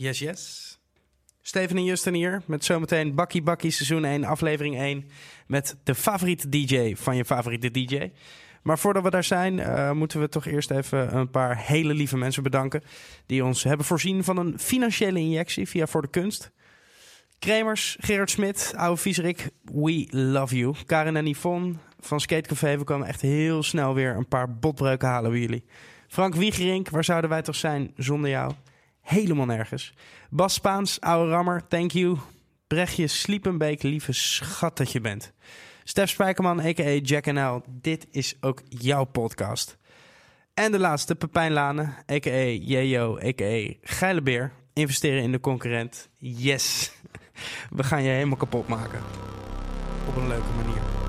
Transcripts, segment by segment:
Yes, yes. Steven en Justin hier met zometeen Bakkie Bakkie seizoen 1, aflevering 1. Met de favoriete DJ van je favoriete DJ. Maar voordat we daar zijn, uh, moeten we toch eerst even een paar hele lieve mensen bedanken. Die ons hebben voorzien van een financiële injectie via Voor de Kunst. Kremers, Gerard Smit, oude viezerik, we love you. Karin en Yvonne van Skatecafé, we komen echt heel snel weer een paar botbreuken halen bij jullie. Frank Wiegerink, waar zouden wij toch zijn zonder jou? Helemaal nergens. Bas Spaans, oude rammer, thank you. Brechtje Sliepenbeek, lieve schat dat je bent. Stef Spijkerman, a.k.a. Jack NL, dit is ook jouw podcast. En de laatste, Pepijn Lane, a.k.a. Jejo, a.k.a. Geile Beer. Investeren in de concurrent. Yes. We gaan je helemaal kapot maken. Op een leuke manier.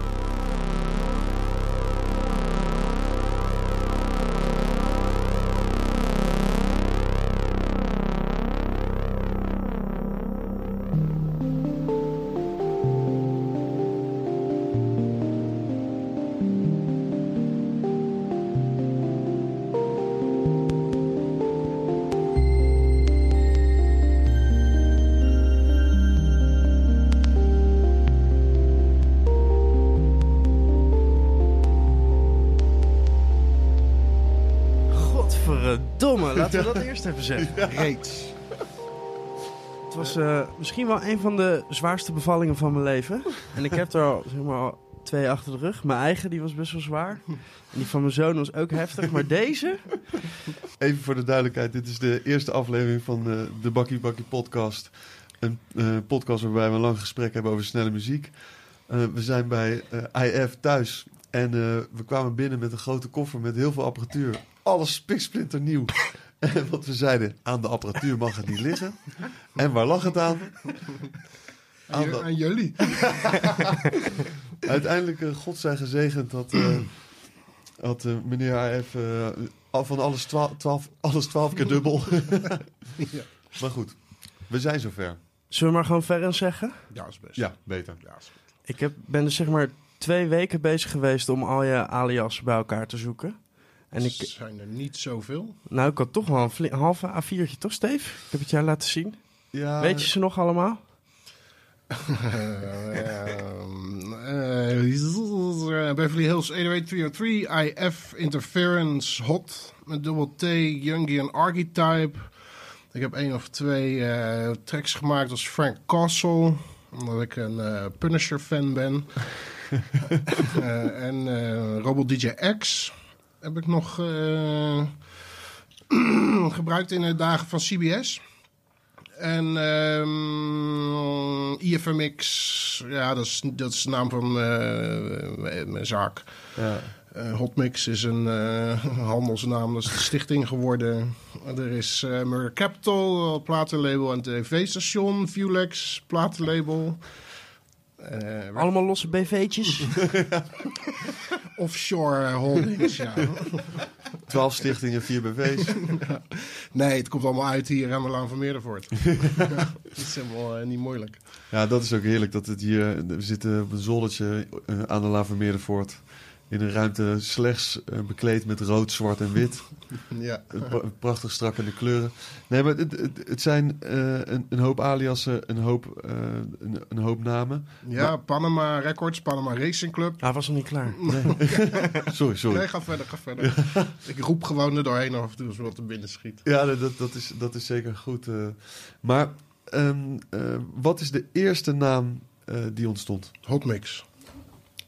Eerst even zeggen. Reeds. Het was uh, misschien wel een van de zwaarste bevallingen van mijn leven. En ik heb er al, zeg maar, twee achter de rug. Mijn eigen die was best wel zwaar. En die van mijn zoon was ook heftig. Maar deze... Even voor de duidelijkheid. Dit is de eerste aflevering van uh, de Bakkie Bakkie podcast. Een uh, podcast waarbij we een lang gesprek hebben over snelle muziek. we zijn bij IF thuis. En we kwamen binnen met een grote koffer met heel veel apparatuur. Alles spiksplinter wat we zeiden, aan de apparatuur mag het niet liggen. En waar lag het aan? Aan, aan jullie. Uiteindelijk, uh, God zij gezegend, had, uh, had uh, meneer AF van alles twaalf, twaalf, alles twaalf keer dubbel. ja. Maar goed, we zijn zover. Zullen we maar gewoon verder zeggen? Ja, is best. Ja, beter. Ja, is Ik heb, ben dus zeg maar twee weken bezig geweest om al je alias bij elkaar te zoeken. En ik, zijn er niet zoveel? Nou, ik had toch wel een, halve A4'tje, toch, Steve? Ik heb het jou laten zien. Ja. Weet je ze nog allemaal? Beverly Hills 8080303, IF Interference Hot met dubbel T, Jungian Archetype. Ik heb één of twee uh, tracks gemaakt als Frank Castle, omdat ik een uh, Punisher fan ben. en Robot DJ X heb ik nog uh, gebruikt in de dagen van CBS. En um, ehm, IFMX, ja, dat is, dat is de naam van uh, mijn zaak. Ja. Uh, Hotmix is een uh, handelsnaam, dat is de stichting geworden. Er is uh, Murder Capital, platenlabel en tv-station. Viewlex, platenlabel. Uh, Allemaal losse BV'tjes? Offshore holdings, ja. Twaalf stichtingen, vier BV's. Nee, het komt allemaal uit hier aan de Laan van Meerdervoort. dat is helemaal uh, niet moeilijk. Ja, dat is ook heerlijk dat het hier... We zitten op een zoldertje uh, aan de Laan van Meerdervoort in een ruimte slechts uh, bekleed met rood, zwart en wit. ja. Prachtig strak in de kleuren. Nee, maar het, het, het zijn uh, een, een, hoop aliasen, een hoop, uh, een, een, hoop namen. Ja, maar... Panama Records, Panama Racing Club. Hij was nog niet klaar. Nee. sorry, sorry. Nee, ga verder, ga verder. Ik roep gewoon er doorheen af en toe als wat er binnen schiet. Ja, dat, dat, is, dat is zeker goed. maar um, wat is de eerste naam die ontstond? Hotmix.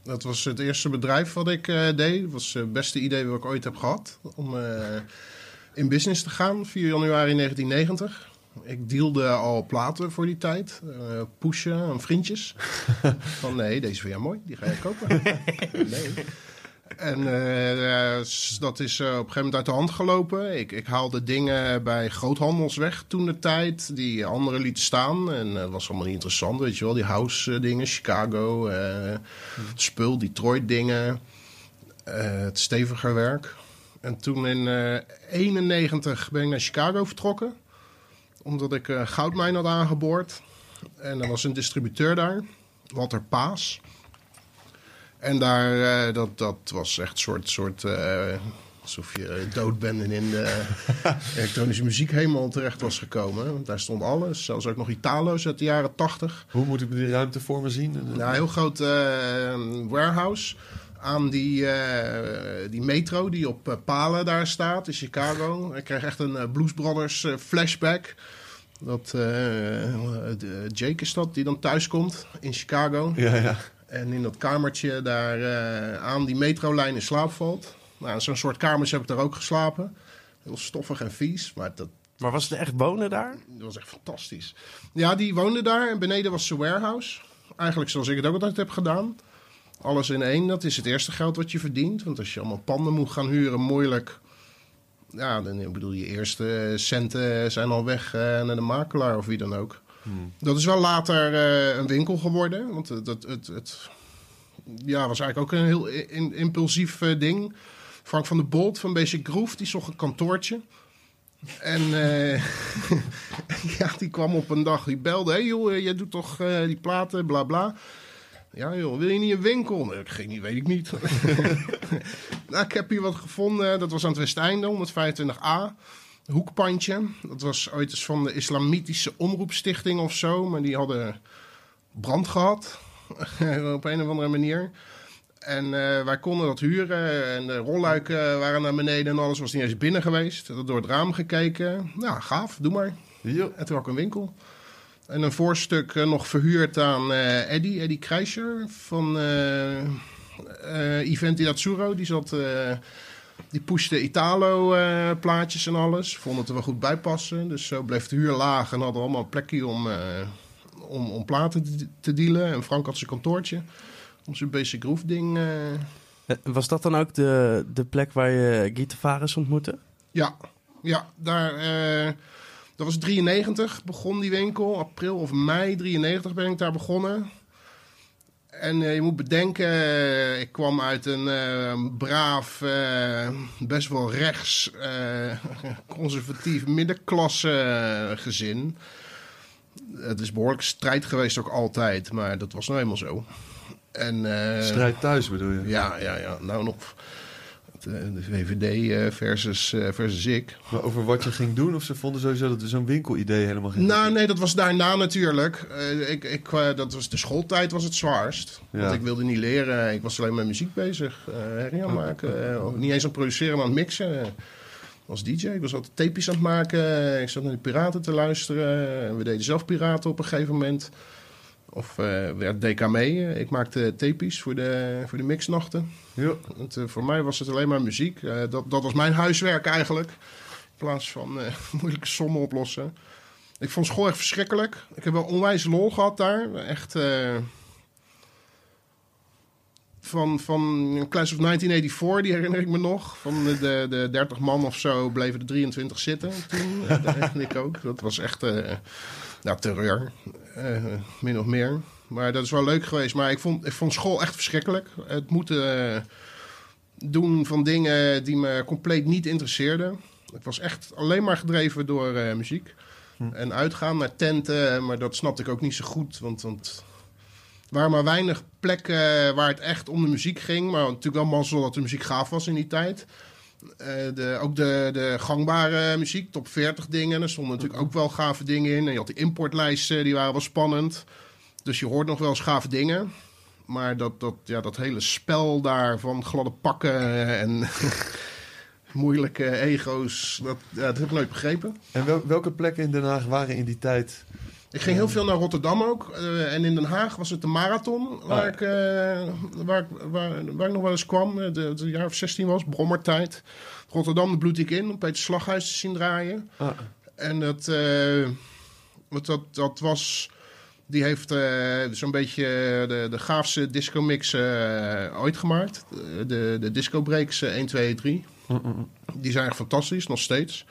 Dat was het eerste bedrijf wat ik uh, deed. Dat was het beste idee wat ik ooit heb gehad. Om uh, in business te gaan, 4 januari 1990. Ik dealde al platen voor die tijd. Uh, pushen aan vriendjes. Van nee, deze vind jij mooi, die ga je kopen. nee. En uh, dat is uh, op een gegeven moment uit de hand gelopen. Ik, ik haalde dingen bij groothandels weg toen de tijd, die anderen lieten staan. En dat was allemaal niet interessant, weet je wel. Die house dingen, Chicago, spul, Detroit dingen. het steviger werk. En toen in 91 ben ik naar Chicago vertrokken. Omdat ik goudmijn had aangeboord. En er was een distributeur daar, Walter Paas. En daar, uh, dat, dat was echt een soort, soort uh, Alsof je eh, dood bent en in de elektronische muziek helemaal terecht was gekomen. Daar stond alles. Zelfs ook nog Italo's uit de jaren 80. Hoe moet ik die ruimte voor me zien? Nou, een heel groot eh, warehouse aan die, eh, die metro die op eh, palen daar staat in Chicago. Ik kreeg echt een eh, Blues Brothers eh, flashback. Dat eh, Jake is dat, die dan thuis komt in Chicago. Ja, ja. En in dat kamertje daar eh, aan die metrolijn in slaap valt. Nou, zo'n soort kamers heb ik daar ook geslapen. Heel stoffig en vies, maar dat, Maar was het echt wonen daar? dat was echt fantastisch. Ja, die woonde daar en beneden was zijn warehouse. Eigenlijk zoals ik het ook altijd heb gedaan. Alles in één, dat is het eerste geld wat je verdient. Want als je allemaal panden moet gaan huren, moeilijk. Ja, dan ik bedoel, je eerste centen zijn al weg eh, naar de makelaar of wie dan ook. Dat is wel later eh, een winkel geworden. Want het, het, het, het ja, was eigenlijk ook een heel impulsief eh, ding. Frank van der Bolt van Basic Groove, die zocht een kantoortje. En eh, ja, die kwam op een dag, die belde. Hé hey joh, eh, jij doet toch eh, die platen, bla bla. Ja joh, wil je niet een winkel? Nee, ik geen idee, weet ik niet. nou, ik heb hier wat gevonden. Dat was aan het Westeinde, 125a. Hoekpandje. Dat was ooit eens van de Islamitische Omroepstichting of zo. Maar die hadden brand gehad. op een of andere manier. En eh, wij konden dat huren. En de rolluiken waren naar beneden en alles was niet eens binnen geweest. Dat door het raam gekeken. Nou, gaaf, doe maar. En toen ook een winkel. En een voorstuk eh, nog verhuurd aan eh Eddie, Eddie Kreischer van Eventi Datsuro. Die zat... die pushte Italo-plaatjes en alles. Vond het er wel goed bij passen. Dus zo bleef de huur laag en hadden allemaal een plekje om, eh, om, om platen te, dealen. En Frank had zijn kantoortje. Om zijn basic groove ding... eh, Eh, Was dat dan ook de, de plek waar je Guy Tavares ontmoette? Ja, ja daar, dat was 93 begon die winkel. April of mei 93 ben ik daar begonnen. En eh, je moet bedenken, eh, ik kwam uit een eh, braaf, best wel rechts, conservatief middenklasse gezin. Het is behoorlijk strijd geweest ook altijd, maar dat was nou eenmaal zo. En, Strijd thuis bedoel je? Ja, ja, ja. Nou nog eh, de VVD eh, versus, eh, versus ik. Maar over wat je ging doen? Of ze vonden sowieso dat zo'n winkelidee helemaal geen... Nou, nee, dat was daarna natuurlijk. Ik, ik, dat was de schooltijd was het zwaarst. Ja. Want ik wilde niet leren. Ik was alleen met muziek bezig. herrie aan het maken. niet eens aan het produceren, maar aan het mixen. als DJ. Ik was altijd tapejes aan het maken. Ik zat naar de piraten te luisteren. En we deden zelf piraten op een gegeven moment. Of eh werd DK mee. Eh, Ik maakte tapejes voor de, voor de mixnachten. Want, eh, voor mij was het alleen maar muziek. Dat, dat was mijn huiswerk eigenlijk. In plaats van moeilijke sommen oplossen. Ik vond school echt verschrikkelijk. Ik heb wel onwijs lol gehad daar. Echt. van, van Class of 1984, die herinner ik me nog. Van de, de, de 30 man of zo bleven er 23 zitten toen. Dat ik ook. Dat was echt nou, terreur. Eh, min of meer. Maar dat is wel leuk geweest. Maar ik vond, ik vond school echt verschrikkelijk. Het moeten eh, doen van dingen die me compleet niet interesseerden. Ik was echt alleen maar gedreven door eh, muziek. En uitgaan naar tenten, maar dat snapte ik ook niet zo goed. Want, want er waren maar weinig plekken waar het echt om de muziek ging. Maar natuurlijk wel mazzel dat de muziek gaaf was in die tijd. Eh, de, ook de, de gangbare muziek, top 40 dingen. Er stonden natuurlijk ook wel gave dingen in. En je had die importlijsten, die waren wel spannend. Dus je hoort nog wel eens dingen. Maar dat, dat, ja, dat hele spel daar van gladde pakken en moeilijke ego's, dat, ja, dat heb ik nooit begrepen. En wel- welke plekken in Den Haag waren in die tijd... Ik ging heel veel naar Rotterdam ook. eh, en in Den Haag was het de marathon waar, Ah. ik, eh, waar, ik, waar, waar ik nog wel eens kwam. eh, De, de jaar of 16 was, brommertijd. Rotterdam, bloed ik in om Peter Slaghuis te zien draaien. Ah, En dat, wat dat, dat was. Die heeft zo'n beetje de, de gaafste disco mix ooit gemaakt. De, de, disco breaks eh, 1, 2, 3. Die zijn echt fantastisch, nog steeds.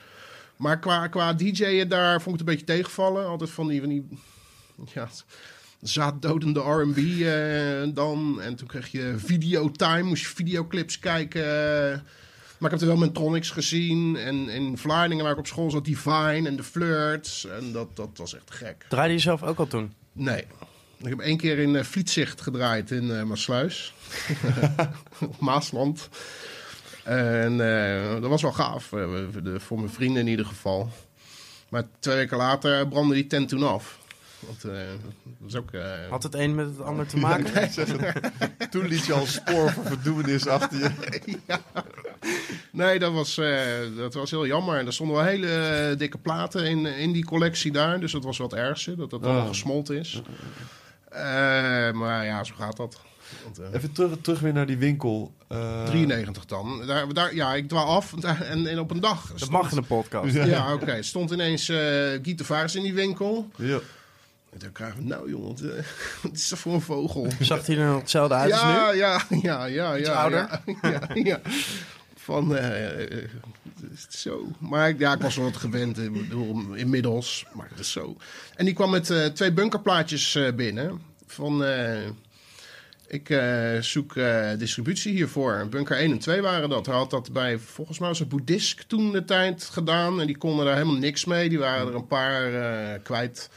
Maar qua, qua DJ'en daar vond ik het een beetje tegenvallen. Altijd van die, van die ja, zaaddodende R&B eh, dan. En toen kreeg je videotime, moest je videoclips kijken. Maar ik heb er wel Mentronics gezien. En in Vlaardingen, waar ik op school zat, Divine en The Flirts. En dat, dat was echt gek. Draaide je zelf ook al toen? Nee. Ik heb één keer in Vlietzicht gedraaid in eh Maasluis. Maasland. En eh, dat was wel gaaf, eh, voor mijn vrienden in ieder geval. Maar twee weken later brandde die tent toen af. Want, eh, dat was ook... eh, Had het een met het ander te maken? Ja, zeg het. Toen liet je al een spoor van verdoemenis achter je. Nee, dat was, eh, dat was heel jammer. En er stonden wel hele dikke platen in, in die collectie daar. Dus dat was wat ergste, dat dat allemaal Oh. gesmolten is. Eh, maar ja, zo gaat dat. Want, eh, Even terug, terug weer naar die winkel. Eh, 93 dan. Daar, daar, ja, ik dwaal af. En, en op een dag... Dat stond- mag in een podcast. Ja. Ja, oké. Stond ineens eh Guy in die winkel. Ja. En toen krijgen we, nou jongen, wat, eh, wat is dat voor een vogel? Zag hij er hetzelfde uit als ja, nu? ja, ja, ja, Iets ja. ouder? Ja, ja, ja. Van, eh, eh, zo. Maar ik- ja, ik was wel wat gewend, inmiddels. Maar het is zo. En die kwam met eh, twee bunkerplaatjes eh, binnen. Van, eh, ik eh, zoek eh, distributie hiervoor. Bunker 1 en 2 waren dat. Hij had dat bij, volgens mij was het Boeddhisk toen de tijd gedaan. En die konden daar helemaal niks mee. Die waren er een paar eh, kwijt.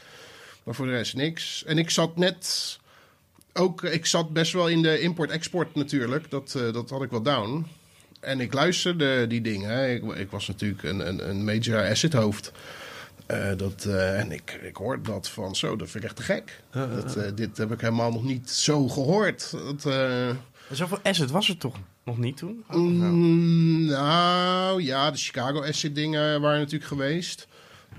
Maar voor de rest niks. En ik zat net ook, ik zat best wel in de import-export natuurlijk. Dat, dat had ik wel down. En ik luisterde die dingen. Ik, ik was natuurlijk een, een, een major asset hoofd. Eh, dat, eh, en ik, ik hoorde dat van zo, dat vind ik echt te gek. Dat, eh, dit heb ik helemaal nog niet zo gehoord. Dat, eh, Zoveel asset was er toch nog niet toen? Oh, nou. Mm, nou ja, de Chicago Acid dingen waren natuurlijk geweest.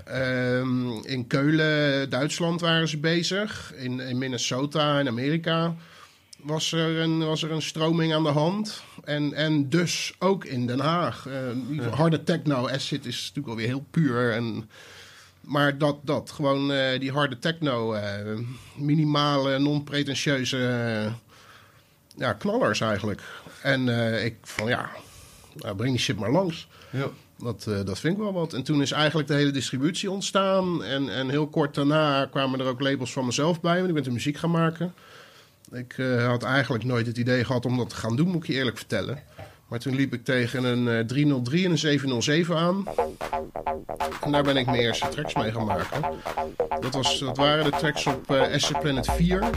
Ehm, in Keulen, Duitsland waren ze bezig. In, in Minnesota in Amerika was er, een, was er een stroming aan de hand. En, en dus ook in Den Haag. Eh, die harde techno acid is natuurlijk alweer heel puur. En, maar dat, dat gewoon eh, die harde techno, eh, minimale, non-pretentieuze eh, ja, knallers eigenlijk. En ik van ja, nou, breng die shit maar langs. Ja. Dat, dat vind ik wel wat. En toen is eigenlijk de hele distributie ontstaan. En, en heel kort daarna kwamen er ook labels van mezelf bij. Want ik ben toen muziek gaan maken. Ik had eigenlijk nooit het idee gehad om dat te gaan doen, moet ik je eerlijk vertellen. Maar toen liep ik tegen een eh, 303 en een 707 aan. En daar ben ik mijn eerste tracks mee gaan maken. Dat, was, dat waren de tracks op eh Acid Planet 4.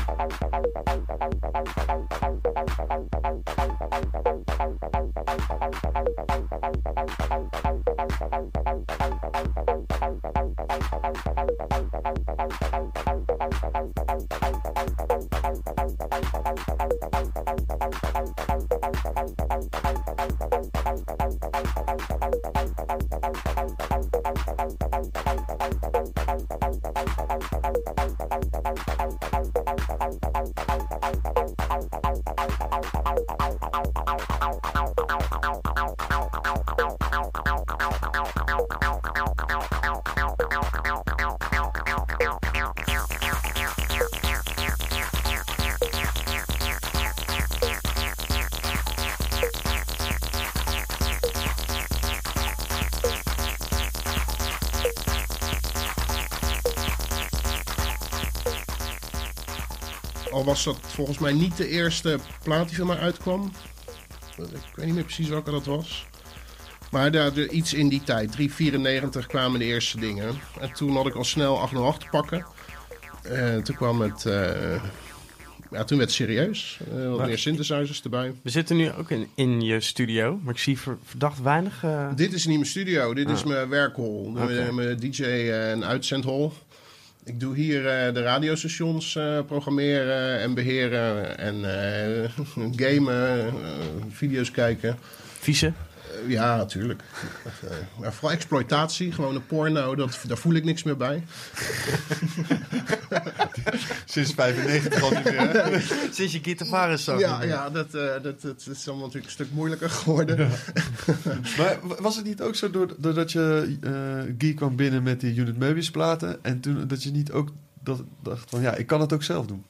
Al was dat volgens mij niet de eerste plaat die van mij uitkwam. Ik weet niet meer precies welke dat was. Maar daar, iets in die tijd, 394 kwamen de eerste dingen. En toen had ik al snel 808 te pakken. En toen kwam het... eh, ja, toen werd het serieus. Eh, wat Maar- meer synthesizers erbij. We zitten nu ook in, in je studio, maar ik zie ver- verdacht weinig. eh, Dit is niet mijn studio, dit is Ah. mijn werkhol. Oké. Mijn, mijn DJ- en uitzendhol. Ik doe hier eh, de radiostations eh, programmeren en beheren. En eh, gamen, video's kijken. vieze. Eh, ja, natuurlijk. Eh, maar vooral exploitatie, gewoon een porno, dat, daar voel ik niks meer bij. Sinds 95 al niet meer. hè? Sinds je guitarvaris zag. Ja, ja dat, eh, dat, dat is allemaal natuurlijk een stuk moeilijker geworden. Maar was het niet ook zo doord- doordat je eh Guy kwam binnen met die Unit Möbius platen... en toen dat je niet ook dat, dacht van ja, ik kan het ook zelf doen?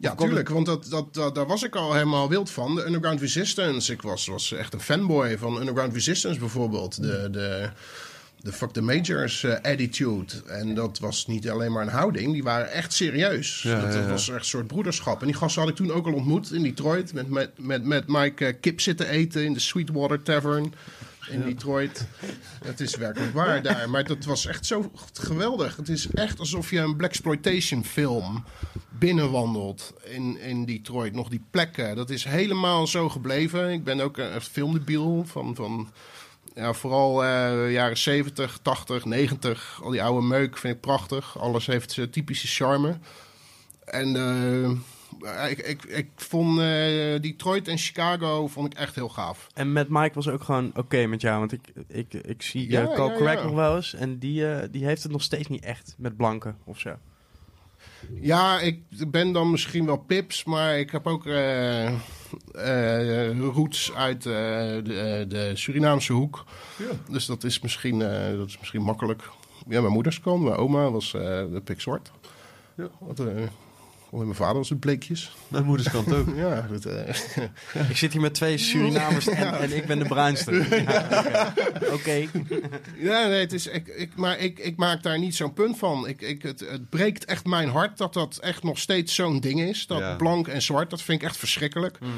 Ja, tuurlijk, want dat, dat, dat, daar was ik al helemaal wild van. De Underground Resistance. Ik was, was echt een fanboy van Underground Resistance bijvoorbeeld. De, de, de Fuck the Majors eh, attitude. En dat was niet alleen maar een houding, die waren echt serieus. Ja, dat, ja, dat ja. was echt een soort broederschap. En die gasten had ik toen ook al ontmoet in Detroit. Met, met, met, met Mike eh, kip zitten eten in de Sweetwater Tavern. In Detroit. Het is werkelijk waar daar. Maar dat was echt zo geweldig. Het is echt alsof je een blaxploitation film binnenwandelt in, in Detroit. Nog die plekken. Dat is helemaal zo gebleven. Ik ben ook een filmdebiel van... van ja, vooral uh, jaren 70, 80, 90. Al die oude meuk vind ik prachtig. Alles heeft zijn typische charme. En uh, ik, ik, ik vond uh, Detroit en Chicago vond ik echt heel gaaf. En met Mike was ook gewoon oké met jou. Want ik, ik, ik zie ja, Cole ja, Crack ja. nog wel eens. En die, die heeft het nog steeds niet echt met blanken of zo. Ja, ik ben dan misschien wel pips, maar ik heb ook uh, uh, roots uit uh, de, de, Surinaamse hoek. Ja. Dus dat is, misschien, dat is misschien makkelijk. Ja, mijn moeders kwam, mijn oma was de pik zwart. Ja. Wat, Oh, mijn vader was het bleekjes. Mijn moeders kant ook. ja, dat, uh... Ik zit hier met twee Surinamers en, en ik ben de bruinste. Ja, Oké. Okay. Ja, nee, het is, ik, ik, maar ik, ik maak daar niet zo'n punt van. Ik, ik, het, het breekt echt mijn hart dat dat echt nog steeds zo'n ding is. Dat ja. blank en zwart, dat vind ik echt verschrikkelijk. Mm.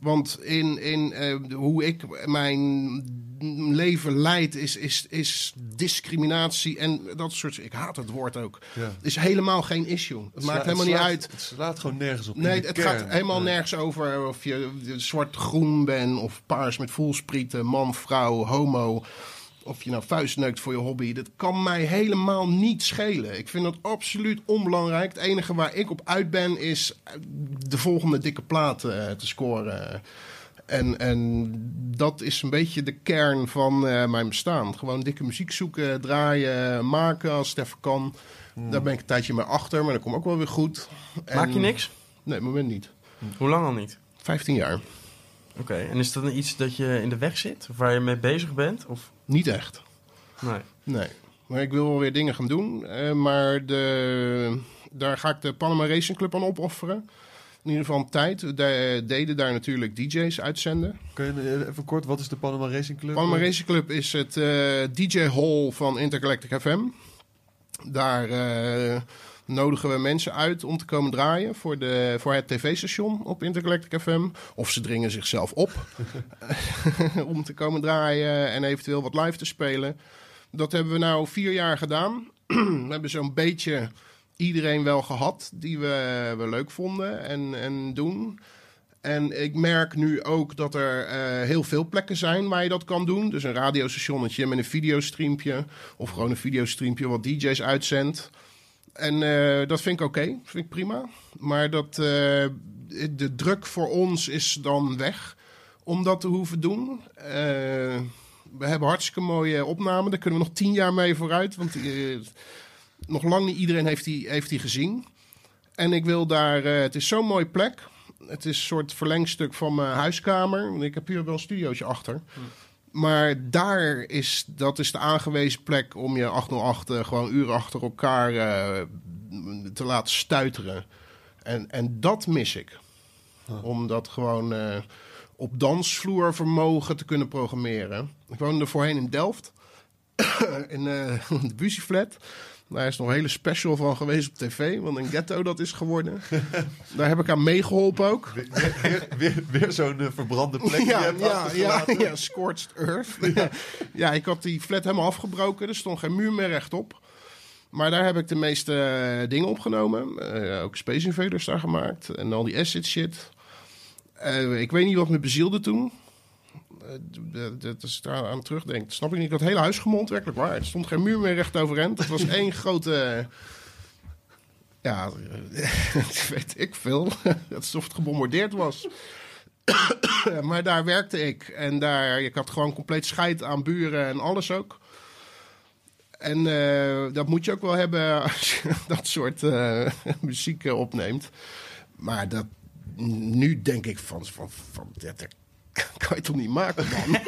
Want in, in uh, hoe ik mijn leven leidt, is, is, is discriminatie en dat soort... Ik haat het woord ook. Ja. Is helemaal geen issue. Het, het maakt helemaal niet uit. Het slaat gewoon nergens op. Nee, het kern. gaat helemaal nergens over of je zwart-groen bent of paars met voelsprieten, man, vrouw, homo of je nou vuistneukt voor je hobby, dat kan mij helemaal niet schelen. Ik vind dat absoluut onbelangrijk. Het enige waar ik op uit ben is de volgende dikke plaat uh, te scoren. En, en dat is een beetje de kern van uh, mijn bestaan. Gewoon dikke muziek zoeken, draaien, maken als het even kan. Hmm. Daar ben ik een tijdje mee achter, maar dat komt ook wel weer goed. Maak je niks? Nee, op het moment niet. Hoe lang al niet? 15 jaar. Oké, en is dat iets dat je in de weg zit? Of waar je mee bezig bent? Of? Niet echt. Nee. Nee. Maar ik wil wel weer dingen gaan doen. Uh, maar de, daar ga ik de Panama Racing Club aan opofferen in ieder geval tijd. We deden daar natuurlijk DJ's uitzenden. Kun je even kort, wat is de Panama Racing Club? Panama Racing Club is het uh, DJ Hall van Intergalactic FM. Daar uh, nodigen we mensen uit om te komen draaien voor, de, voor het tv-station op Intergalactic FM. Of ze dringen zichzelf op om te komen draaien en eventueel wat live te spelen. Dat hebben we nou vier jaar gedaan. we hebben zo'n beetje iedereen wel gehad die we, we leuk vonden en, en doen. En ik merk nu ook dat er uh, heel veel plekken zijn waar je dat kan doen. Dus een radiostationnetje met een videostreampje. Of gewoon een videostreampje wat DJ's uitzendt. En uh, dat vind ik oké, vind ik prima. Maar dat, de druk voor ons is dan weg om dat te hoeven doen. we hebben hartstikke mooie opnamen, daar kunnen we nog tien jaar mee vooruit. Want nog lang niet iedereen heeft die, heeft die gezien. En ik wil daar, uh, het is zo'n mooie plek. Het is een soort verlengstuk van mijn huiskamer. Ik heb hier wel een studiootje achter. Maar daar is, dat is de aangewezen plek om je 808 uh, gewoon uren achter elkaar uh, te laten stuiteren. En, en dat mis ik. Huh. Om dat gewoon op dansvloer vermogen te kunnen programmeren. Ik woonde voorheen in Delft. in de Busieflat. Daar is nog een hele special van geweest op tv. Want een ghetto dat is geworden. Daar heb ik aan meegeholpen ook. Weer, weer, weer, weer zo'n uh, verbrande plek. Ja, ja, ja, ja, scorched earth. Ja. ja, ik had die flat helemaal afgebroken. Er stond geen muur meer rechtop. Maar daar heb ik de meeste uh, dingen opgenomen. Uh, ook Space Invaders daar gemaakt. En al die acid shit. ik weet niet wat me bezielde toen. Eh, dat is daar aan terugdenkt, snap ik niet. Het hele huis gemond, werkelijk waar. Er stond geen muur meer recht overeind. Het was één grote... Ja, weet ik veel. Alsof het gebombardeerd was. maar daar werkte ik. En daar, ik had gewoon compleet scheid aan buren en alles ook. En uh, dat moet je ook wel hebben als je dat soort uh, muziek opneemt. Maar dat, nu denk ik van, van, van dat, kan je toch niet maken, man?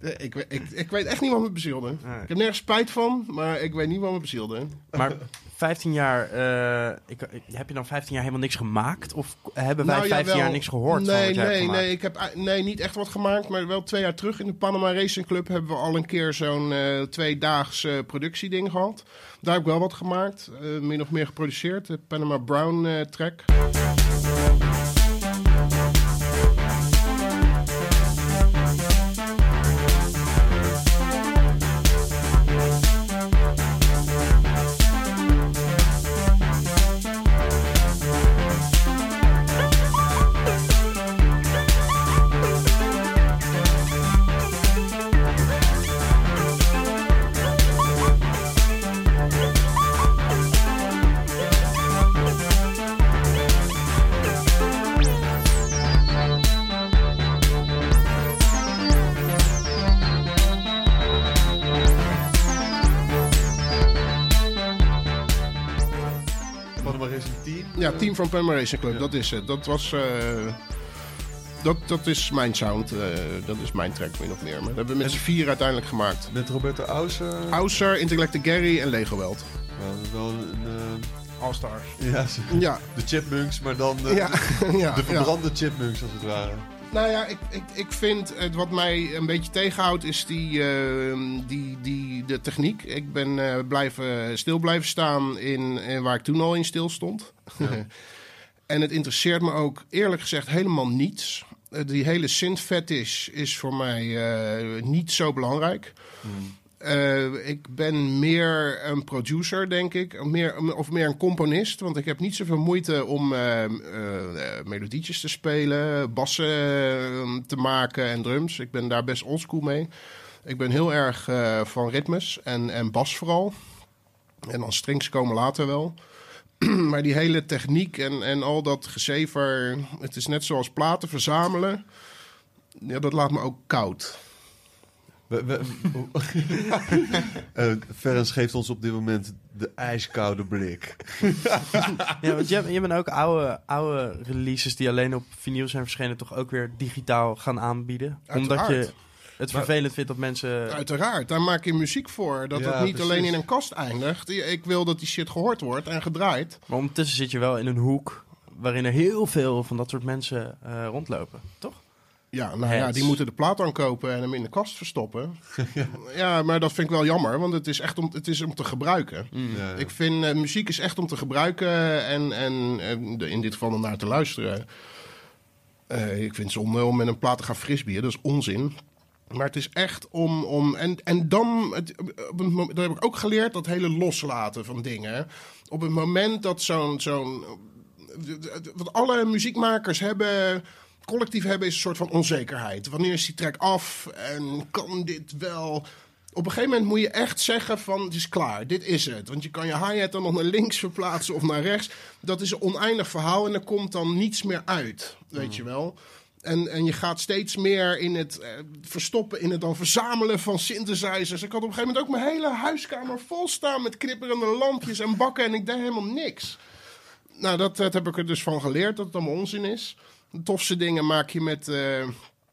ik, ik, ik weet echt niet wat me bezielde. Ik heb nergens spijt van, maar ik weet niet wat me bezielde. Maar 15 jaar, uh, ik, heb je dan 15 jaar helemaal niks gemaakt? Of hebben wij nou, 15 jaar niks gehoord nee, van Nee, nee, ik heb nee, niet echt wat gemaakt. Maar wel twee jaar terug in de Panama Racing Club hebben we al een keer zo'n uh, tweedaags uh, productieding gehad. Daar heb ik wel wat gemaakt. Min of meer geproduceerd. De Panama Brown track. Team. Van Puma Racing Club, Ja. dat is het. Dat was... eh, dat, dat is mijn sound. eh, dat is mijn track, min of meer. Maar dat hebben we met z'n vier uiteindelijk gemaakt. Met Roberto Auser. Hauser, Intellect Gary en Lego Weld. Ja, wel een... eh, All-Stars. ja, Ja, de chipmunks, maar dan de, ja, de ja. verbrande chipmunks als het ware. Nou ja, ik, ik, ik vind het wat mij een beetje tegenhoudt is die, eh, die, die, de techniek. Ik ben eh, blijven, stil blijven staan in, in waar ik toen al in stil stond. en het interesseert me ook eerlijk gezegd helemaal niets. Eh, die hele synth-fetish is voor mij eh, niet zo belangrijk. Eh, ik ben meer een producer, denk ik. Of meer, of meer een componist. Want ik heb niet zoveel moeite om eh, eh, melodietjes te spelen, bassen te maken en drums. Ik ben daar best oldschool mee. Ik ben heel erg van ritmes en, en bas vooral. En dan strings komen later wel. maar die hele techniek en, en al dat gezever... Het is net zoals platen verzamelen. Ja, dat laat me ook koud. We, we, Eh, Ferens geeft ons op dit moment de ijskoude blik. Ja, want je, je bent ook oude, oude releases die alleen op vinyl zijn verschenen, toch ook weer digitaal gaan aanbieden. Omdat je Uiteraard. het Maar- vervelend vindt dat mensen. Uiteraard, daar maak je muziek voor. Dat Ja, het niet precies. alleen in een kast eindigt. Ik wil dat die shit gehoord wordt en gedraaid. Maar ondertussen zit je wel in een hoek waarin er heel veel van dat soort mensen eh, rondlopen, toch? Ja, nou ja, die moeten de plaat aankopen en hem in de kast verstoppen. ja. maar dat vind ik wel jammer, want het is echt om, het is om te gebruiken. Ja, ja. Ik vind eh, muziek is echt om te gebruiken en, en, en de- in dit geval om naar te luisteren. Eh, ik vind het zonde om met een plaat te gaan frisbeeën, dat is onzin. Maar het is echt om. om en, en dan. Het, op het moment- dat heb ik ook geleerd, dat hele loslaten van dingen. Op het moment dat zo'n. zo'n wat alle muziekmakers hebben. Collectief hebben is een soort van onzekerheid. Wanneer is die track af en kan dit wel? Op een gegeven moment moet je echt zeggen van het is klaar, dit is het. Want je kan je hi-hat dan nog naar links verplaatsen of naar rechts. Dat is een oneindig verhaal en er komt dan niets meer uit, weet je wel. En, en je gaat steeds meer in het eh, verstoppen, in het dan verzamelen van synthesizers. Ik had op een gegeven moment ook mijn hele huiskamer vol staan met knipperende lampjes en bakken en ik deed helemaal niks. Nou, dat, dat heb ik er dus van geleerd, dat het allemaal onzin is. De tofste dingen maak je met eh,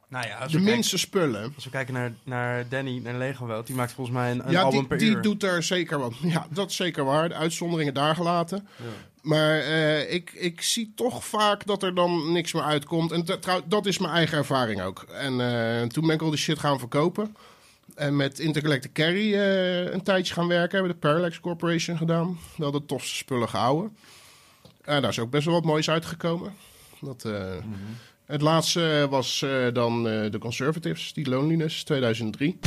Nou ja, de kijken, minste spullen. als we kijken naar, naar Danny, naar Lego die maakt volgens mij een, een ja, album die, per die uur. doet er zeker wat. Ja, dat is zeker waar. De uitzonderingen daar gelaten. Maar eh, ik, ik zie toch vaak dat er dan niks meer uitkomt. En dat- trouw, dat is mijn eigen ervaring ook. En eh, toen ben ik al die shit gaan verkopen. En met Intergalactic Carry een tijdje gaan werken. Hebben de Parallax Corporation gedaan. Wel de tofste spullen gehouden. En daar is ook best wel wat moois uitgekomen. Eh, Het laatste was eh, dan eh de Conservatives, die Loneliness, 2003.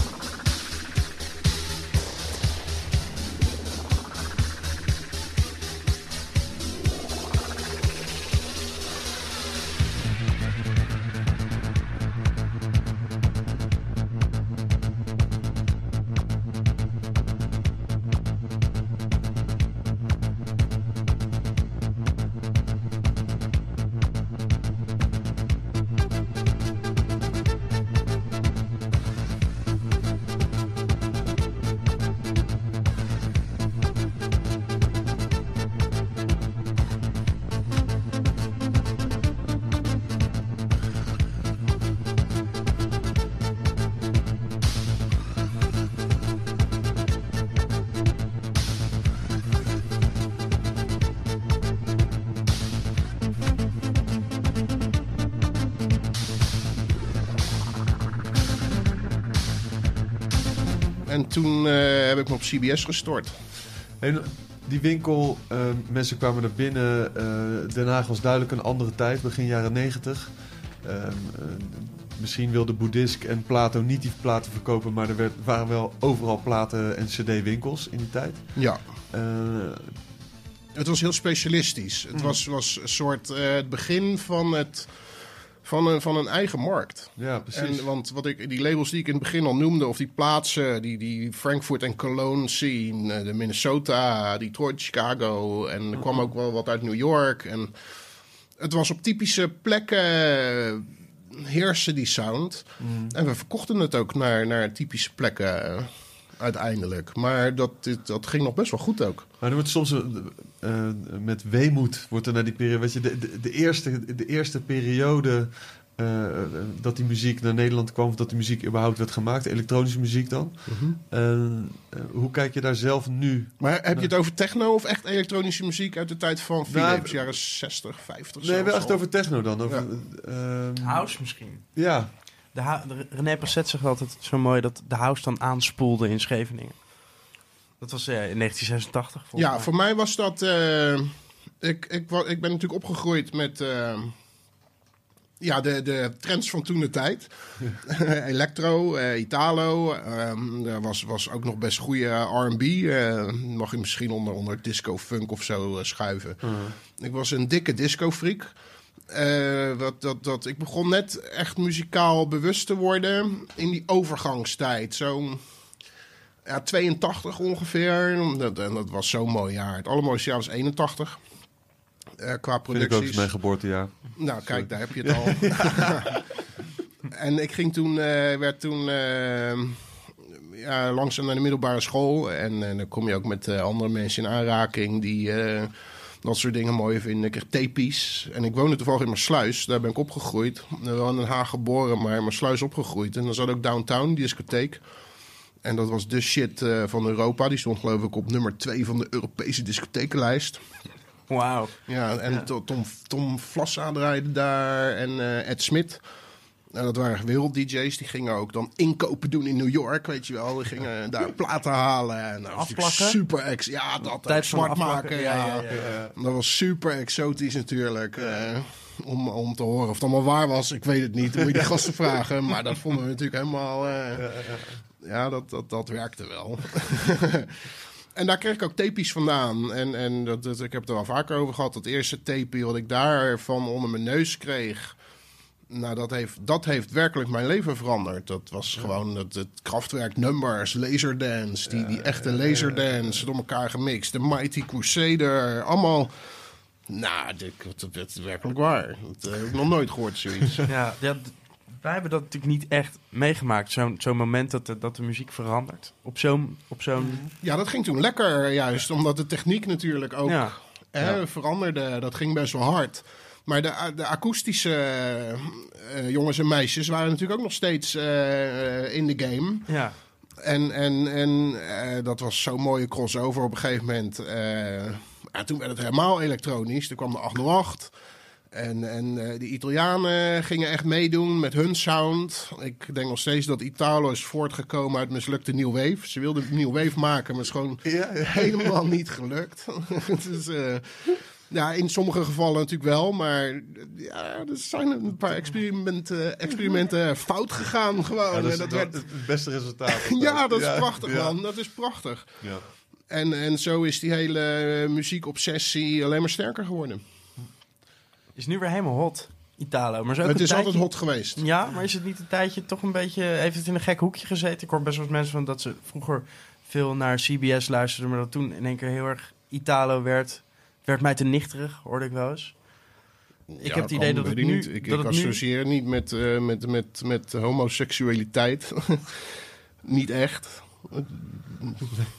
CBS gestort. En die winkel, eh, mensen kwamen er binnen. eh, Den Haag was duidelijk een andere tijd, begin jaren negentig. Ehm, eh, misschien wilde Boeddhisk en Plato niet die platen verkopen, maar er werd, waren wel overal platen en cd-winkels in die tijd. Ja, Eh, het was heel specialistisch. Het was, was een soort eh, het begin van, het, van, een, van een eigen markt. ja, precies. En, want wat ik, die labels die ik in het begin al noemde, of die plaatsen, die, die Frankfurt en Cologne scene, eh, de Minnesota, Detroit, Chicago. En er kwam ook wel wat uit New York. En het was op typische plekken eh, heersen die sound. En we verkochten het ook naar, naar typische plekken. Uiteindelijk. Maar dat, dit- dat ging nog best wel goed ook. Maar er wordt soms eh, eh, met weemoed wordt er naar die periode. Weet je, de, de, de eerste, de eerste periode eh, dat die muziek naar Nederland kwam, of dat die muziek überhaupt werd gemaakt, elektronische muziek dan. En, eh, hoe kijk je daar zelf nu? Maar heb je het over techno of echt elektronische muziek uit de tijd van Nou, Philips? jaren 60, 50 Nee, we hebben zelfs echt over techno dan. Over, ehm, House misschien. Ja, De René Passet zegt altijd zo mooi dat de house dan aanspoelde in Scheveningen. Dat was eh, in 1986 volgens Ja, mij. voor mij was dat... eh, ik, ik, ik ben natuurlijk opgegroeid met... eh, ja, de, de trends van toen de tijd. Electro, eh, Italo. ehm, er was, was ook nog best goede R&B. eh, mag je misschien onder, onder disco funk of zo schuiven. Ik was een dikke disco-freak. Eh, wat, dat, dat, ik begon net echt muzikaal bewust te worden in die overgangstijd. Zo ja, 82 ongeveer. Dat, en dat was zo'n mooi jaar. Het allermooiste jaar was 81. Eh, qua vind ik ook producties. mijn geboortejaar. Nou, kijk, daar heb je het al. en ik ging toen, eh, werd toen ja, langzaam naar de middelbare school. En, en dan kom je ook met andere mensen in aanraking die dat soort dingen mooi vinden. Ik kreeg tapies. En ik woonde toevallig in Maassluis. Daar ben ik opgegroeid. Wel in Den Haag geboren, maar in Maassluis opgegroeid. En dan zat ook Downtown, die discotheek. En dat was de shit eh, van Europa. Die stond geloof ik op nummer 2 van de Europese discothekenlijst. Wauw. Ja, en To- Tom, Tom Vlassa draaide daar en eh, Ed Smit. Nou, dat waren wereld-dj's. Die gingen ook dan inkopen doen in New York, weet je wel. Die gingen daar platen halen. En dat was natuurlijk Afplakken? Super ex. Ja, dat Tijd zwart afplakken, maken. ja, Ja, ja, ja, Dat was super exotisch natuurlijk. eh, om, om te horen of het allemaal waar was, ik weet het niet. Dan moet je die gasten vragen. Maar dat vonden we natuurlijk helemaal... eh, ja, dat, dat, dat werkte wel. En daar kreeg ik ook tapies vandaan. En, en dat, dat, ik heb het er al vaker over gehad. Dat eerste tapie wat ik daarvan onder mijn neus kreeg. Nou, dat heeft, dat heeft werkelijk mijn leven veranderd. Dat was gewoon het, het kraftwerk numbers, laserdance. Die, die echte laserdance door elkaar gemixt. De Mighty Crusader. Allemaal. Nou, dat, dat is werkelijk waar. Dat heb ik nog nooit gehoord, zoiets. Ja, wij hebben dat natuurlijk niet echt meegemaakt. Zo'n zo'n moment dat de, dat de muziek verandert. Op zo'n... Op zo'n Ja, dat ging toen lekker, juist. Omdat de techniek natuurlijk ook ja. hè, veranderde. Dat ging best wel hard. Maar de, de akoestische eh, jongens en meisjes waren natuurlijk ook nog steeds eh, in de game. ja. En, en, en eh, dat was zo'n mooie crossover op een gegeven moment. eh, ja, toen werd het helemaal elektronisch. Toen kwam de 808. En, en eh, de Italianen gingen echt meedoen met hun sound. Ik denk nog steeds dat Italo is voortgekomen uit mislukte New Wave. Ze wilden New Wave maken, maar het is gewoon Ja, ja. helemaal niet gelukt. dus, eh, ja, in sommige gevallen natuurlijk wel, maar ja, er zijn een paar experimenten, experimenten fout gegaan gewoon. Ja, dat En is dat dat werd, het beste resultaat. ja, dat is Ja, prachtig, ja. man. Dat is prachtig. Ja. En, en zo is die hele muziekobsessie alleen maar sterker geworden. Is nu weer helemaal hot, Italo. Maar is ook Het is tijdje- altijd hot geweest. Ja, maar is het niet een tijdje toch een beetje... Heeft het in een gek hoekje gezeten? Ik hoor best wel eens mensen van dat ze vroeger veel naar CBS luisterden... maar dat toen in één keer heel erg Italo werd... werd mij te nichterig, hoorde ik wel eens. Ik heb het idee dat het nu- niet. Ik, dat ik het nu- associeer niet met, eh, met, met, met homoseksualiteit. niet echt.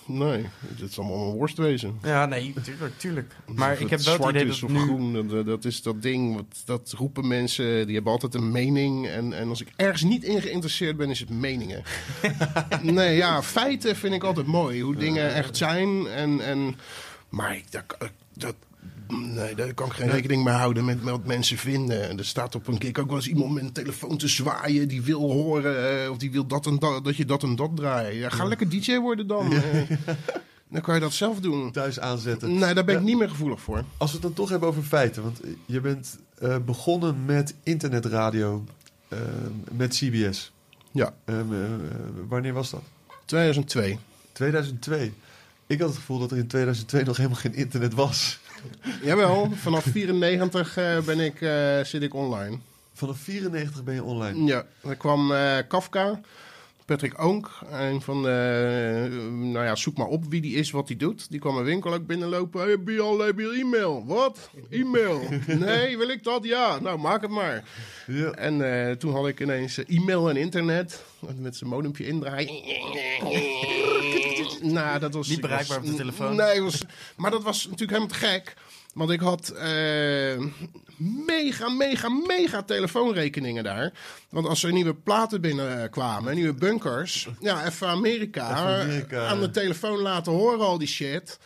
Nee, het is allemaal een worstwezen. Ja, nee, tuurlijk, tuurlijk. Maar Of ik heb wel het idee dat of nu... groen, dat, dat is dat ding. Wat, dat roepen mensen, die hebben altijd een mening. En, en als ik ergens niet in geïnteresseerd ben, is het meningen. nee, ja, feiten vind ik altijd mooi. Hoe dingen echt zijn. En, en, maar ik, dat, dat, nee, daar kan ik geen rekening mee houden met, met wat mensen vinden. En er staat op een keer ook wel eens iemand met een telefoon te zwaaien. Die wil horen, eh, of die wil dat, en dat, dat je dat en dat draait. Ja, ga lekker DJ worden dan. eh. dan kan je dat zelf doen. Thuis aanzetten. Nee, daar ben ik Ja. niet meer gevoelig voor. Als we het dan toch hebben over feiten. Want je bent eh, begonnen met internetradio eh, met CBS. Ja, Ehm, eh, wanneer was dat? 2002. 2002. Ik had het gevoel dat er in 2002 nog helemaal geen internet was. Jawel, vanaf 94 eh, ben ik, eh, zit ik online. Vanaf 94 ben je online. Ja, er kwam eh, Kafka, Patrick Oonk, een van de, nou ja, zoek maar op wie die is, wat hij doet. Die kwam mijn winkel ook binnenlopen. Hey, heb je al heb je e-mail? Wat? E-mail? nee, wil ik dat? Ja, nou maak het maar. Ja. En toen had ik ineens e-mail en internet. Met zijn modempje indraaien. Nou, dat was... Niet bereikbaar op de telefoon. Nee, was, maar dat was natuurlijk helemaal te gek. Want ik had eh, mega, mega, mega telefoonrekeningen daar. Want als er nieuwe platen binnenkwamen, nieuwe bunkers. Ja, even Amerika, Amerika. aan de telefoon laten horen al die shit.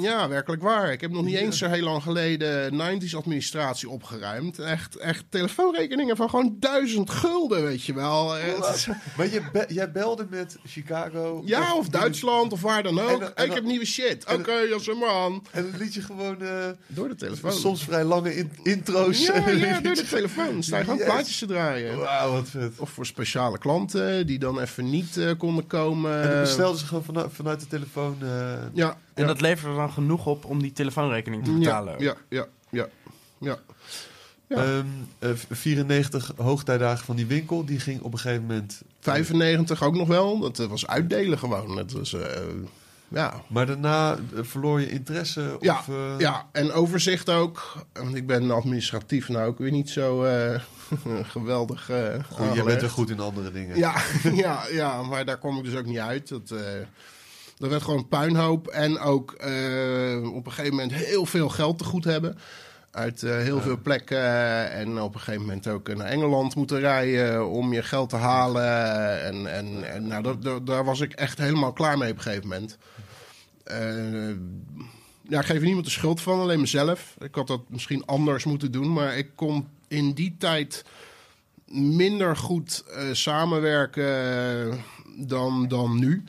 Ja, werkelijk waar. Ik heb nog niet eens zo heel lang geleden 90s administratie opgeruimd. Echt, echt telefoonrekeningen van gewoon duizend gulden, weet je wel. Eh, het Maar je be- jij belde met Chicago. ja, of Duitsland of waar dan ook. En dan- en ik heb nieuwe shit. Oké, zeg maar aan. En dan liet je gewoon eh, Door de telefoon. soms vrij lange in- intro's. Ja, ja, door de telefoon. Sta je gewoon Yes. plaatjes te draaien. Wauw, wat vet. Of voor speciale klanten die dan even niet eh, konden komen. En dan bestelden ze gewoon vanuit, vanuit de telefoon. eh, Ja. En ja. dat levert er dan genoeg op om die telefoonrekening te betalen. Ja, ja, ja, ja. Ja. ehm, eh, 94 hoogtijdagen van die winkel. Die ging op een gegeven moment. 95 ook nog wel. Dat eh, was uitdelen gewoon. Dat was, eh, ja. Maar daarna eh, verloor je interesse. Ja, of, eh, ja, en overzicht ook. Want ik ben administratief nou ook weer niet zo eh, geweldig Goed, jij aangelegd. bent er goed in andere dingen. Ja, ja, ja, maar daar kom ik dus ook niet uit. Dat, dat werd gewoon puinhoop. En ook op een gegeven moment heel veel geld te goed hebben. Uit eh, heel veel plekken. En op een gegeven moment ook naar Engeland moeten rijden om je geld te halen. En, en, en nou, dat, dat- daar was ik echt helemaal klaar mee op een gegeven moment. Eh, ja, ik geef niemand de schuld van, alleen mezelf. Ik had dat misschien anders moeten doen. Maar ik kon in die tijd minder goed eh, samenwerken dan, dan nu.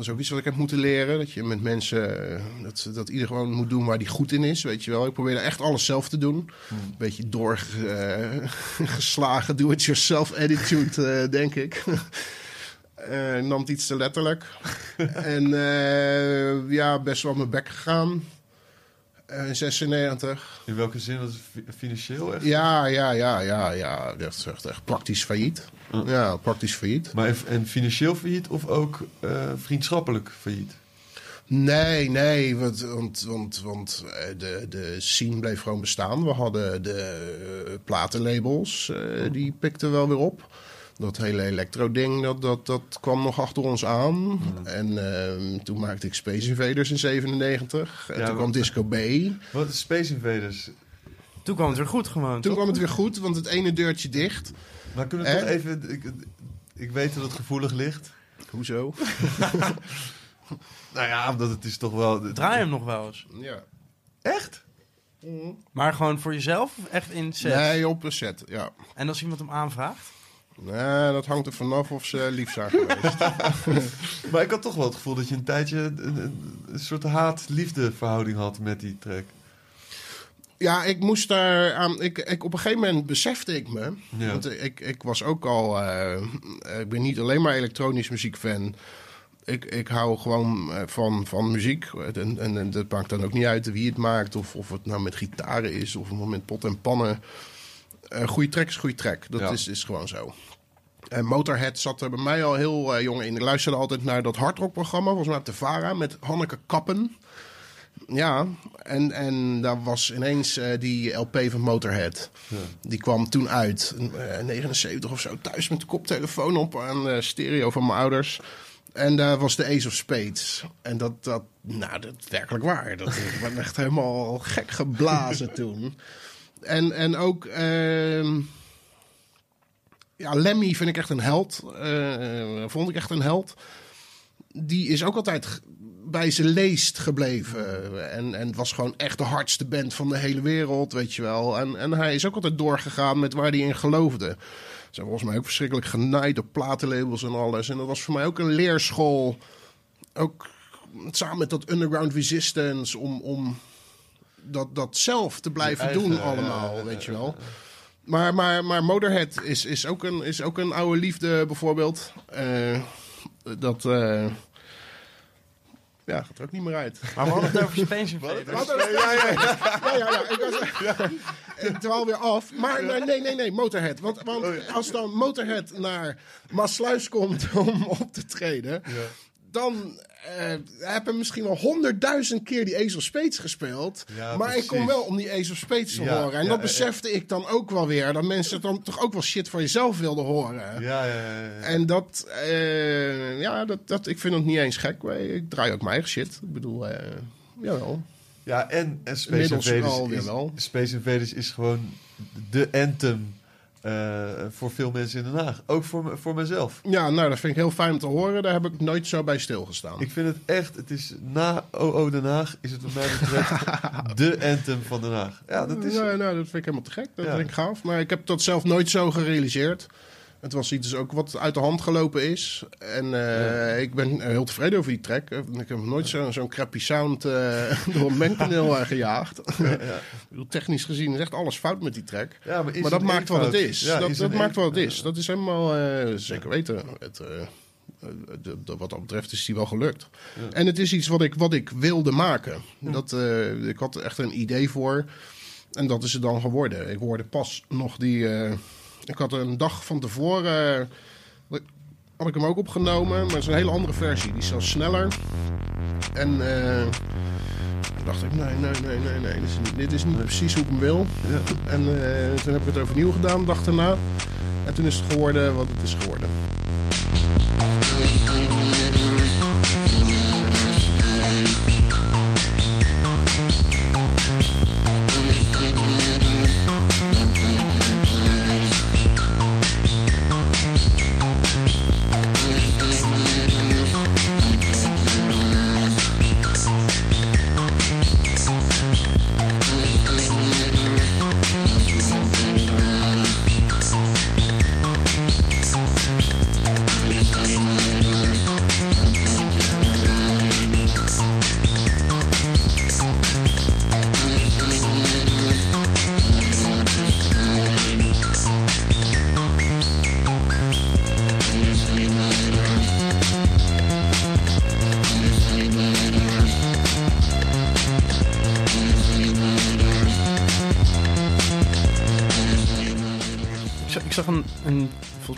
Dat is ook iets wat ik heb moeten leren. Dat je met mensen, eh, dat, dat ieder gewoon moet doen waar die goed in is. Weet je wel. Ik probeerde echt alles zelf te doen. Een beetje doorgeslagen do-it-yourself attitude, eh, denk ik. Ik nam het iets te letterlijk. en ja, best wel mijn bek gegaan. Eh, In 96. In welke zin? Was het fi- financieel echt? Ja, ja, ja, ja, ja. Dat is echt, echt praktisch failliet. Oh. Ja, praktisch failliet. Maar en, financieel failliet of ook eh, vriendschappelijk failliet? Nee, nee, want, want, want, want eh, de, de scene bleef gewoon bestaan. We hadden de platenlabels, eh, die pikten wel weer op. Dat hele elektro-ding, dat, dat, dat kwam nog achter ons aan. En ehm, toen maakte ik Space Invaders in 97. En Ja, toen kwam Disco B. Wat is Space Invaders? Toen kwam het weer goed gewoon. Toen toch? kwam het weer goed, want het ene deurtje dicht. Maar kunnen we toch En? even... Ik, ik weet dat het gevoelig ligt. Hoezo? Nou ja, omdat het is toch wel... Draai hem nog wel eens. Ja. Echt? Maar gewoon voor jezelf of echt in set? Nee, op een set, ja. En als iemand hem aanvraagt? Nee, dat hangt er vanaf of ze lief zijn geweest. Maar ik had toch wel het gevoel dat je een tijdje een, soort haat-liefde verhouding had met die track. Ja, ik moest daar aan. Ik, ik, op een gegeven moment besefte ik me. Ja. Want ik, ik was ook al. eh, ik ben niet alleen maar elektronisch muziekfan. Ik, ik hou gewoon eh, van, van muziek. En, en, en dat maakt dan ook niet uit wie het maakt. Of, of het nou met gitaren is. Of met pot en pannen. Eh goede track is goede track. Dat Ja. is, is gewoon zo. En Motorhead zat er bij mij al heel eh, jong in. Ik luisterde altijd naar dat hardrockprogramma. Volgens mij op de VARA. Met Hanneke Kappen. Ja, en, en daar was ineens eh, die LP van Motorhead. Ja. Die kwam toen uit, eh 79 of zo, thuis met de koptelefoon op aan de stereo van mijn ouders. En daar was de Ace of Spades. En dat, dat nou, dat is werkelijk waar. Dat, ik ben echt helemaal gek geblazen toen. En, en ook, ehm, ja, Lemmy vind ik echt een held. Eh, vond ik echt een held. Die is ook altijd bij zijn leest gebleven. En, en was gewoon echt de hardste band van de hele wereld, weet je wel. En, en hij is ook altijd doorgegaan met waar hij in geloofde. Ze volgens mij ook verschrikkelijk genaaid op platenlabels en alles. En dat was voor mij ook een leerschool. Ook samen met dat Underground Resistance. Om, om dat, dat zelf te blijven eigen, doen ja, allemaal, ja, weet je ja, wel. Maar, maar, maar Motorhead is, is, ook een, is ook een oude liefde bijvoorbeeld. Eh, dat... eh, Ja, gaat er ook niet meer uit. Maar we hadden het over Invaders. Ja, ja, ja. ja, ja, ja. Ik, was, ik dwaal weer af. Maar nee, nee, nee, nee Motorhead. Want, want als dan Motorhead naar Maasluis komt om op te treden... dan eh heb ik misschien wel honderdduizend keer die Ace of Spades gespeeld. Ja, maar ik kom wel om die Ace of Spades te Ja, horen. En ja, dat ja. besefte ik dan ook wel weer. Dat mensen dan toch ook wel shit van jezelf wilden horen. Ja, ja, ja. ja. En dat, eh, ja, dat, dat, ik vind het niet eens gek. Ik draai ook mijn eigen shit. Ik bedoel, eh jawel. Ja, en, en Space Invaders, is. Space Invaders is gewoon de anthem eh, voor veel mensen in Den Haag. Ook voor, voor mezelf. Ja, nou, dat vind ik heel fijn om te horen. Daar heb ik nooit zo bij stilgestaan. Ik vind het echt, het is na OO Den Haag is het wat mij betreft de anthem van Den Haag. Ja, dat is... nou, nou, dat vind ik helemaal te gek. Dat Ja. vind ik gaaf. Maar ik heb dat zelf nooit zo gerealiseerd. Het was iets ook wat uit de hand gelopen is. En eh, ik ben heel tevreden over die track. Ik heb nooit zo- zo'n crappy sound eh, door een mengpaneel eh, gejaagd. Ja, bedoel, technisch gezien is echt alles fout met die track. ja, maar, dat maakt wat het is. Ja, dat dat maakt wat het is. Dat is helemaal, eh, zeker weten. Het, eh, eh, de- de- wat dat betreft is die wel gelukt. Ja. En het is iets wat ik, wat ik wilde maken. Dat, eh, ik had er echt een idee voor. En dat is het dan geworden. Ik hoorde pas nog die... ik had een dag van tevoren... eh, had ik hem ook opgenomen. Maar het is een hele andere versie. Die is zelfs sneller. En... toen dacht ik, nee, nee, nee, nee, nee. Dit is niet, dit is niet precies hoe ik hem wil. Ja. En eh, toen heb ik het overnieuw gedaan, de dag daarna. En toen is het geworden wat het is geworden.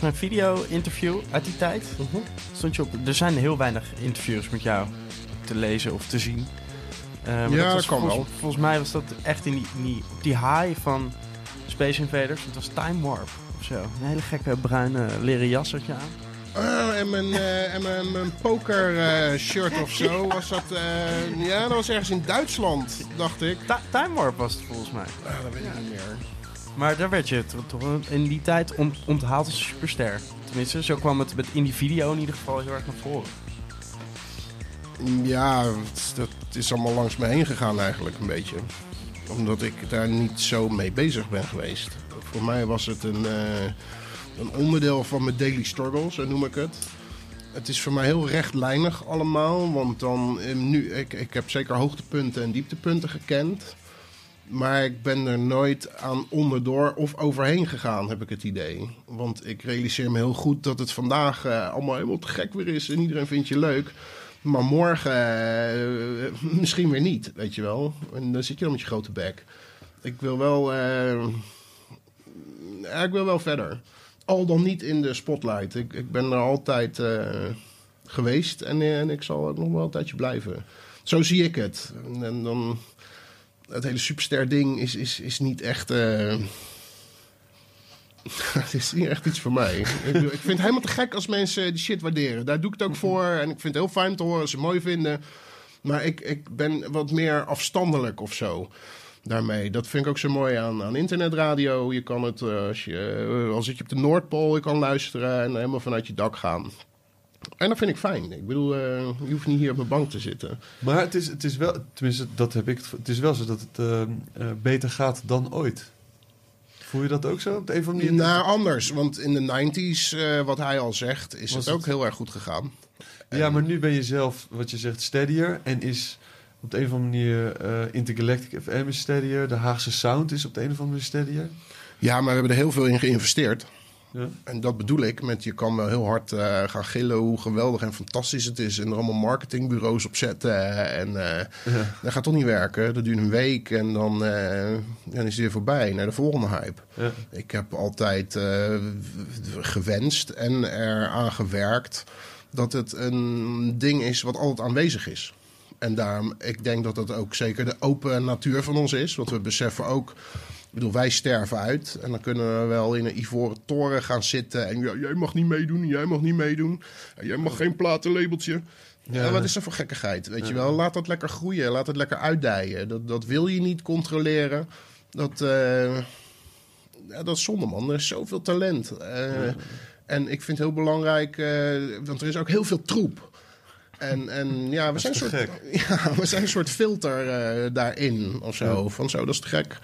Een, video-interview uit die tijd. Stond je op, er zijn heel weinig interviews met jou te lezen of te zien. Eh, Ja, dat kan volgens, wel. Volgens mij was dat echt in die, in die, op die high van Space Invaders. Het was Time Warp of zo. Een hele gekke bruine leren jas had je aan. Ah, en mijn, eh, en mijn, mijn poker eh, shirt of zo was dat... ja, dat was ergens in Duitsland, dacht ik. Ti- Time Warp was het volgens mij. Ah, dat weet ik niet meer. Maar daar werd je to- toch in die tijd ont- onthaald als superster. Tenminste, zo kwam het in die video in ieder geval heel erg naar voren. Ja, dat is allemaal langs me heen gegaan eigenlijk een beetje. Omdat ik daar niet zo mee bezig ben geweest. Voor mij was het een, eh, een onderdeel van mijn daily struggle, zo noem ik het. Het is voor mij heel rechtlijnig allemaal. Want dan, eh, nu, ik, ik heb zeker hoogtepunten en dieptepunten gekend. Maar ik ben er nooit aan onderdoor of overheen gegaan, heb ik het idee. Want ik realiseer me heel goed dat het vandaag eh, allemaal helemaal te gek weer is. En iedereen vindt je leuk. Maar morgen eh, misschien weer niet, weet je wel. En dan zit je dan met je grote bek. Ik wil wel, ja, ik wil wel verder. Al dan niet in de spotlight. Ik, ik ben er altijd geweest en, en ik zal ook nog wel een tijdje blijven. Zo zie ik het. En dan, het hele superster ding is, is, is niet echt... eh, het is niet echt iets voor mij. ik, ik vind het helemaal te gek als mensen die shit waarderen. Daar doe ik het ook voor. En ik vind het heel fijn te horen als ze het mooi vinden. Maar ik, ik ben wat meer afstandelijk of zo. Daarmee. Dat vind ik ook zo mooi aan, aan internetradio. Je kan het, eh, als je, eh, al zit je op de Noordpool, je kan luisteren en helemaal vanuit je dak gaan. En dat vind ik fijn. Ik bedoel, eh, je hoeft niet hier op mijn bank te zitten. Maar het is, het is wel, tenminste, dat heb ik. het- Het is wel zo dat het eh, eh, beter gaat dan ooit. Voel je dat ook zo op de een of andere manier? Nou, anders. Want in de 90s, eh, wat hij al zegt, is Was het ook het- heel erg goed gegaan. ja, maar nu ben je zelf, wat je zegt, steadier. En is op de een of andere manier Intergalactic FM is steadier. De Haagse Sound is op de een of andere manier steadier. Ja, maar we hebben er heel veel in geïnvesteerd. Ja. En dat bedoel ik met je kan wel heel hard eh, gaan gillen hoe geweldig en fantastisch het is. En er allemaal marketingbureaus op zetten. En eh, Ja. dat gaat toch niet werken. Dat duurt een week en dan, eh, dan is het weer voorbij naar de volgende hype. Ja. Ik heb altijd gewenst en eraan gewerkt dat het een ding is wat altijd aanwezig is. En daarom, ik denk dat dat ook zeker de open natuur van ons is. Want we beseffen ook, ik bedoel, wij sterven uit. En dan kunnen we wel in een ivoren toren gaan zitten. En ja, jij mag niet meedoen, jij mag niet meedoen. En jij mag geen platenlabeltje. Ja, Ja. wat is dat voor gekkigheid? Weet je wel, laat dat lekker groeien, laat het lekker uitdijen. Dat, dat wil je niet controleren. Dat, eh, ja, dat is zonde, man. Er is zoveel talent. Eh, En ik vind het heel belangrijk, eh, want er is ook heel veel troep. En, en ja, we zijn, soort, ja, we zijn een soort filter daarin of zo. Van zo, dat is te gek.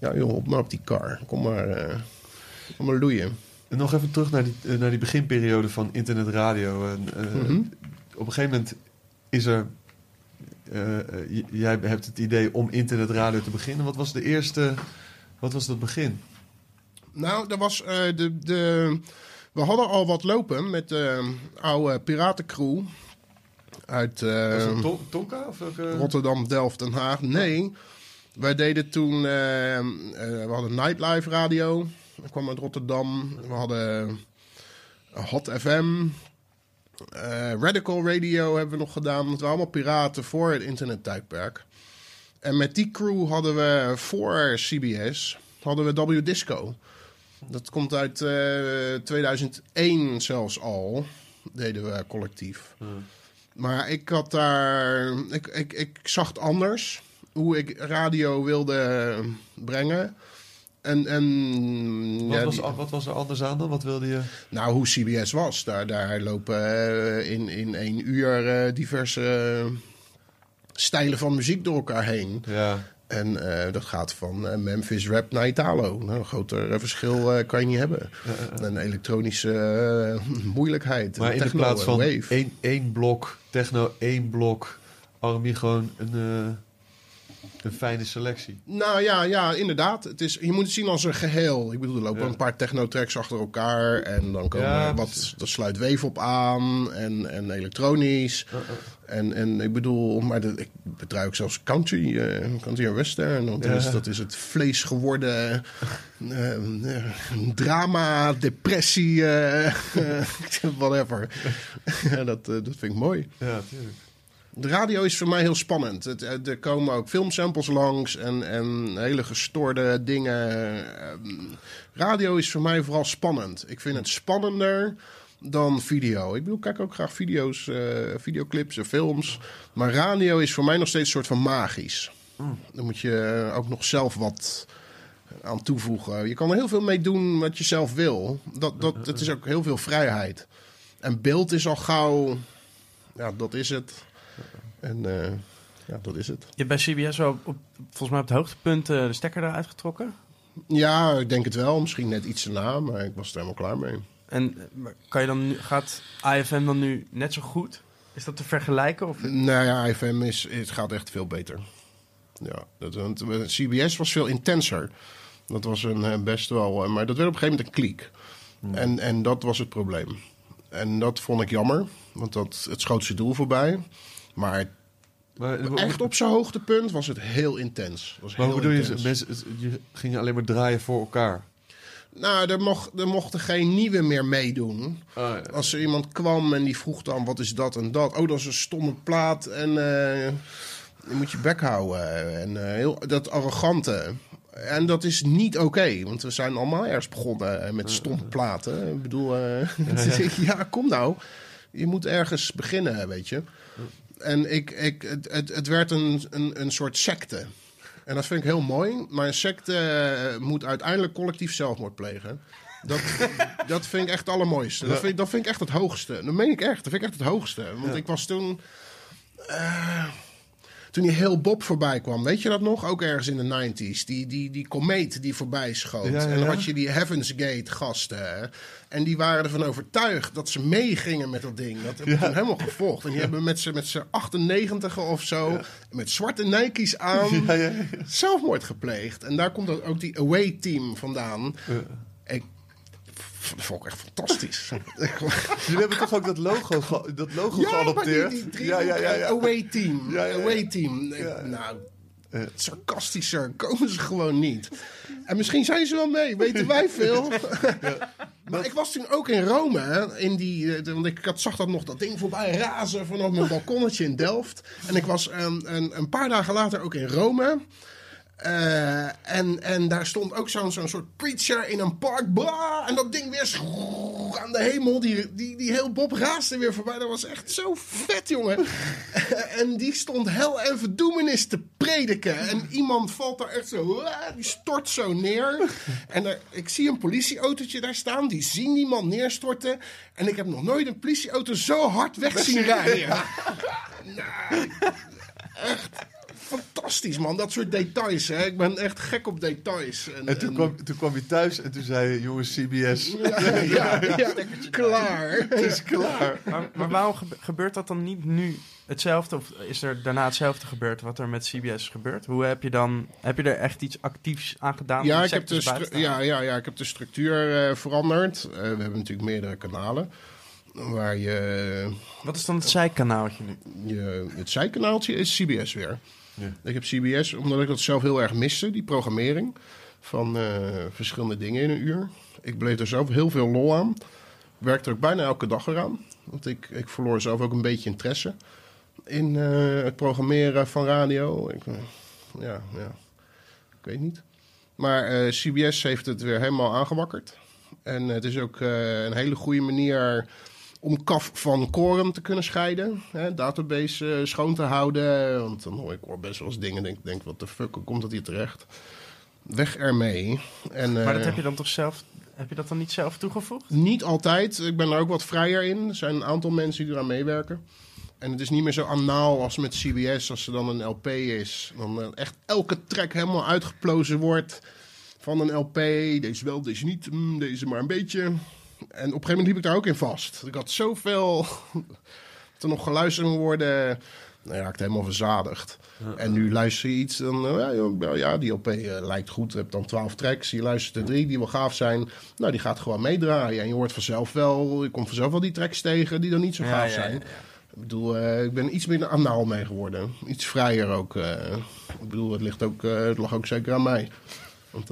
Ja, joh, op maar op die kar. Kom maar, eh, kom maar loeien. En nog even terug naar die, eh, naar die beginperiode van internetradio. En, eh, Mhm. Op een gegeven moment is er... jij hebt het idee om internetradio te beginnen. Wat was de eerste... Wat was dat begin? Nou, er was de, de. We hadden al wat lopen met de oude piratencrew uit Tonka? Of? Rotterdam, Delft, Den Haag. Nee, wij deden toen. eh, eh, we hadden Nightlife Radio. Dat kwam uit Rotterdam. We hadden Hot FM. eh, Radical Radio hebben we nog gedaan. Het waren allemaal piraten voor het internettijdperk. En met die crew hadden we voor CBS hadden we W Disco. Dat komt uit eh, 2001 zelfs al. Deden we collectief. Maar ik had daar. Ik, ik, ik zag het anders. Hoe ik radio wilde brengen. En. en Wat, ja, was, die- wat was er anders aan dan? Wat wilde je... nou, hoe CBS was. Daar, daar lopen eh, in, in één uur eh, diverse stijlen van muziek door elkaar heen. Ja, En eh, dat gaat van Memphis rap naar Italo. Nou, een groter verschil kan je niet hebben. Een elektronische moeilijkheid. maar in plaats van één, één blok techno, één blok R&B gewoon een, een fijne selectie. Nou ja, ja, inderdaad. Het is, je moet het zien als een geheel. Ik bedoel, er lopen Ja. een paar techno-tracks achter elkaar. En dan komen Ja, wat, er sluit wave op aan. En, en elektronisch. En, en ik bedoel, maar de, ik bedrijf ook zelfs country, eh, country en western. Want dat, Ja. is, dat is het vlees geworden eh, eh, drama, depressie, whatever. dat, dat vind ik mooi. Ja, tuurlijk. De radio is voor mij heel spannend. Het, het- er komen ook filmsamples langs en, en hele gestoorde dingen. Ehm, Radio is voor mij vooral spannend. Ik vind het spannender dan video. Ik bedoel, ik kijk ook graag video's, eh, videoclips en films. Maar radio is voor mij nog steeds een soort van magisch. Dan moet je ook nog zelf wat aan toevoegen. Je kan er heel veel mee doen wat je zelf wil. Dat, dat, het is ook heel veel vrijheid. En beeld is al gauw... Ja, dat is het. En eh, ja, dat is het. Je hebt bij CBS wel op, volgens mij op het hoogtepunt eh, de stekker eruit getrokken. Ja, ik denk het wel. Misschien net iets te na, maar ik was er helemaal klaar mee. En eh, kan je dan nu, gaat IFM dan nu net zo goed? Is dat te vergelijken? Of? Nou ja, IFM is, het gaat echt veel beter. Ja, dat, want, CBS was veel intenser. Dat was een best wel... maar dat werd op een gegeven moment een kliek. En, en dat was het probleem. En dat vond ik jammer, want dat, het schoot zijn doel voorbij. Maar Maar, echt op zijn hoogtepunt was het heel intens. Was maar heel hoe bedoel je, mensen, je ging alleen maar draaien voor elkaar. Nou, er, mocht, er mochten geen nieuwe meer meedoen. Ah, ja. Als er iemand kwam en die vroeg dan wat is dat en dat. Oh, dat is een stomme plaat en eh, je moet je bek houden. En eh, heel, dat arrogante. En dat is niet oké, want we zijn allemaal ergens begonnen eh, met stomme platen. Ik bedoel, eh, ja, kom nou. Je moet ergens beginnen, weet je. En ik, ik, het, het, het werd een, een, een soort secte. En dat vind ik heel mooi. Maar een secte eh, moet uiteindelijk collectief zelfmoord plegen. Dat, dat vind ik echt het allermooiste. Dat vind, ik- dat vind ik echt het hoogste. Dat meen ik echt. Dat vind ik echt het hoogste. Want ik was toen... eh, toen die heel Bob voorbij kwam, weet je dat nog? Ook ergens in de 90s. Die, die, die komeet die voorbij schoot. Ja, ja, En dan had je die Heaven's Gate gasten. En die waren ervan overtuigd dat ze meegingen met dat ding. Dat hebben we toen helemaal gevolgd. En die hebben met z'n met z'n 98 of zo, met zwarte Nike's aan, zelfmoord gepleegd. En daar komt ook die away team vandaan. Dat vond ik echt fantastisch. Jullie hebben toch ook dat logo, ge- dat logo die, geadopteerd? die drie ja, ja, ja, ja. away team. Ja, ja, ja. Away team. Ja. Nou, Ja. sarcastischer komen ze gewoon niet. En misschien zijn ze wel mee, weten wij veel. Maar ik was toen ook in Rome, hè, in die, eh, want ik had, zag dat nog dat ding voorbij razen vanaf mijn balkonnetje in Delft. En ik was ehm, een, een paar dagen later ook in Rome. Eh, en, en daar stond ook zo'n zo'n soort preacher in een park. Blah, en dat ding weer aan de hemel. Die, die, die heel Bob raasde weer voorbij. Dat was echt zo vet, jongen. en die stond hel en verdoemenis te prediken. En iemand valt daar echt zo... Die stort zo neer. En er, ik zie een politieautootje daar staan. Die zien die man neerstorten. En ik heb nog nooit een politieauto zo hard weg zien rijden. Nou, echt fantastisch, man. Dat soort details, hè. Ik ben echt gek op details. En toen kwam, toen kwam je thuis en toen zei je, jongens, CBS, Ja, ja, ja, klaar. het is klaar. Maar, maar waarom gebe- gebeurt dat dan niet nu hetzelfde? Of is er daarna hetzelfde gebeurd wat er met CBS is gebeurd? Hoe heb je dan... Heb je er echt iets actiefs aan gedaan? Ja, ik heb de, ja, ja, ja, ik heb de structuur eh, veranderd. Eh, we hebben natuurlijk meerdere kanalen. Waar je, Wat is dan het zijkanaaltje nu? je het zijkanaaltje is CBS weer. Ja. Ik heb CBS, omdat ik dat zelf heel erg miste, die programmering van eh, verschillende dingen in een uur. Ik bleef er zelf heel veel lol aan. Werkte er ook bijna elke dag eraan. Want ik, ik verloor zelf ook een beetje interesse in eh, het programmeren van radio. Ik, eh, ja, ja, ik weet niet. Maar CBS heeft het weer helemaal aangewakkerd. En het is ook een hele goede manier om kaf van koren te kunnen scheiden. Hè, database eh, schoon te houden. Want dan hoor ik hoor best wel eens dingen. Denk, denk wat de fuck, hoe komt dat hier terecht? Weg ermee. En, Maar dat eh, heb je dan toch zelf... Heb je dat dan niet zelf toegevoegd? niet altijd. Ik ben er ook wat vrijer in. Er zijn een aantal mensen die eraan meewerken. En het is niet meer zo anaal als met CBS. Als er dan een LP is. Dan eh, echt elke track helemaal uitgeplozen wordt. Van een LP. Deze wel, deze niet. mm, deze maar een beetje. En op een gegeven moment liep ik daar ook in vast. Ik had zoveel... er nog geluisterd worden... Nou ja, ik het helemaal verzadigd. En nu luister je iets, dan eh, ja, ja, die LP eh, lijkt goed. Je hebt dan twaalf tracks, je luistert er drie die wel gaaf zijn. Nou, die gaat gewoon meedraaien. En je hoort vanzelf wel, je komt vanzelf wel die tracks tegen die dan niet zo gaaf ja, zijn. Ik bedoel, eh, ik ben iets minder anaal mee geworden. Iets vrijer ook. ik bedoel, het, ligt ook, het lag ook zeker aan mij. Want,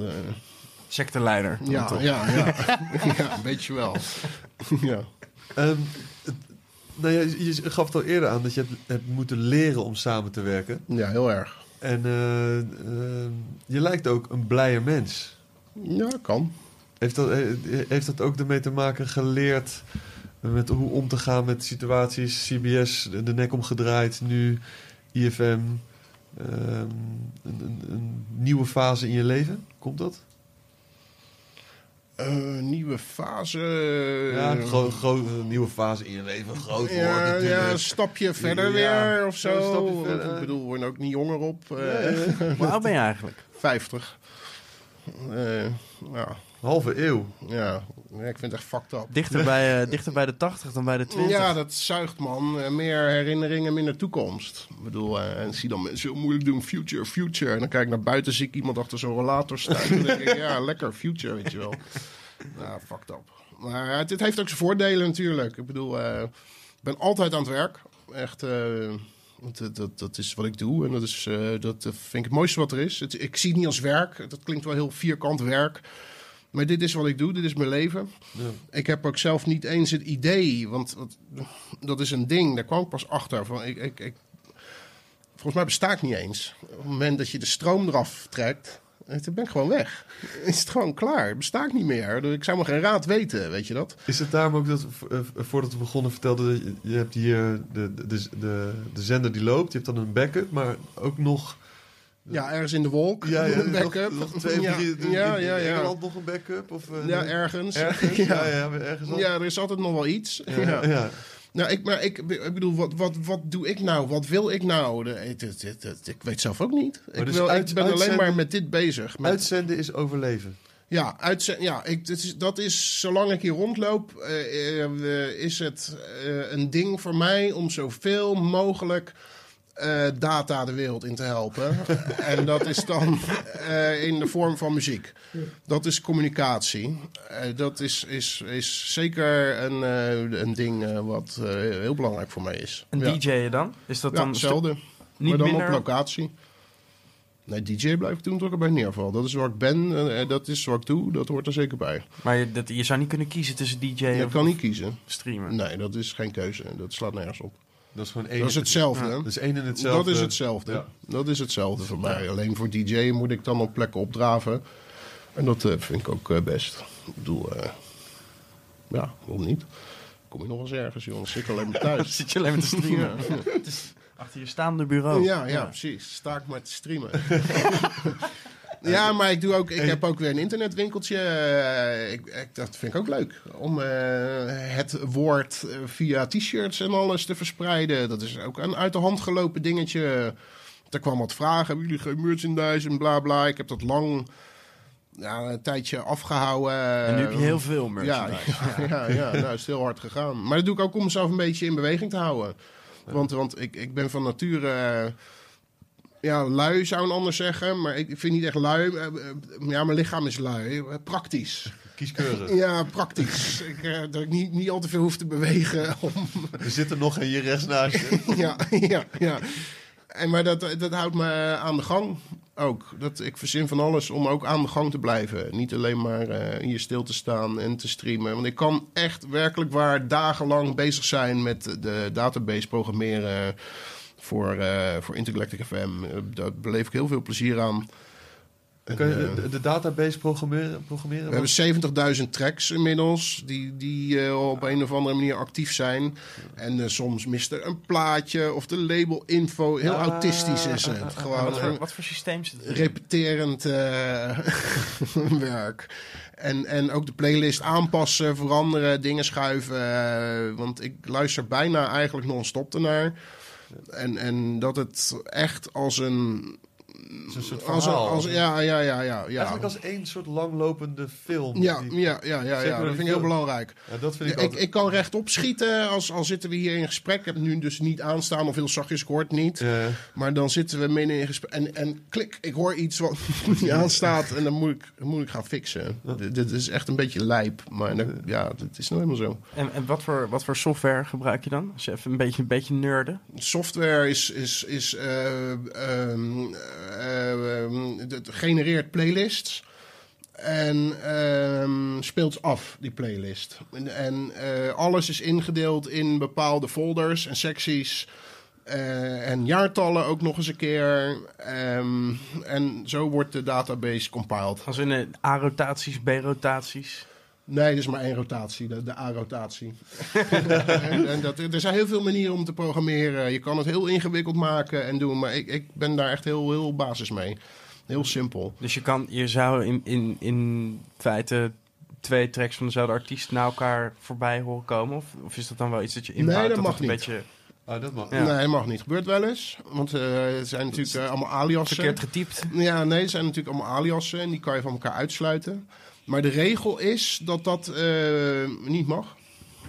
Secteleider. ja, ja, ja. ja, een beetje wel. ja. Ehm, het- nou ja, je je gaf het al eerder aan dat je hebt, hebt moeten leren om samen te werken. ja, heel erg. En eh, ehm, je lijkt ook een blijer mens. Ja, kan. Heeft dat, heeft dat ook ermee te maken geleerd met hoe om te gaan met situaties? CBS de nek omgedraaid, nu IFM. ehm, een, een, een nieuwe fase in je leven? Komt dat? Eh, nieuwe fase. ja, eh, gro- gro- een nieuwe fase in je leven. Groot Ja, worden natuurlijk. ja, een stapje verder Ja, weer of zo. een stapje Want verder. Ik bedoel, we worden ook niet jonger op. eh, Ja, ja. Hoe oud ben je eigenlijk? 50. Eh, ja, Halve eeuw. ja, Ja, ik vind het echt fucked up. Dichter bij, eh, dichter bij de 80 dan bij de 20. Ja, dat zuigt man. Meer herinneringen, minder toekomst. Ik bedoel, eh, en zie dan mensen heel moeilijk doen, future, future. En dan kijk ik naar buiten, zie ik iemand achter zo'n rollator staan. dan denk ik, ja, lekker, future, weet je wel. Nou, fucked up. Maar eh, dit heeft ook zijn voordelen natuurlijk. Ik bedoel, ik ben altijd aan het werk. Echt, dat, dat, dat is wat ik doe. En dat, is, dat vind ik het mooiste wat er is. Het, ik zie het niet als werk. Dat klinkt wel heel vierkant werk. Maar dit is wat ik doe, dit is mijn leven. Ja. Ik heb ook zelf niet eens het idee, want want dat is een ding, daar kwam ik pas achter. Van, ik, ik, ik, volgens mij besta ik niet eens. Op het moment dat je de stroom eraf trekt, eh, dan ben ik gewoon weg. Is het gewoon klaar, besta ik niet meer. Ik zou maar geen raad weten, weet je dat? Is het daarom ook dat, eh, voordat we begonnen vertelde, dat je, je hebt hier de, de, de, de, de zender die loopt, je hebt dan een backup, maar ook nog... Ja, ergens in de wolk, Ja, ja, een backup. Nog, nog twee, ja, drie, ja, in ja, ja. Engeland nog een backup? Of, eh, Ja, ergens. ergens? Ja, ja. ja, ergens al. Ja, er is altijd nog wel iets. Ja. Nou, ik, maar ik, ik bedoel, wat, wat, wat doe ik nou? Wat wil ik nou? De- ik weet zelf ook niet. Ik, dus wil, uit- ik ben alleen maar met dit bezig. Met, Uitzenden is overleven. Ja, uitzend, ja ik, dat, is, dat is, zolang ik hier rondloop, eh, eh, is het een ding voor mij om zoveel mogelijk eh, data de wereld in te helpen. en dat is dan eh, in de vorm van muziek. Dat is communicatie. Eh, dat is, is, is zeker een, eh, een ding wat eh, heel belangrijk voor mij is. En ja. DJ dan? Is dat Ja, dan hetzelfde. niet maar dan minder? op locatie. Nee, DJ blijf ik doen tot ik bij neerval. Dat is waar ik ben, dat is wat ik doe, dat hoort er zeker bij. Maar je, dat, je zou niet kunnen kiezen tussen DJ Je of kan niet kiezen. streamen. Nee, dat is geen keuze. Dat slaat nergens op. Dat is gewoon één. Dat is hetzelfde. Ja. Dat is één en hetzelfde. Dat is hetzelfde. Ja. Dat is hetzelfde voor mij. Alleen voor DJ moet ik dan op plekken opdraven. En dat eh, vind ik ook eh, best. Ik bedoel, eh, ja, waarom niet? Kom je nog eens ergens, jongens? Zit alleen maar Dan thuis. zit je alleen maar te streamen. Ja. Het is achter je staande bureau. Ja, ja, precies. Sta ik maar te streamen. ja, maar ik, doe ook, ik heb ook weer een internetwinkeltje. Eh, ik, ik, dat vind ik ook leuk. Om eh, het woord eh, via t-shirts en alles te verspreiden. Dat is ook een uit de hand gelopen dingetje. Er kwam wat vragen. Hebben jullie geen merchandise en bla bla. Ik heb dat lang ja, een tijdje afgehouden. En nu heb je heel veel Ja, merchandise. ja, ja, ja, nou is heel hard gegaan. Maar dat doe ik ook om mezelf een beetje in beweging te houden. Want, want ik, ik ben van nature... ja, lui zou een ander zeggen. Maar ik vind niet echt lui. eh, eh, Ja, mijn lichaam is lui. eh, Praktisch. Kieskeurig. Ja, praktisch. ik, dat ik niet, niet al te veel hoef te bewegen. Om, Er zit er nog een hier rechts naast je. ja, ja, ja. En, maar dat, dat houdt me aan de gang ook. Dat, ik verzin van alles om ook aan de gang te blijven. Niet alleen maar eh, hier stil te staan en te streamen. Want ik kan echt werkelijk waar dagenlang bezig zijn met de database programmeren voor, eh voor Intergalactic FM. Eh, Daar beleef ik heel veel plezier aan. En, Kun je eh, de, de database programmeren? programmeren? we hebben 70.000 tracks inmiddels die, die eh, op een of andere manier actief zijn. En eh, soms mist er een plaatje of de label info. Heel Ah, autistisch is het. ah, ah, Gewoon Wat voor, een wat voor systeem zit er? repeterend eh, werk. En, en ook de playlist aanpassen, veranderen, dingen schuiven. want ik luister bijna eigenlijk non-stop ernaar. En, en dat het echt als een... Het is een soort Als als, ja, ja, ja, ja. ja. Eigenlijk als één soort langlopende film. Ja, Die- ja, ja, ja, dat vind ik heel belangrijk. Ja, dat vind ik, Ja, ik, kan rechtop schieten als, als zitten we hier in gesprek. Ik heb het nu dus niet aanstaan of heel zachtjes, ik hoor het niet. Maar dan zitten we midden in gesprek en, en klik, ik hoor iets wat niet aanstaat en dan moet ik, moet ik gaan fixen. Dit, dit is echt een beetje lijp, maar dan- ja, het is nou helemaal zo. En, en wat, voor, wat voor software gebruik je dan? Als je even een beetje, een beetje nerden. Software is, is, is eh, ehm, eh, ehm, het genereert playlists. En ehm, speelt af, die playlist. En, eh, alles is ingedeeld in bepaalde folders en secties. eh, en jaartallen ook nog eens een keer. Ehm, en zo wordt de database compiled. Als in A-rotaties, B-rotaties. Nee, is maar één rotatie, de, de A-rotatie. en, en dat, er zijn heel veel manieren om te programmeren. Je kan het heel ingewikkeld maken en doen, maar ik, ik ben daar echt heel, heel basis mee. Heel simpel. Dus je, kan, je zou in, in, in feite twee tracks van dezelfde artiest naar elkaar voorbij horen komen? Of, of is dat dan wel iets dat je Nee, inbouwt? dat mag het een niet. beetje Ah, dat mag. Ja. Nee, dat mag niet. Gebeurt wel eens. Want eh, het zijn natuurlijk eh, allemaal aliasen. verkeerd getypt. Ja, nee, het zijn natuurlijk allemaal aliasen en die kan je van elkaar uitsluiten. Maar de regel is dat dat eh, niet mag.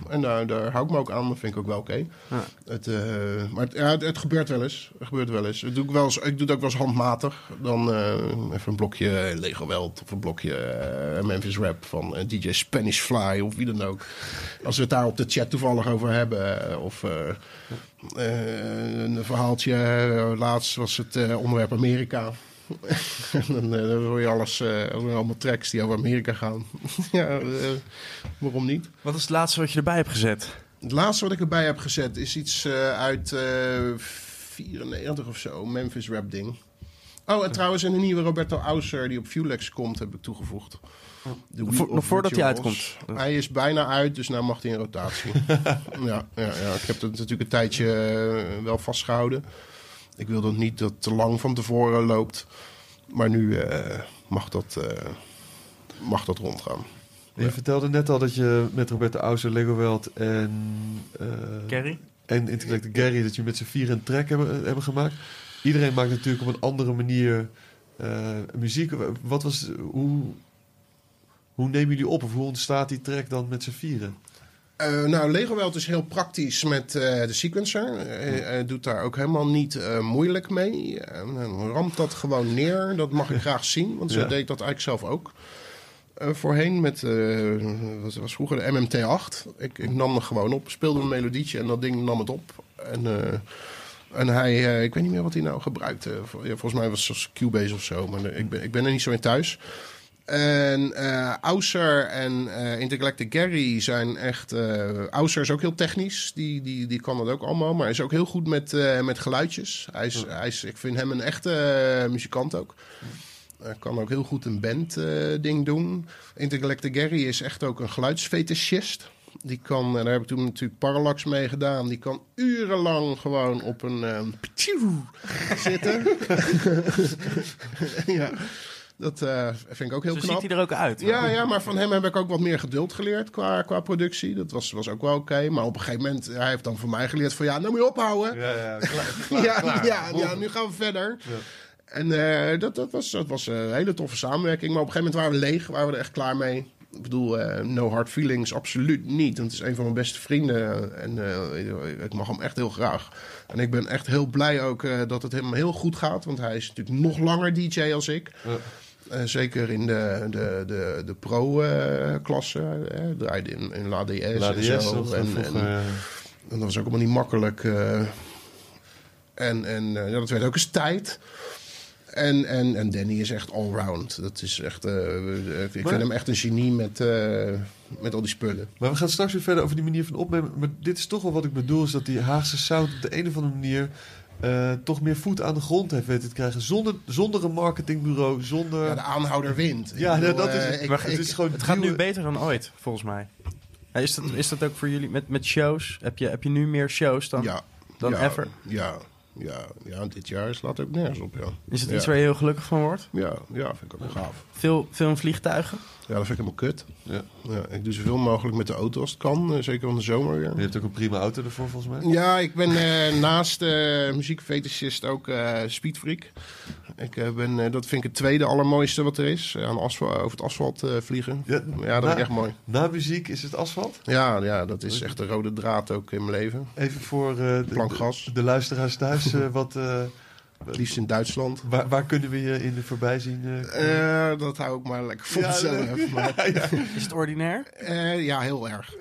En daar, daar hou ik me ook aan, dat vind ik ook wel oké. Ja. Het, eh, maar het, ja, het, het gebeurt wel eens. Het gebeurt wel eens. Het doe ik, wel eens ik doe het ook wel eens handmatig. Dan eh, even een blokje Lego Weld of een blokje Memphis Rap van DJ Spanish Fly of wie dan ook. Als we het daar op de chat toevallig over hebben. Of een verhaaltje. laatst was het onderwerp Amerika. En dan, eh, dan hoor je alles, eh, allemaal tracks die over Amerika gaan. ja, eh, waarom niet? Wat is het laatste wat je erbij hebt gezet? Het laatste wat ik erbij heb gezet is iets uit eh 94 of zo. Memphis rap ding. Oh, en trouwens een nieuwe Roberto Auser die op Fulex komt, heb ik toegevoegd. Nog voordat hij uitkomt. Hij is bijna uit, dus nou mag hij in rotatie. ja, ja, ja, ik heb het natuurlijk een tijdje wel vastgehouden. Ik wil dat niet dat het te lang van tevoren loopt. Maar nu eh, mag, dat, eh, mag dat rondgaan. Je vertelde net al dat je met Roberto Auser, Lego Weld en... eh, Kerry? en Intellectual Gary, dat je met z'n vier een track hebben, hebben gemaakt. Iedereen maakt natuurlijk op een andere manier eh, muziek. Wat was, hoe, hoe nemen jullie op of hoe ontstaat die track dan met z'n vieren? Uh, nou, Lego is heel praktisch met uh, de sequencer. Hij doet daar ook helemaal niet uh, moeilijk mee. ramt dat gewoon neer. Dat mag ik graag zien, want zo ja. deed ik dat eigenlijk zelf ook. voorheen met, was, was vroeger de MMT8. Ik, ik nam er gewoon op, speelde een melodietje en dat ding nam het op. En, en hij, ik weet niet meer wat hij nou gebruikte. volgens mij was het Cubase of zo, maar ik ben, ik ben er niet zo in thuis. En uh, Auser en uh, Intergalactic Gary zijn echt... Uh, Auser is ook heel technisch. Die, die, die kan dat ook allemaal. Maar hij is ook heel goed met, met geluidjes. Hij is, hij is, ik vind hem een echte muzikant ook. Hij kan ook heel goed een band ding doen. Intergalactic Gary is echt ook een geluidsfetischist. Die kan, en daar heb ik toen natuurlijk Parallax mee gedaan. Die kan urenlang gewoon op een zitten. ja. Dat uh, vind ik ook heel Zo knap. ziet hij er ook uit. Ja, ja, maar van hem heb ik ook wat meer geduld geleerd qua, qua productie. Dat was, was ook wel oké. Maar op een gegeven moment, hij heeft dan voor mij geleerd van... Ja, nou moet je ophouden. Ja, ja, klaar, klaar, ja, klaar. ja, ja, nu gaan we verder. Ja. En uh, dat, dat was, dat was een hele toffe samenwerking. Maar op een gegeven moment waren we leeg. Waren we er echt klaar mee. Ik bedoel, uh, no hard feelings, absoluut niet. Want het is een van mijn beste vrienden. En uh, ik mag hem echt heel graag. En ik ben echt heel blij ook uh, dat het hem heel goed gaat. Want hij is natuurlijk nog langer DJ als ik. Ja. Uh, zeker in de, de, de, de pro-klasse. Uh, draaide in, in LADS, LADS en zo. En, vroeger, en, dat was ook allemaal niet makkelijk. En en ja, dat werd ook eens tijd. En, en, en Danny is echt allround. Dat is echt, ik vind hem echt een genie met, eh, met al die spullen. Maar we gaan straks weer verder over die manier van opnemen. Maar dit is toch wel wat ik bedoel. Is dat die Haagse sound op de een of andere manier... eh, toch meer voet aan de grond heeft weten te krijgen. Zonder, zonder een marketingbureau. Zonder... Ja, de aanhouder wint. Ja, bedoel, dat is eh, het. ik- Maar het ik- is gewoon Het gaat nu beter dan ooit, volgens mij. Ja, Is dat, is dat ook voor jullie met, met shows? Heb je, heb je nu meer shows dan, ja, dan ja, ever? Ja, ja, ja, dit jaar slaat ook nergens op, ja. Is het ja. iets waar je heel gelukkig van wordt? Ja, ja, vind ik ook wel gaaf. Veel, veel vliegtuigen? Ja, dat vind ik helemaal kut. Ja. Ja, ik doe zoveel mogelijk met de auto als het kan, eh, zeker van de zomer weer. Je hebt ook een prima auto ervoor, volgens mij. Ja, ik ben eh, naast uh, muziekfetischist ook speedfreak. Ik ben, dat vind ik het tweede allermooiste wat er is. aan asfalt, over het asfalt vliegen. Ja, Ja, dat na- vind ik echt mooi. Na muziek is het asfalt. Ja, ja, dat is echt de rode draad ook in mijn leven. Even voor de, de, de luisteraars thuis. wat, Het liefst in Duitsland. waar, waar kunnen we je in de voorbij zien? eh, Eh, dat hou ik maar lekker voor Ja, mezelf. nee. Maar, Is het ordinair? eh, ja, heel erg.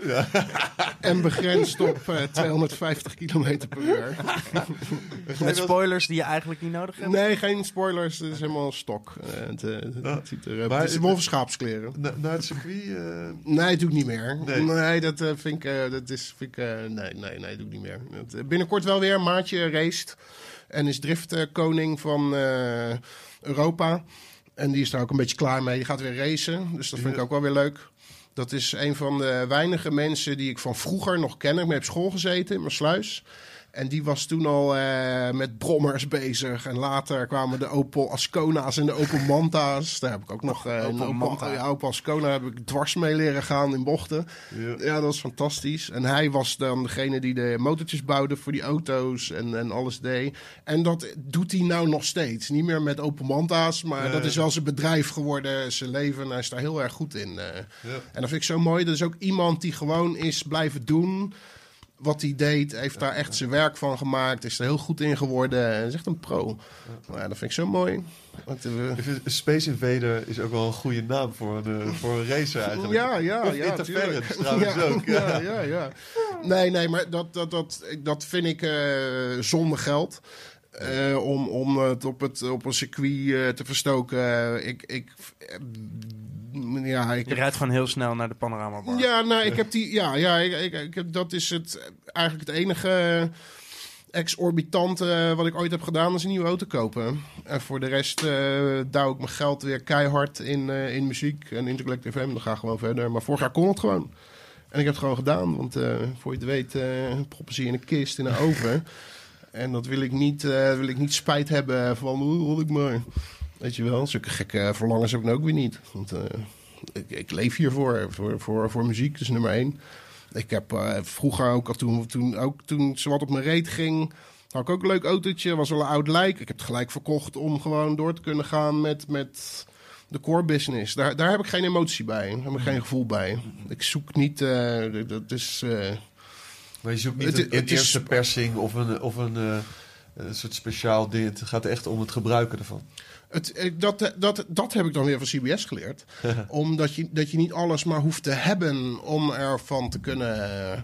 En begrensd op eh, 250 km per uur. Met spoilers die je eigenlijk niet nodig hebt? Nee, geen spoilers. Het is helemaal stok. Eh, het, het ziet er, Maar- het is wolfenschaapskleren. na- naar het circuit? eh, Nee, doe ik niet meer. Nee. Nee, dat eh, vind ik... eh, dat is, vind ik eh, nee, nee, nee, doe ik niet meer. Dat, binnenkort wel weer. Maatje raced. En is driftkoning van eh, Europa. En die is daar ook een beetje klaar mee. Die gaat weer racen. Dus dat vind ik ook wel weer leuk. Dat is een van de weinige mensen die ik van vroeger nog ken. Ik op school gezeten in mijn sluis. En die was toen al eh, met brommers bezig. En later kwamen de Opel Ascona's en de Opel Manta's. Daar heb ik ook nog eh, Opel Opel, Manta. ja, Opel Ascona heb ik dwars mee leren gaan in bochten. ja. Ja, dat was fantastisch. En hij was dan degene die de motortjes bouwde voor die auto's en, en alles deed. En dat doet hij nou nog steeds. Niet meer met Opel Manta's, maar Nee. dat is wel zijn bedrijf geworden, zijn leven. En hij is daar heel erg goed in. eh. Ja. En dat vind ik zo mooi. Dat is ook iemand die gewoon is blijven doen wat hij deed. Heeft daar echt zijn werk van gemaakt. Is er heel goed in geworden. En is echt een pro. Nou ja, dat vind ik zo mooi. Want, eh, Space Invader is ook wel een goede naam voor een, eh, voor een racer eigenlijk. Ja, ja, Of ja. Interference trouwens ja, ook. Ja, Ja. ja, ja. Nee, nee, maar dat, dat, dat, dat vind ik eh zonder geld. Eh, om, om het op, het op een circuit eh, te verstoken. ik, ik, eh, ja, ik Je rijdt gewoon heel snel naar de panoramabar. ja, nou, ik heb die. Ja, ja ik, ik, ik heb, dat is het, eigenlijk het enige exorbitante wat ik ooit heb gedaan, is een nieuwe auto kopen. En voor de rest eh douw ik mijn geld weer keihard in, eh, in muziek en Intergalactic FM. Dan ga ik gewoon verder. Maar vorig jaar kon het gewoon. En ik heb het gewoon gedaan, want eh, voor je het weet, eh proppen ze je in een kist, in een oven. En dat wil ik niet, eh, wil ik niet spijt hebben van, hoe ik maar. Weet je wel, zulke gekke verlangens heb ik ook weer niet. Want eh, ik, ik leef hiervoor, voor, voor, voor muziek, dus nummer één. Ik heb eh, vroeger ook, toen, toen, ook toen ze wat op mijn reet ging, had ik ook een leuk autootje. Was wel een oud lijk. Ik heb het gelijk verkocht om gewoon door te kunnen gaan met, met de core business. Daar, daar heb ik geen emotie bij. Daar heb ik geen gevoel bij. Ik zoek niet... dat is... Maar je zoekt niet Het- een, een het is- eerste persing of een, of een, eh, een soort speciaal ding. Het gaat echt om het gebruiken ervan. Het, eh, dat, dat, dat heb ik dan weer van CBS geleerd. Omdat je, dat je niet alles maar hoeft te hebben om ervan te kunnen eh, eh,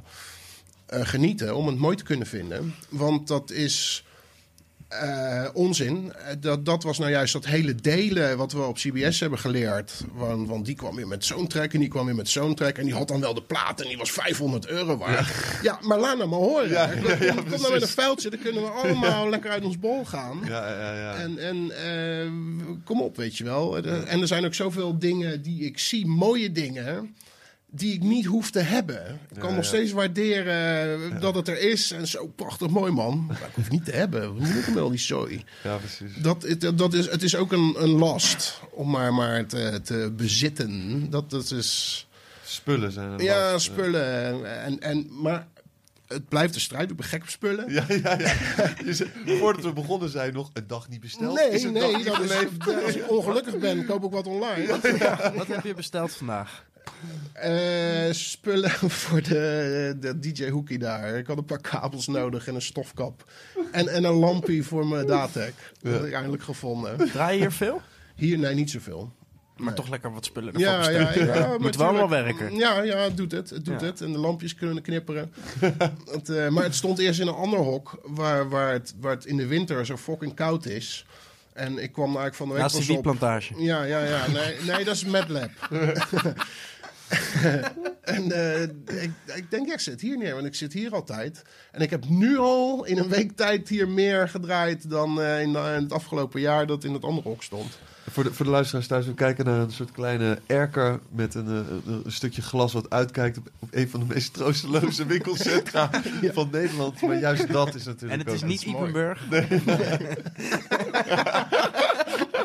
genieten. Om het mooi te kunnen vinden. Want dat is eh, onzin. Eh, Dat, dat was nou juist dat hele delen wat we op CBS hebben geleerd. Want, want die kwam weer met zo'n track en die kwam weer met zo'n track. En die had dan wel de plaat en die was 500 euro waard. Ja, maar laat nou maar horen. Ja, kom, ja, ja, kom nou met een vuiltje, dan kunnen we allemaal lekker uit ons bol gaan. Ja, ja, ja. En, en eh, kom op, weet je wel. En er zijn ook zoveel dingen die ik zie, mooie dingen, die ik niet hoef te hebben. Ik kan Ja, nog ja. steeds waarderen dat het er is. En zo prachtig mooi, man. Maar ik hoef het niet te hebben. Wat moet ik met al die zooi? ja, precies. Dat, het- dat is, het is ook een, een last om maar, maar te, te bezitten. Dat, dat is... Spullen zijn er. Ja, last. spullen. En, en, maar het blijft een strijd. Ik ben gek op spullen. Ja, ja, ja. Voordat we begonnen zei je nog een dag niet besteld. Nee, Is een dag nee, dat is, als ik ongelukkig ben, koop ik wat online. Wat heb je besteld vandaag? Eh, spullen voor de, de DJ Hoekie daar. Ik had een paar kabels nodig en een stofkap. En, en een lampje voor mijn Datec. Dat heb ik eindelijk gevonden. Draai je hier veel? Hier, nee, niet zoveel. Maar toch lekker wat spullen ervoor Ja, ja, ja, Moet wel allemaal tuurlijk- werken. Ja, ja, het doet het. Het doet Ja. het. En de lampjes kunnen knipperen. het, eh, maar het stond eerst in een ander hok, waar, waar, het, waar het in de winter zo fucking koud is. En ik kwam eigenlijk van de week Naast die wietplantage. Ja, ja, ja. Nee, nee dat is MedLab. en eh, ik, ik denk, ja, ik zit hier neer, want ik zit hier altijd. En ik heb nu al in een week tijd hier meer gedraaid dan eh, in, in het afgelopen jaar dat in het andere hok stond. Voor de, voor de luisteraars thuis, we kijken naar een soort kleine erker met een, eh, een, een stukje glas wat uitkijkt op, op een van de meest troosteloze winkelcentra van Nederland. Maar juist dat is natuurlijk En het is niet mooi.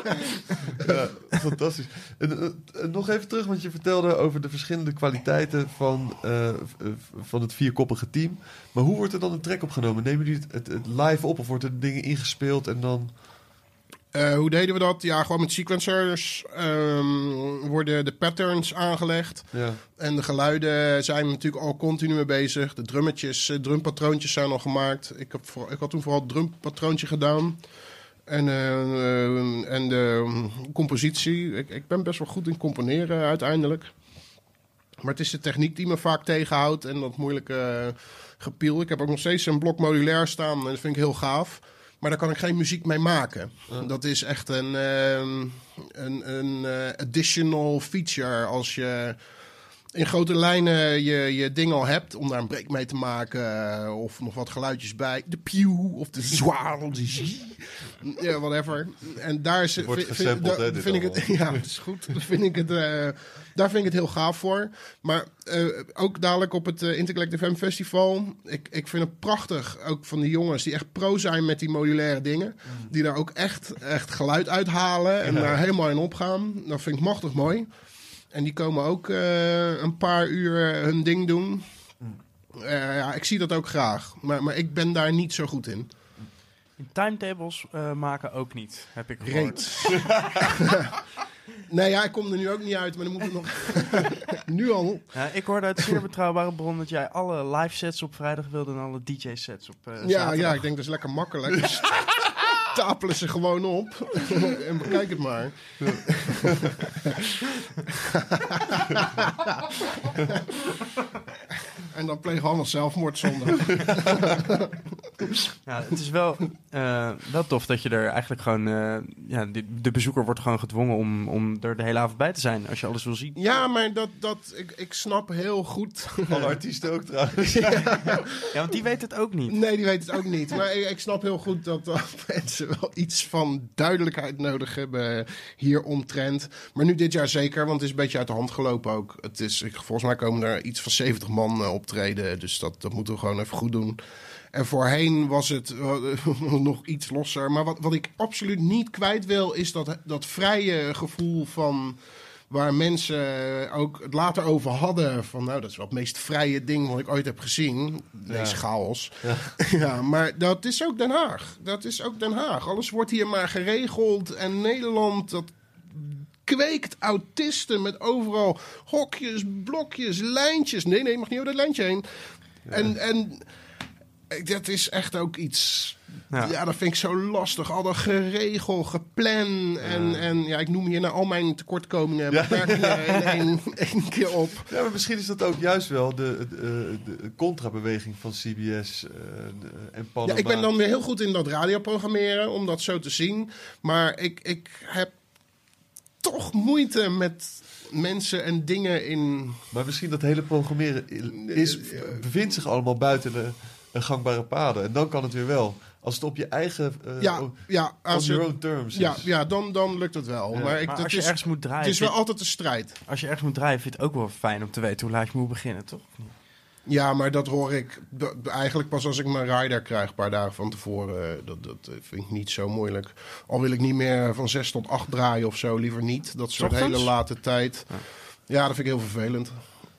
Ja, fantastisch. En, eh, eh, nog even terug, want je vertelde over de verschillende kwaliteiten van, eh, van het vierkoppige team. Maar hoe wordt er dan een track opgenomen? Nemen jullie het, het, het live op of wordt er dingen ingespeeld en dan... Hoe deden we dat? Ja, gewoon met sequencers ehm, worden de patterns aangelegd. Ja, En de geluiden zijn we natuurlijk al continu mee bezig. De drummetjes, drumpatroontjes zijn al gemaakt. Ik, heb voor, ik had toen vooral het drumpatroontje gedaan. En, eh, en de compositie. Ik, ik ben best wel goed in componeren uiteindelijk. Maar het is de techniek die me vaak tegenhoudt. En dat moeilijke eh, gepiel. Ik heb ook nog steeds een blok modulair staan. En dat vind ik heel gaaf. Maar daar kan ik geen muziek mee maken. Dat is echt een, ehm, een, een eh, additional feature als je in grote lijnen je, je ding al hebt om daar een break mee te maken eh, of nog wat geluidjes bij. De pew of de zwaar of de zie. Ja, whatever. En daar is, wordt vind, hè, ik het, ja, dat is goed. Vind ik het, eh, daar vind ik het heel gaaf voor. Maar eh, ook dadelijk op het uh, Intercollective FM Festival. Ik, ik vind het prachtig, ook van die jongens die echt pro zijn met die modulaire dingen. Die daar ook echt, echt geluid uithalen en daar helemaal in opgaan. Dat vind ik machtig mooi. En die komen ook eh, een paar uur hun ding doen. Eh, ja, ik zie dat ook graag. Maar, maar ik ben daar niet zo goed in. Timetables eh, maken ook niet, heb ik gehoord. Reet. nee, ja, ik kom er nu ook niet uit, maar dan moet het nog... nu al. Ja, ik hoorde uit zeer betrouwbare bron dat jij alle live sets op vrijdag wilde en alle DJ sets op eh Ja, zaterdag. ja, ik denk dat is lekker makkelijk. Stapelen ze gewoon op. en bekijk het maar. en dan plegen we allemaal zelfmoord zondag. Ja, het is wel, eh, wel tof dat je er eigenlijk gewoon... eh, ja, de, de bezoeker wordt gewoon gedwongen om, om er de hele avond bij te zijn als je alles wil zien. Ja, maar dat, dat, ik, ik snap heel goed. alle artiesten ook trouwens. Ja, want die weet het ook niet. Nee, die weet het ook niet. Maar ik, ik snap heel goed dat, dat mensen wel iets van duidelijkheid nodig hebben hier omtrent. Maar nu dit jaar zeker, want het is een beetje uit de hand gelopen ook. Het is, ik- volgens mij komen er iets van 70 man eh, optreden. Dus dat, dat moeten we gewoon even goed doen. En voorheen was het eh, nog iets losser. Maar wat, wat ik absoluut niet kwijt wil, is dat, dat vrije gevoel van waar mensen ook het later over hadden. Van nou, dat is wel het meest vrije ding wat ik ooit heb gezien. Deze chaos. Ja. maar dat is ook Den Haag. Dat is ook Den Haag. Alles wordt hier maar geregeld. En Nederland, dat gekweekt autisten met overal hokjes, blokjes, lijntjes. Nee, nee, je mag niet over dat lijntje heen. En, en eh, dat is echt ook iets. Ja. Ja. dat vind ik zo lastig. Al dat geregel, gepland. En, en ja, ik noem hier nou al mijn tekortkomingen en Ja. beperkingen in één, één keer op. Ja, maar misschien is dat ook juist wel de, de, de contrabeweging van CBS eh, en Panama. Ja, ik ben dan weer heel goed in dat radioprogrammeren, om dat zo te zien. Maar ik, ik heb toch moeite met mensen en dingen in... Maar misschien dat hele programmeren is, bevindt zich allemaal buiten de, de gangbare paden. En dan kan het weer wel. Als het op je eigen... eh, Ja, on ja, als your je, own terms ja, is. ja dan, dan lukt het wel. Ja. Maar, ik, Maar als je is, ergens moet draaien, het is wel altijd een strijd. als je ergens moet draaien, vind je het ook wel fijn om te weten hoe laat je moet beginnen, toch? Ja, maar dat hoor ik eigenlijk pas als ik mijn rider krijg, een paar dagen van tevoren. Dat, dat eh, vind ik niet zo moeilijk. Al wil ik niet meer van zes tot acht draaien of zo, liever niet. Dat soort Ochtends? hele late tijd. Ja, dat vind ik heel vervelend.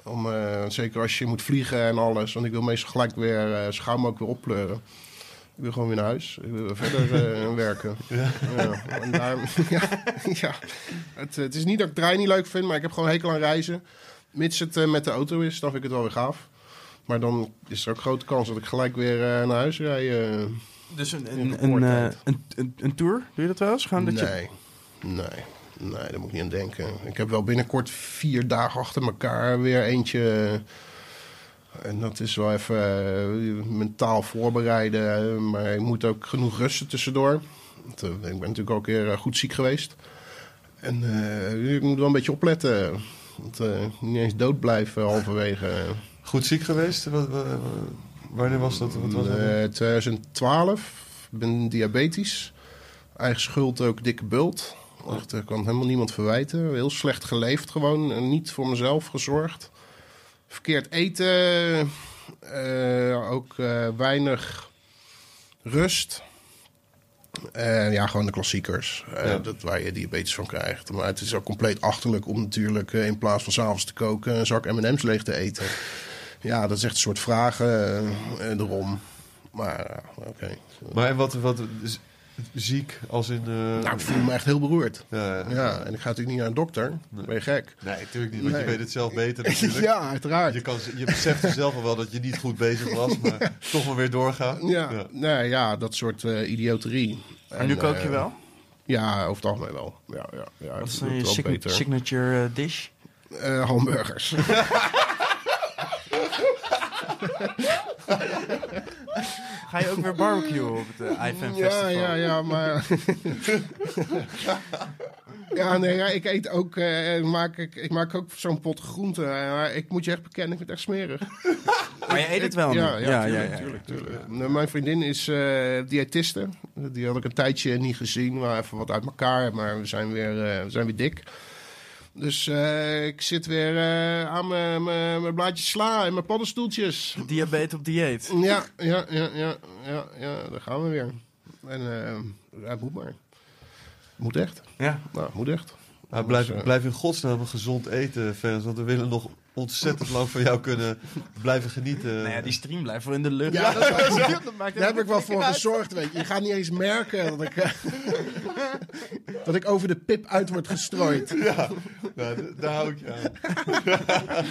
Om, eh, zeker als je moet vliegen en alles. Want ik wil meestal gelijk weer eh schuim ook weer oppleuren. Ik wil gewoon weer naar huis. Ik wil verder eh, werken. Ja. en daar, ja, ja. Het, het is niet dat ik het draaien niet leuk vind, maar ik heb gewoon hekel aan reizen. Mits het eh, met de auto is, dan vind ik het wel weer gaaf. Maar dan is er ook grote kans dat ik gelijk weer eh, naar huis rijd. eh. Dus een, een, een eh, een, een, een tour, doe je dat wel eens? Gewoon dat je... nee, nee, nee, daar moet ik niet aan denken. Ik heb wel binnenkort vier dagen achter elkaar weer eentje. En dat is wel even eh, mentaal voorbereiden. Maar je moet ook genoeg rusten tussendoor. Want, ik ben natuurlijk ook weer goed ziek geweest. En eh, ik moet wel een beetje opletten. Want, eh, niet eens dood blijven halverwege. Goed ziek geweest? Wat, wat- wat- wanneer was dat? Wat was dat? Eh, 2012. Ik ben diabetisch. Eigen schuld ook dikke bult. Echt, ik kan helemaal niemand verwijten. Heel slecht geleefd gewoon. En niet voor mezelf gezorgd. Verkeerd eten. eh, ook eh, weinig rust. Eh, ja, gewoon de klassiekers. Eh, Ja. Dat waar je diabetes van krijgt. Maar het is ook compleet achterlijk om natuurlijk eh, in plaats van s'avonds te koken... een zak M&M's leeg te eten. Ja, dat is echt een soort vragen eh, eh, erom. Maar ja, oké. Maar en wat, wat ziek als in... eh, Nou, ik voel me echt heel beroerd. ja, ja. Ja, en ik ga natuurlijk niet naar een dokter. Ben je gek? Nee, natuurlijk niet, want Nee. je weet het zelf beter natuurlijk. Ja, uiteraard. Je, kan, je beseft zelf al wel dat je niet goed bezig was, maar toch maar weer doorgaan. Ja, Ja. Nee, ja, dat soort eh, idioterie. Maar nu En, kook je eh, wel? Ja, over het algemeen wel. Ja, ja, ja, Wat is je wel signature eh, dish? Eh, hamburgers. Ga je ook weer barbecuen op het uh, IFM ja, Festival? ja, ja, maar... ja, nee, ja, ik eet ook... eh, ik maak, ik, ik maak ook zo'n pot groenten. Maar ik moet je echt bekennen, ik vind het echt smerig. Maar je eet het wel Ja, nu? ja, tuurlijk, tuurlijk, tuurlijk. Nou, Mijn vriendin is eh diëtiste. Die had ik een tijdje niet gezien. We waren even wat uit elkaar, maar we zijn weer, eh, we zijn weer dik. Dus eh, ik zit weer eh, aan mijn- blaadjes sla en mijn paddenstoeltjes. Diabetes op dieet. Ja, ja, ja, ja, ja, ja, daar gaan we weer. En eh, ja, het moet maar. Moet echt. Ja. Nou, het moet echt. Maar blijf, Dus, blijf in godsnaam gezond eten, fans. Want we willen nog ontzettend lang van jou kunnen blijven genieten. Nou ja, die stream blijft wel in de lucht. Ja, dat, dat maakt Daar heb ik wel voor uit. gezorgd, weet je. Je gaat niet eens merken dat ik, eh, dat ik over de pip uit word gestrooid. Ja, nou, daar hou ik je aan.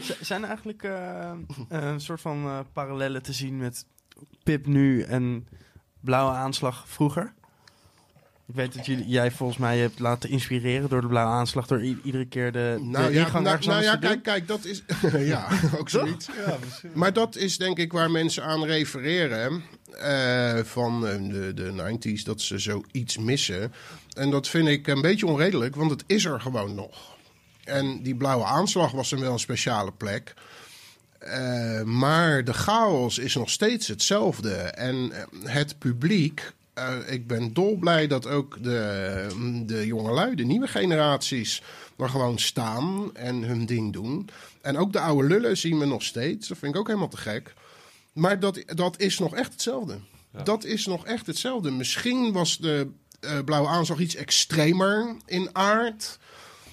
Zijn er eigenlijk eh, een soort van eh, parallellen te zien met Pip nu en Blauwe Aanslag vroeger? Ik weet dat jullie, jij volgens mij hebt laten inspireren door de Blauwe Aanslag... door i- iedere keer de, Nou de ja, ingang nou, nou ja kijk, kijk, dat is... ja, ook zoiets. Ja. Maar dat is denk ik waar mensen aan refereren eh, van eh, de, de 90s, dat ze zoiets missen. En dat vind ik een beetje onredelijk, want het is er gewoon nog. En die blauwe aanslag was dan wel een speciale plek. Eh, maar de chaos is nog steeds hetzelfde. En het publiek. Eh, ik ben dolblij dat ook de, de jongelui, de nieuwe generaties, er gewoon staan en hun ding doen. En ook de oude lullen zien we nog steeds. Dat vind ik ook helemaal te gek. Maar dat, dat is nog echt hetzelfde. Dat is nog echt hetzelfde. Misschien was de eh, blauwe aanslag iets extremer in aard.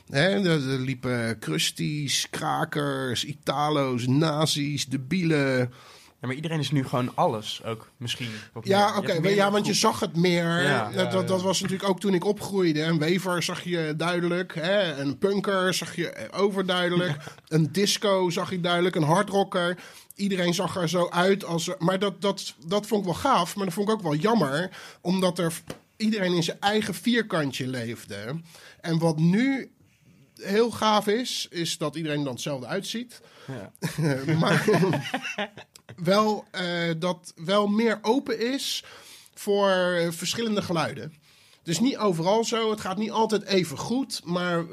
Hè, er, er liepen crusties, krakers, Italo's, nazi's, debielen. Ja, maar iedereen is nu gewoon alles ook misschien. Ja, oké. ja, want je zag het meer. Ja. dat, Ja, dat, was natuurlijk ook toen ik opgroeide. Een wever zag je duidelijk. Hè? Een punker zag je overduidelijk. Een disco zag je duidelijk. Een hardrocker. Iedereen zag er zo uit. Als, maar dat, dat, dat vond ik wel gaaf. Maar dat vond ik ook wel jammer. Omdat er iedereen in zijn eigen vierkantje leefde. En wat nu heel gaaf is, is dat iedereen dan hetzelfde uitziet. Ja. maar wel, eh, dat wel meer open is voor verschillende geluiden. Dus niet overal zo. Het gaat niet altijd even goed. Maar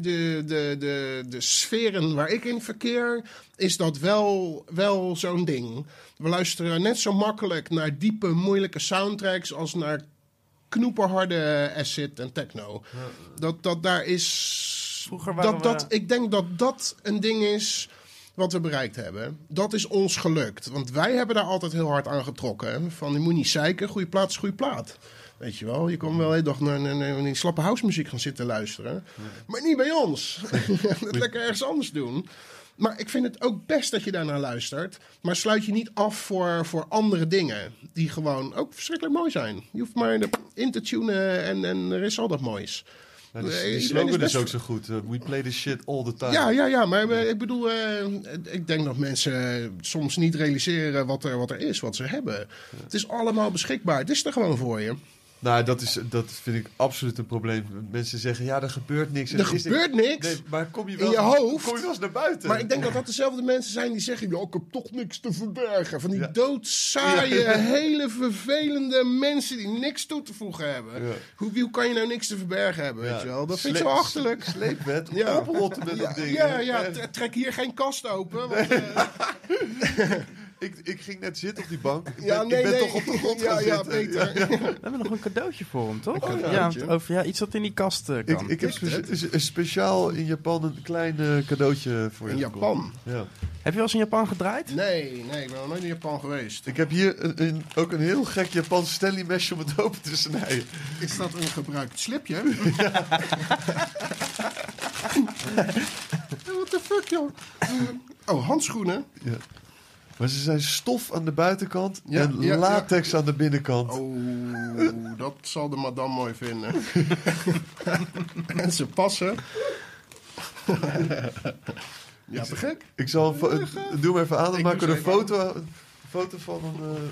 de, de, de, de sferen waar ik in verkeer, is dat wel, wel zo'n ding. We luisteren net zo makkelijk naar diepe, moeilijke soundtracks als naar knoeperharde acid en techno. Dat, dat daar is. Vroeger waren dat, dat, we- ik denk dat dat een ding is wat we bereikt hebben. Dat is ons gelukt. Want wij hebben daar altijd heel hard aan getrokken. Van je moet niet zeiken, goede plaat is goede plaat. Weet je wel, je kon wel een dag naar, naar, naar die slappe housemuziek gaan zitten luisteren. Maar niet bij ons. het lekker ergens anders doen. Maar ik vind het ook best dat je daarnaar luistert. Maar sluit je niet af voor, voor andere dingen. Die gewoon ook verschrikkelijk mooi zijn. Je hoeft maar in te tunen en, en er is al dat moois. Nou, die, die slogan is ook zo goed. eh, we play this shit all the time. Ja, ja, ja. Maar eh, ik bedoel, eh, ik denk dat mensen soms niet realiseren wat er, wat er is, wat ze hebben. Het is allemaal beschikbaar. Het is er gewoon voor je. Nou, dat, is, dat vind ik absoluut een probleem. Mensen zeggen, ja, er gebeurt niks. Er gebeurt niks. Nee, maar kom je In wel, je hoofd. Kom je wel eens naar buiten? Maar ik denk dat dat dezelfde mensen zijn die zeggen: "Ja, ik heb toch niks te verbergen. Van die Ja. doodzaaie, hele vervelende mensen die niks toe te voegen hebben. Ja. Hoe, hoe kan je nou niks te verbergen hebben? Weet je wel? Dat vind ik zo achterlijk. Sleepwet, Ja. oprotten met dat ding. ja, ja, trek hier geen kast open. Want, eh, ik, ik ging net zitten op die bank. Ik ben, ja, nee, ik ben nee. toch op de grond ja, gaan ja, zitten. Peter. We hebben nog een cadeautje voor hem, toch? Ja, over, ja, iets wat in die kast eh, Ik, kan. ik heb spe- is- is speciaal in Japan een klein eh, cadeautje voor je In. Japan? Ja. Heb je wel eens in Japan gedraaid? Nee, nee, ik ben nog nooit in Japan geweest. Ik heb hier een, een- ook een heel gek Japans Stanley mesje om het open te snijden. Is dat een gebruikt slipje? What the fuck, joh? Oh, handschoenen? Ja. Maar ze zijn stof aan de buitenkant Ja, en ja, latex aan de binnenkant. Oh, dat zal de madame mooi vinden. en ze passen. ja, te gek. Ik zal doe hem even aan, dan Ik maken we een foto, een foto van een. eh,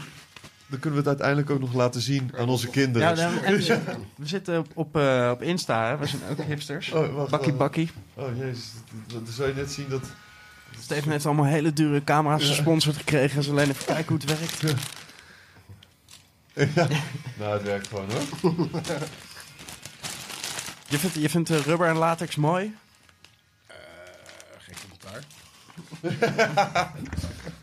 dan kunnen we het uiteindelijk ook nog laten zien aan onze kinderen. Ja, dan- en we zitten- we zitten op, op, eh, op Insta, hè. we zijn ook hipsters. Oh, wacht, Bakkie wacht. bakkie. Oh jezus, dan zou je net zien dat. Steven heeft allemaal hele dure camera's gesponsord gekregen. Dus alleen even kijken hoe het werkt. Nou, het werkt gewoon hoor. Je vindt, je vindt eh, rubber en latex mooi? geen commentaar.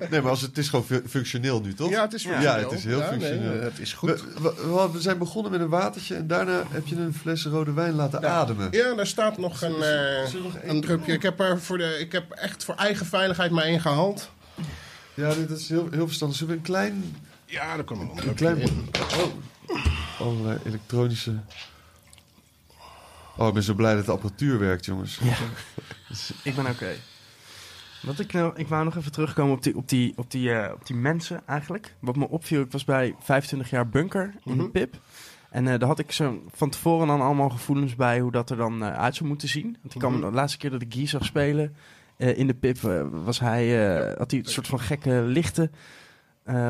Nee, maar als het, het is gewoon fu- functioneel nu, toch? Ja, het is Ja. functioneel. Ja, het is heel functioneel. nee, het is goed. We, we- we- we zijn begonnen met een watertje en daarna heb je een fles rode wijn laten ademen. Ja, daar staat nog een, eh, nog één een drupje. Ik heb, er voor de, ik heb echt voor eigen veiligheid maar één gehaald. Ja, dit is heel, heel verstandig. Zullen we een klein, Ja, daar kan nog een klein in. allerlei elektronische... Oh, ik ben zo blij dat de apparatuur werkt, jongens. Ja. ik ben oké. Wat ik, nou, ik wou nog even terugkomen op die, op, die, op, die, eh, op die mensen eigenlijk. Wat me opviel, ik was bij 25 jaar bunker in de Mhm. PIP. En eh, daar had ik zo van tevoren dan allemaal gevoelens bij hoe dat er dan eh, uit zou moeten zien. Want ik me Mhm. de laatste keer dat ik Guy zag spelen in de PIP, was hij, had hij een soort van gekke lichten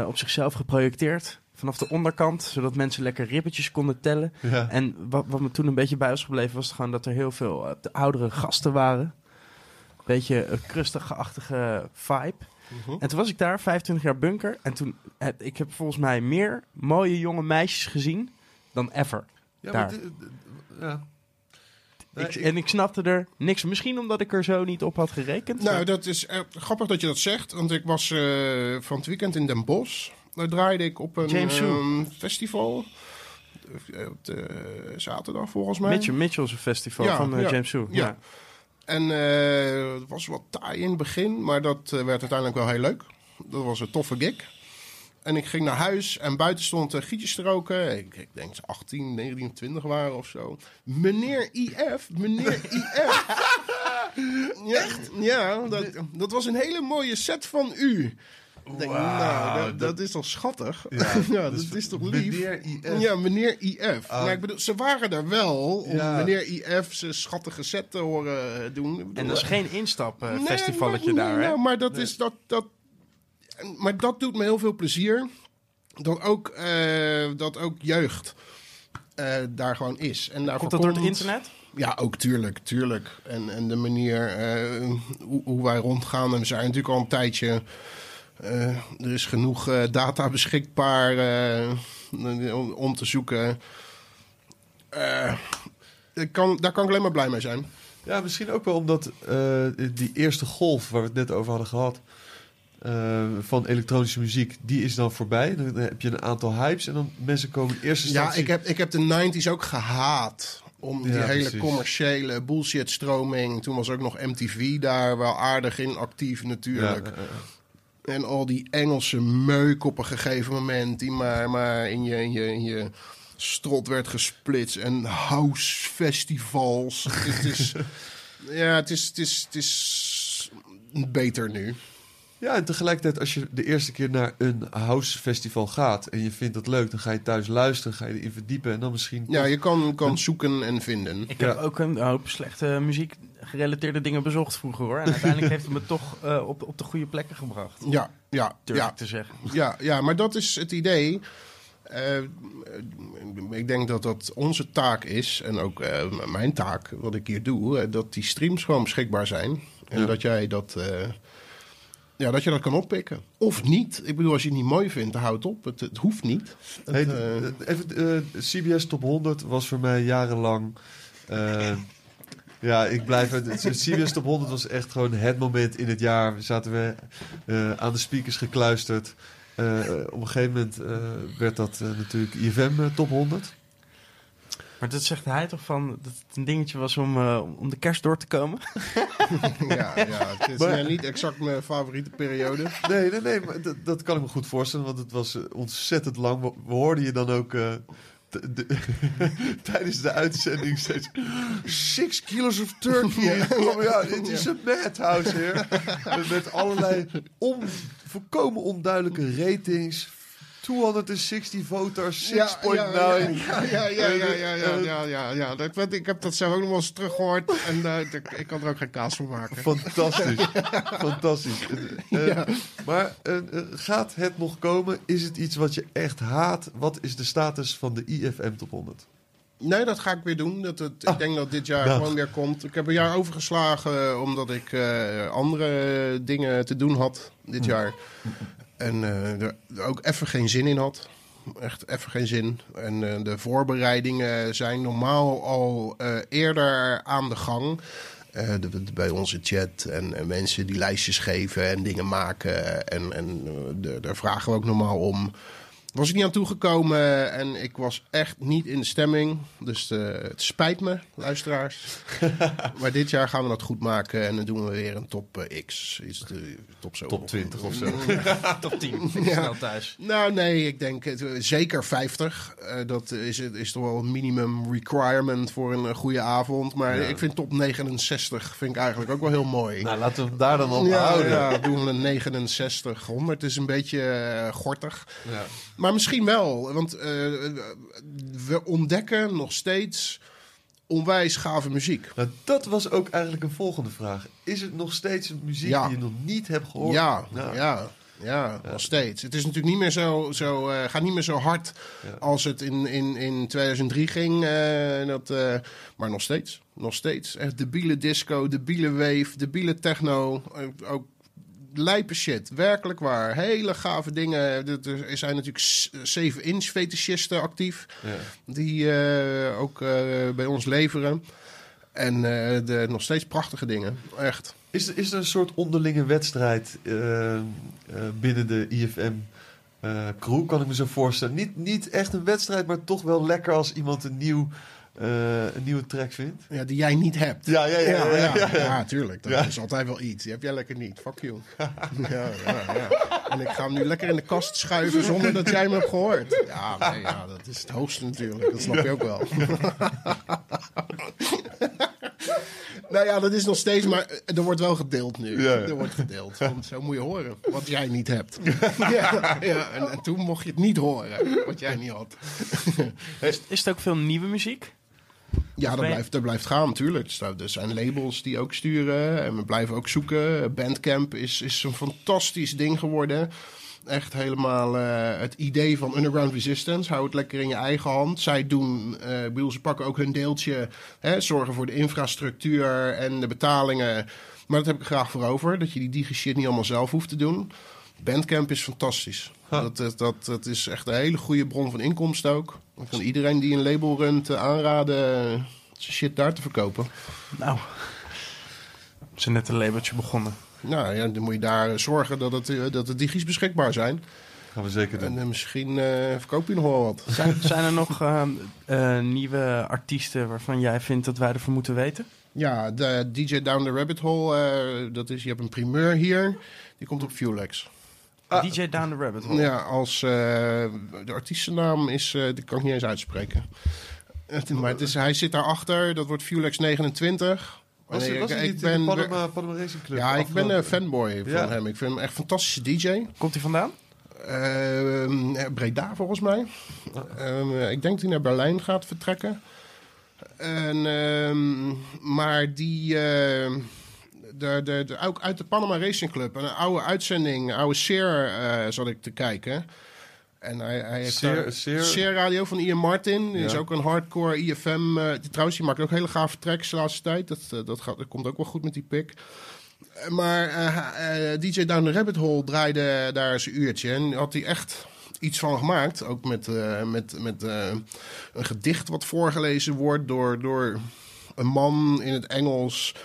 op zichzelf geprojecteerd. Vanaf de onderkant, zodat mensen lekker ribbetjes konden tellen. Ja. En wat, wat me toen een beetje bij was gebleven, was gewoon dat er heel veel de oudere gasten waren. Beetje een krustige-achtige vibe. Mhm. En toen was ik daar, 25 jaar bunker. En toen heb ik heb volgens mij meer mooie jonge meisjes gezien dan ever. Ja, Daar. maar dit- ja. Nee, Ik, ik- en ik snapte er niks. Misschien omdat ik er zo niet op had gerekend. Nou, dat is eh, grappig dat je dat zegt. Want ik was eh, van het weekend in Den Bosch. Daar draaide ik op een ehm, festival. Op de zaterdag volgens mij. Mitchell, Mitchell's festival Ja, van ja, James Sue. ja. En eh, het was wat taai in het begin, maar dat eh, werd uiteindelijk wel heel leuk. Dat was een toffe gig. En ik ging naar huis en buiten stond uh, gietjes te roken. Ik, ik denk ze 18, 19, 20 waren of zo. Meneer IF, meneer IF. ja, ja dat, dat was een hele mooie set van u. Ik denk, nou, dat, dat- is toch schattig? Ja, Ja, dus dat is toch lief? Meneer IF. Ja, meneer IF. Ah. Maar ik bedoel, ze waren er wel om Ja. meneer IF zijn schattige set te horen eh, doen. En dat is geen Nee, instapfestivalletje maar- daar, nee, hè? nou, maar dat is dat, dat. Maar dat doet me heel veel plezier. Dat ook, eh, dat ook jeugd eh, daar gewoon is. En daarvoor Komt dat door het internet? Ja, ook tuurlijk, tuurlijk. En, en de manier eh, hoe, hoe wij rondgaan. En we zijn natuurlijk al een tijdje. Eh, er is genoeg eh, data beschikbaar eh, om, om te zoeken. Kan, daar kan ik alleen maar blij mee zijn. Ja, misschien ook wel omdat die eerste golf waar we het net over hadden gehad. eh, van elektronische muziek, die is dan voorbij. Dan heb je een aantal hypes en dan mensen komen in eerste Ja, instantie... ik heb, ik heb de 90s ook gehaat. Om die Ja, hele precies. commerciële bullshit stroming. Toen was ook nog MTV daar wel aardig in actief Ja, natuurlijk. eh, En al die Engelse meuk op een gegeven moment. Die maar, maar in, je, in, je, in je strot werd gesplitst. En house festivals. het is, ja, het is, het, is, het is beter nu. Ja, en tegelijkertijd als je de eerste keer naar een house festival gaat en je vindt dat leuk, dan ga je thuis luisteren, ga je erin verdiepen en dan misschien... Ja, je kan, kan zoeken en vinden. Ik heb ook een hoop slechte muziek gerelateerde dingen bezocht vroeger, hoor. En uiteindelijk heeft het me toch eh, op, op de goede plekken gebracht, Ja, ja, durf ja. ik te zeggen. Ja, ja, maar dat is het idee. Eh, ik denk dat dat onze taak is, en ook eh, mijn taak, wat ik hier doe, dat die streams gewoon beschikbaar zijn. En Ja. dat jij dat, eh, ja, dat je dat kan oppikken. Of niet. Ik bedoel, als je het niet mooi vindt, dan houd het op. Het, het hoeft niet. Het, Hey, eh, even, eh, CBS Top 100 was voor mij jarenlang. eh, ja, ik blijf. CBS Top 100 was echt gewoon het moment in het jaar. We zaten we aan de speakers gekluisterd. Op een gegeven moment werd dat natuurlijk IFM Top 100. Maar dat zegt hij toch van dat het een dingetje was om, eh, om de kerst door te komen? ja, ja, het is Maar- niet exact mijn favoriete periode. Nee, nee, nee, maar dat, dat kan ik me goed voorstellen, want het was eh, ontzettend lang. We, we hoorden je dan ook eh, de- tijdens de uitzending steeds... Six kilos of turkey. Oh ja, het is een madhouse hier. Met, met allerlei on, volkomen onduidelijke ratings. 260 voters, 6.9. Ja, ja, ja, ja, ja, ja, ja. ik heb dat zelf ook nog eens teruggehoord. En eh, ik kan er ook geen kaas van maken. Fantastisch. Fantastisch. Eh, eh, maar gaat het nog komen? Is het iets wat je echt haat? Wat is de status van de IFM Top 100? Nee, dat ga ik weer doen. Dat het, ik ah. denk dat dit jaar gewoon weer komt. Ik heb een jaar overgeslagen omdat ik andere dingen te doen had dit hm. jaar. En eh, er, ook even geen zin in had. Echt even geen zin. En eh, de voorbereidingen zijn normaal al eh, eerder aan de gang. Eh, de- bij onze chat en, en mensen die lijstjes geven en dingen maken. En, en daar vragen we ook normaal om. Was ik niet aan toegekomen en ik was echt niet in de stemming. Dus eh, het spijt me, luisteraars. maar dit jaar gaan we dat goed maken en dan doen we weer een top eh, X. Is de top zo. Top 20 of zo. Top 10, Ja. snel thuis. Nou, nee, ik denk het, eh, zeker 50. Eh, dat is, het- is toch wel een minimum requirement voor een eh, goede avond. Maar Ja. ik vind top 69 vind ik eigenlijk ook wel heel mooi. Nou, laten we hem daar dan op ja, houden. ja, doen we een 69. 100 is een beetje eh, gortig. Ja. Maar misschien wel, want eh, we ontdekken nog steeds onwijs gave muziek. Nou, dat was ook eigenlijk een volgende vraag. Is het nog steeds muziek Ja. die je nog niet hebt gehoord? Ja, Nou, ja, ja, nog steeds. Het is natuurlijk niet meer zo, zo eh, gaat niet meer zo hard Ja. als het in, in, in 2003 ging. eh, dat, maar nog steeds, nog steeds. Echt debiele disco, debiele wave, debiele techno. ook lijpe shit, werkelijk waar. Hele gave dingen. Er zijn natuurlijk 7-inch fetischisten actief. Ja. Die eh, ook eh, bij ons leveren. En eh, de, nog steeds prachtige dingen. Echt. Is, er, is er een soort onderlinge wedstrijd binnen de IFM crew, kan ik me zo voorstellen? Niet, niet echt een wedstrijd, maar toch wel lekker als iemand een, nieuw, een nieuwe track vindt. Ja, die jij niet hebt. Ja, ja, ja. Ja, ja, ja, ja, ja. tuurlijk. Dat Ja. is altijd wel iets. Die heb jij lekker niet. Fuck you. ja, ja, ja. En ik ga hem nu lekker in de kast schuiven zonder dat jij me hebt gehoord. Ja, nee, ja dat is het hoogste natuurlijk. Dat snap je ook wel. Nou ja, dat is nog steeds, maar eh, er wordt wel gedeeld nu. Ja, ja. Er wordt gedeeld. Want zo moet je horen wat jij niet hebt. ja, ja en, en toen mocht je het niet horen wat jij niet had. Is, is het ook veel nieuwe muziek? Ja, dat blijft, dat blijft gaan natuurlijk. Er zijn labels die ook sturen en we blijven ook zoeken. Bandcamp is, is een fantastisch ding geworden. Echt helemaal eh, het idee van Underground Resistance. Hou het lekker in je eigen hand. Zij doen, eh, ik bedoel, ze pakken ook hun deeltje. Hè, zorgen voor de infrastructuur en de betalingen. Maar dat heb ik graag voor over. Dat je die digi shit niet allemaal zelf hoeft te doen. Bandcamp is fantastisch. Dat, dat, dat, dat is echt een hele goede bron van inkomsten ook. Ik kan iedereen die een label runt eh, aanraden eh, zijn shit daar te verkopen. Nou, zijn net een labeltje begonnen. Nou ja, dan moet je daar zorgen dat, het, eh, dat de digi's beschikbaar zijn. Gaan we zeker doen. En misschien eh, verkoop je nog wel wat. Zijn, zijn er nog nieuwe artiesten waarvan jij vindt dat wij ervan moeten weten? Ja, de DJ Down the Rabbit Hole, eh, dat is, je hebt een primeur hier. Die komt op Fulex. Ah. DJ Down the Rabbit Hole. Ja, als eh, de artiestennaam is, eh, die kan ik niet eens uitspreken. Maar het is, hij zit daarachter, dat wordt Fulex 29. Was, het- was ik- ben- in de Panama, Panama Racing Club? Ja, ik ben een fanboy van Ja. hem. Ik vind hem echt een fantastische DJ. Komt hij vandaan? Eh, Breda volgens mij. Eh, ik denk dat hij naar Berlijn gaat vertrekken. En, ehm, maar die... de, de, de, ook uit de Panama Racing Club. Een oude uitzending, een oude Seer eh zat ik te kijken. En hij, hij heeft Seer- daar- Seer- Seer Radio van Ian Martin. Die is ook een hardcore IFM. eh, die, trouwens, die maakt ook hele gave tracks de laatste tijd. Dat, eh, dat, gaat, dat komt ook wel goed met die pick. Maar DJ Down the Rabbit Hole draaide daar zijn uurtje. En had hij echt iets van gemaakt. Ook met, met, met een gedicht wat voorgelezen wordt door, door een man in het Engels.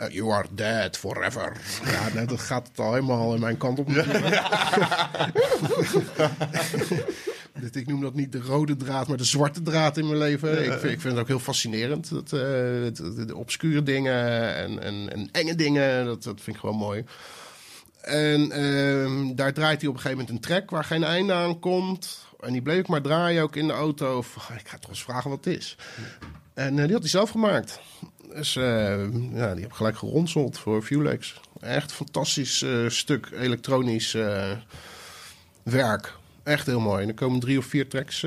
Eh, you are dead forever. Ja, nou, dat gaat het al helemaal in mijn kant op. ik noem dat niet de rode draad, maar de zwarte draad in mijn leven. Ik, vind, ik vind het ook heel fascinerend. Dat, eh, de, de obscure dingen en, en, en enge dingen, dat, dat vind ik gewoon mooi. En ehm, daar draait hij op een gegeven moment een track waar geen einde aan komt. En die bleef ik maar draaien, ook in de auto. Van, Ik ga toch eens vragen wat het is. En eh, die had hij zelf gemaakt. Dus ja, die heb ik gelijk geronseld voor Vulex. Echt fantastisch eh, stuk elektronisch eh, werk. Echt heel mooi. En er komen drie of vier tracks,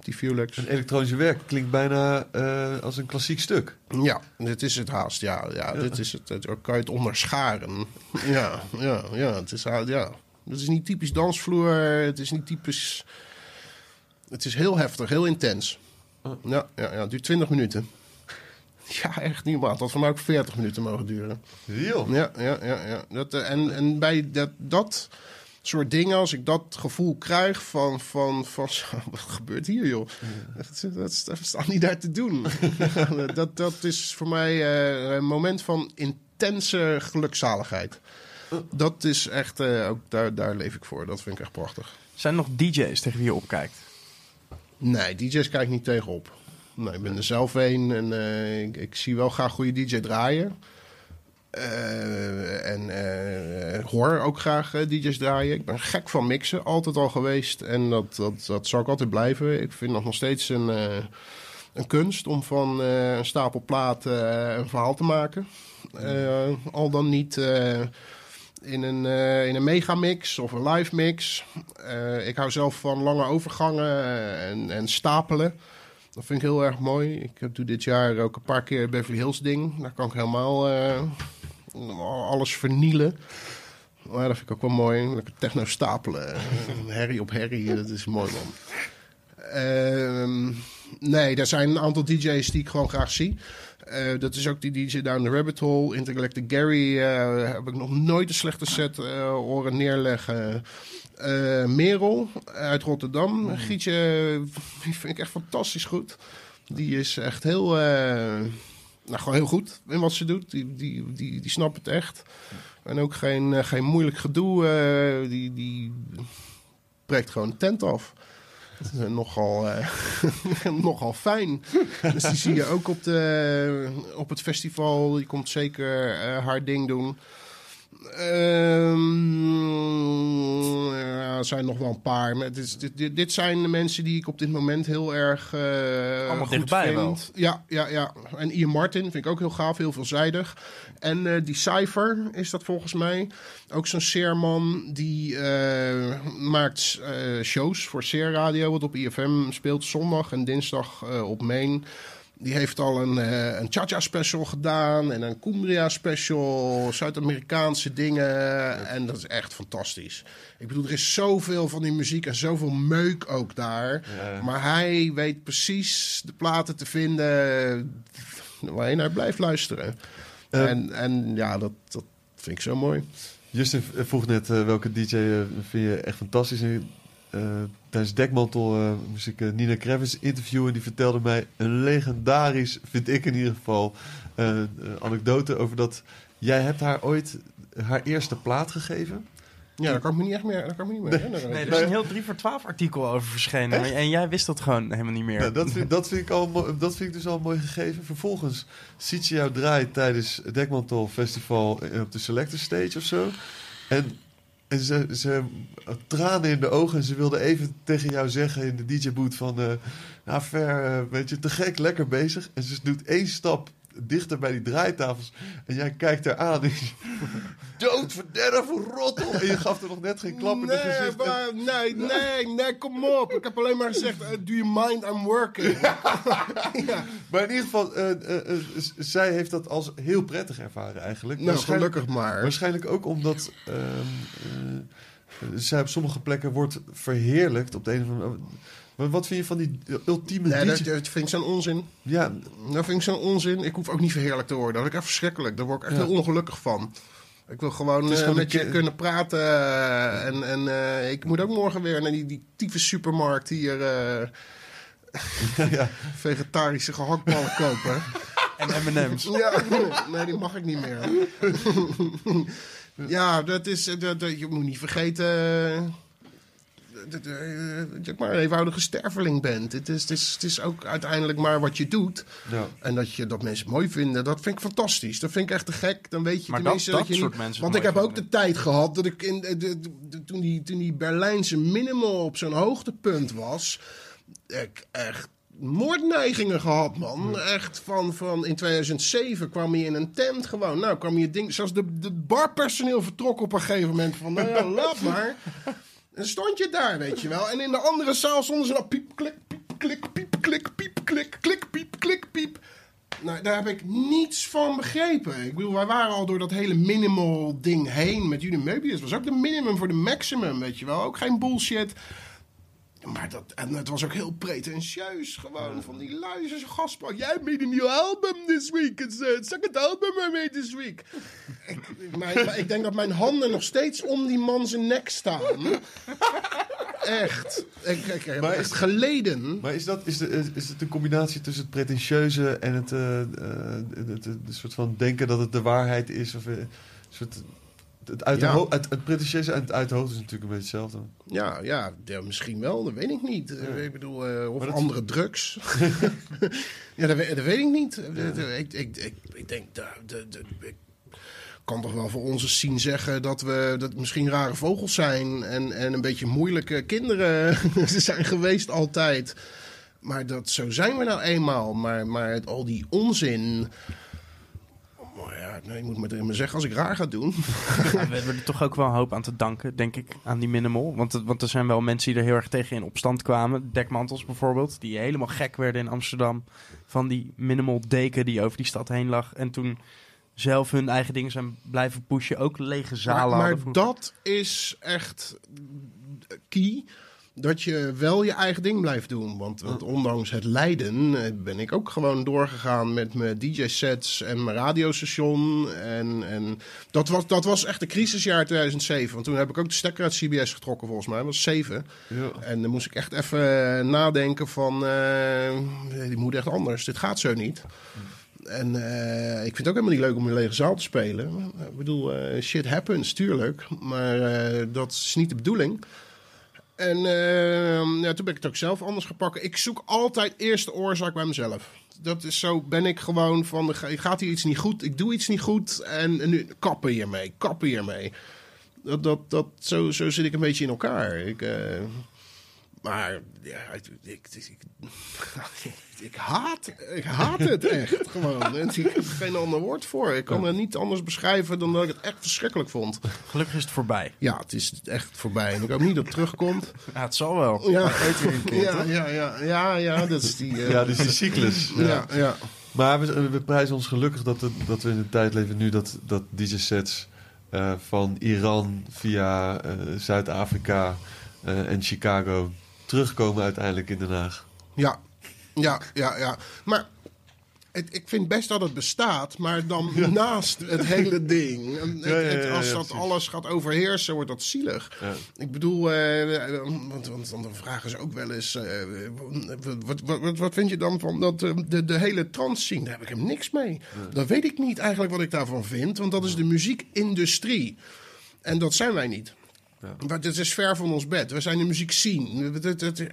die Vulex. Een elektronische werk klinkt bijna als een klassiek stuk. Ja, dit is het haast. Ja, ja, dit is het. het kan je het onderscharen. Ja, ja, ja. Het is, ja. Het is niet typisch dansvloer. Het is niet typisch... Het is heel heftig, heel intens. Ja, ja, ja. Het duurt 20 minuten. Ja, echt niet normaal. Het had voor mij ook 40 minuten mogen duren. Heel. Ja, ja, ja. ja. Dat, eh, en, en bij dat, dat soort dingen, als ik dat gevoel krijg van, van, van zo, wat gebeurt hier joh? Dat, dat, dat staat niet daar te doen. dat, dat is voor mij eh, een moment van intense gelukzaligheid. Dat is echt, eh, ook daar, daar leef ik voor. Dat vind ik echt prachtig. Zijn er nog DJ's tegen wie je opkijkt? Nee, DJ's kijk ik niet tegenop. Nee, ik ben er zelf een en eh, ik, zie wel graag goede DJ draaien. Eh, en eh, hoor ook graag DJ's draaien. Ik ben gek van mixen, altijd al geweest. En dat, dat, dat zal ik altijd blijven. Ik vind nog nog steeds een, een kunst om van een stapel platen een verhaal te maken. Al dan niet in een, in een megamix of een live mix. Ik hou zelf van lange overgangen en, en stapelen. Dat vind ik heel erg mooi. Ik doe dit jaar ook een paar keer Beverly Hills ding. Daar kan ik helemaal eh, alles vernielen. Maar dat vind ik ook wel mooi. Lekker techno stapelen. herrie op herrie, dat is mooi man. Ehm, nee, er zijn een aantal DJ's die ik gewoon graag zie. Eh, dat is ook die DJ Down the Rabbit Hole. Intergalactic Gary eh, heb ik nog nooit een slechte set horen neerleggen. Eh, Merel uit Rotterdam. Gietje, die vind ik echt fantastisch goed. Die is echt heel, eh, nou, gewoon heel goed in wat ze doet. Die, die, die, die snapt het echt. En ook geen, eh, geen moeilijk gedoe. eh, die, die breekt gewoon de tent af. Dat is, nogal, nogal fijn. Dus die zie je ook op, de, op het festival. Die komt zeker haar ding doen. Ehm, ja, er zijn nog wel een paar. Maar dit, dit, dit zijn de mensen die ik op dit moment heel erg eh Allemaal goed dichtbij vind. wel. Ja, ja, ja. En Ian Martin vind ik ook heel gaaf, heel veelzijdig. En eh die Cypher is dat volgens mij. Ook zo'n Seerman die eh, maakt shows voor Seer Radio, wat op IFM speelt zondag en dinsdag op Main. Die heeft al een, eh een Cha-Cha special gedaan en een Cumbria special, Zuid-Amerikaanse dingen. En dat is echt fantastisch. Ik bedoel, er is zoveel van die muziek en zoveel meuk ook daar. Ja. Maar hij weet precies de platen te vinden waarheen hij blijft luisteren. Eh, en, en ja, dat, dat vind ik zo mooi. Justin vroeg net eh, welke DJ eh, vind je echt fantastisch. En, eh, tijdens Dekmantel eh, moest ik eh, Nina Kravitz interviewen. En die vertelde mij een legendarisch, vind ik in ieder geval, eh, anekdote over dat... Jij hebt haar ooit haar eerste plaat gegeven. Ja, daar kan ik me niet echt meer, daar kan ik me niet meer herinneren. Nee, er is een heel 3 voor 12 artikel over verschenen. En jij wist dat gewoon helemaal niet meer. Nou, dat, vind, dat, vind ik al, dat vind ik dus al mooi gegeven. Vervolgens ziet ze jou draaien tijdens het Dekmantel Festival op de Selector Stage of zo. En, en ze, ze tranen in de ogen en ze wilde even tegen jou zeggen in de DJ-boot van... eh nou, ver, eh, weet je, te gek, lekker bezig. En ze doet één stap dichter bij die draaitafels. En jij kijkt haar aan. En je, Dood, verderf, rottel. En je gaf er nog net geen klap in het Nee, gezicht. Maar, nee, nee, nee, kom op. Ik heb alleen maar gezegd, eh, do you mind I'm working? ja. Maar in ieder geval, eh, eh, zij heeft dat als heel prettig ervaren eigenlijk. Nou, Waarschijnlijk- gelukkig maar. Waarschijnlijk ook omdat ehm, eh, zij op sommige plekken wordt verheerlijkt op de een of andere Maar wat vind je van die ultieme Nee, dat, vind ik zo'n onzin. Ja, Dat vind ik zo'n onzin. Ik hoef ook niet verheerlijkt te worden. Dat vind ik echt verschrikkelijk. Daar word ik echt Ja. heel ongelukkig van. Ik wil gewoon eh, gewoon met je kunnen praten. eh, en en eh, ik moet ook morgen weer naar die, die tyfe supermarkt hier... ja. vegetarische gehaktballen kopen. En M&M's. Ja, nee, die mag ik niet meer. ja, dat is, dat, dat- je moet niet vergeten eh, je maar een eenvoudige sterveling bent. Het is, het, is, het is ook uiteindelijk maar wat je doet. ja. En dat, je, dat mensen het mooi vinden, dat vind ik fantastisch. Dat vind ik echt te gek. Dan weet je Maar tenminste dat- dat, dat je soort niet... mensen Want ik heb ook de tijd gehad dat ik in, de, de, de- toen, die, toen die Berlijnse minimal op zo'n hoogtepunt was... Ik echt moordneigingen gehad, man. Echt van, van in 2007 kwam je in een tent gewoon. Nou, kwam je ding... Zelfs de, de barpersoneel vertrok op een gegeven moment van... Nou ja, laat maar. En stond je daar, weet je wel. En in de andere zaal stonden ze dan piep, klik, piep, klik, piep, klik, piep, klik, klik, piep, klik, piep. Nou, daar heb ik niets van begrepen. Ik bedoel, wij waren al door dat hele minimal ding heen met Judy Möbius. was ook de minimum voor de maximum, weet je wel. Ook geen bullshit. Maar dat, en het was ook heel pretentieus gewoon. Van die luizers. Jij made a new album this week. It's the second album I made this week. ik, maar ik denk dat mijn handen nog steeds om die man zijn nek staan. Echt. Ik, Maar echt is- geleden. Maar is, dat, is, de, is- het een combinatie tussen het pretentieuze en het, eh, eh, het, het, het soort van denken dat het de waarheid is? Of, eh, een soort, het, uit de Ja. ho- het, het pretentieuze en het uit de is natuurlijk een beetje hetzelfde. Ja, ja, ja, misschien wel, dat weet ik niet. Ik bedoel, eh, of dat- andere drugs. ja, dat, weet- dat weet ik niet. Ik, ik, ik, ik denk, dat de, de, ik kan toch wel voor onze scene zeggen dat we dat misschien rare vogels zijn en, en een beetje moeilijke kinderen zijn geweest altijd. Maar dat, zo zijn we nou eenmaal. Maar, maar het, al die onzin. Maar ja, nee, ik moet maar tegen me zeggen als ik raar ga doen. Ja, we hebben er toch ook wel een hoop aan te danken, denk ik, aan die minimal. Want, het- want er zijn wel mensen die er heel erg tegen in opstand kwamen. Dekmantels bijvoorbeeld, die helemaal gek werden in Amsterdam. Van die minimal deken die over die stad heen lag. En toen zelf hun eigen dingen zijn blijven pushen. Ook lege zalen Maar, maar dat is echt key. Dat je wel je eigen ding blijft doen. Want, want ondanks het lijden eh, ben ik ook gewoon doorgegaan met mijn DJ-sets en mijn radiostation. En, en dat, was, dat was echt een crisisjaar 2007. Want toen heb ik ook de stekker uit CBS getrokken volgens mij. Dat was 7. Ja. En dan moest ik echt even nadenken van... eh, die moet echt anders. Dit gaat zo niet. En eh, ik vind het ook helemaal niet leuk om in een lege zaal te spelen. Ik bedoel, eh, shit happens, tuurlijk. Maar eh, dat is niet de bedoeling. En eh, ja, toen ben ik het ook zelf anders gepakt. Ik zoek altijd eerst de oorzaak bij mezelf. dat is zo ben ik gewoon van, ga- gaat hier iets niet goed, ik doe iets niet goed en, en nu kappen hiermee, kappen hiermee. Dat, dat, dat, zo, zo zit ik een beetje in elkaar. Ik, eh, maar ja, ik, ik, ik, ik haat, ik haat het echt gewoon. En ik heb er geen ander woord voor. Ik kan het niet anders beschrijven dan dat ik het echt verschrikkelijk vond. Gelukkig is het voorbij. Ja, het is echt voorbij. En ik hoop niet dat het terugkomt. Ja, het zal wel. Ja, ja, ja, ja, ja, ja, dat is die... eh, Ja, dus die cyclus. ja, ja. Maar we, we prijzen ons gelukkig dat, het, dat we in een tijd leven nu dat, dat DJ-sets eh, van Iran via eh, Zuid-Afrika eh, en Chicago terugkomen uiteindelijk in Den Haag. Ja, ja, ja, ja. Maar het, ik vind best dat het bestaat, maar dan naast het hele ding. En het- als dat alles gaat overheersen, wordt dat zielig. Ja. Ik bedoel, eh, want, want, want dan vragen ze ook wel eens... eh, wat, wat, wat, wat vind je dan van dat, eh, de, de hele trans scene? Daar heb ik hem niks mee. Dan weet ik niet eigenlijk wat ik daarvan vind, want dat is de muziekindustrie. En dat zijn wij niet. Ja. Maar het is ver van ons bed. We zijn de muziek zien.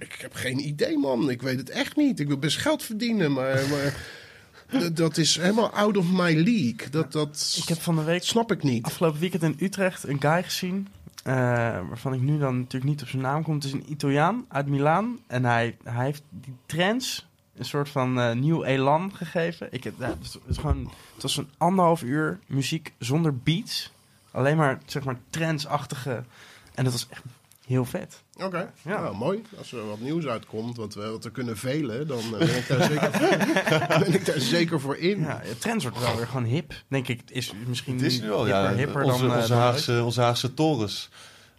Ik heb geen idee, man. Ik weet het echt niet. Ik wil best geld verdienen, maar... maar dat- is helemaal out of my league. Dat, dat Ik heb van de week, snap ik niet. afgelopen weekend in Utrecht, een guy gezien. eh, waarvan ik nu dan natuurlijk niet op zijn naam kom. Het is een Italiaan uit Milaan. En hij, hij heeft die trends een soort van eh, nieuw elan gegeven. Ik, heb- ja, het, gewoon, het was een anderhalf uur muziek zonder beats. Alleen maar, zeg maar, trendsachtige. En dat was echt heel vet. Oké, Ja. nou, mooi. Als er wat nieuws uitkomt, wat we, wat we kunnen velen, dan eh, ben, ik daar zeker, ben ik daar zeker voor in. Ja, trends wordt wel weer gewoon hip. Denk ik, is misschien Het is nu al, hipper, ja. hipper onze, dan, eh, onze, dan Haagse, onze Haagse torens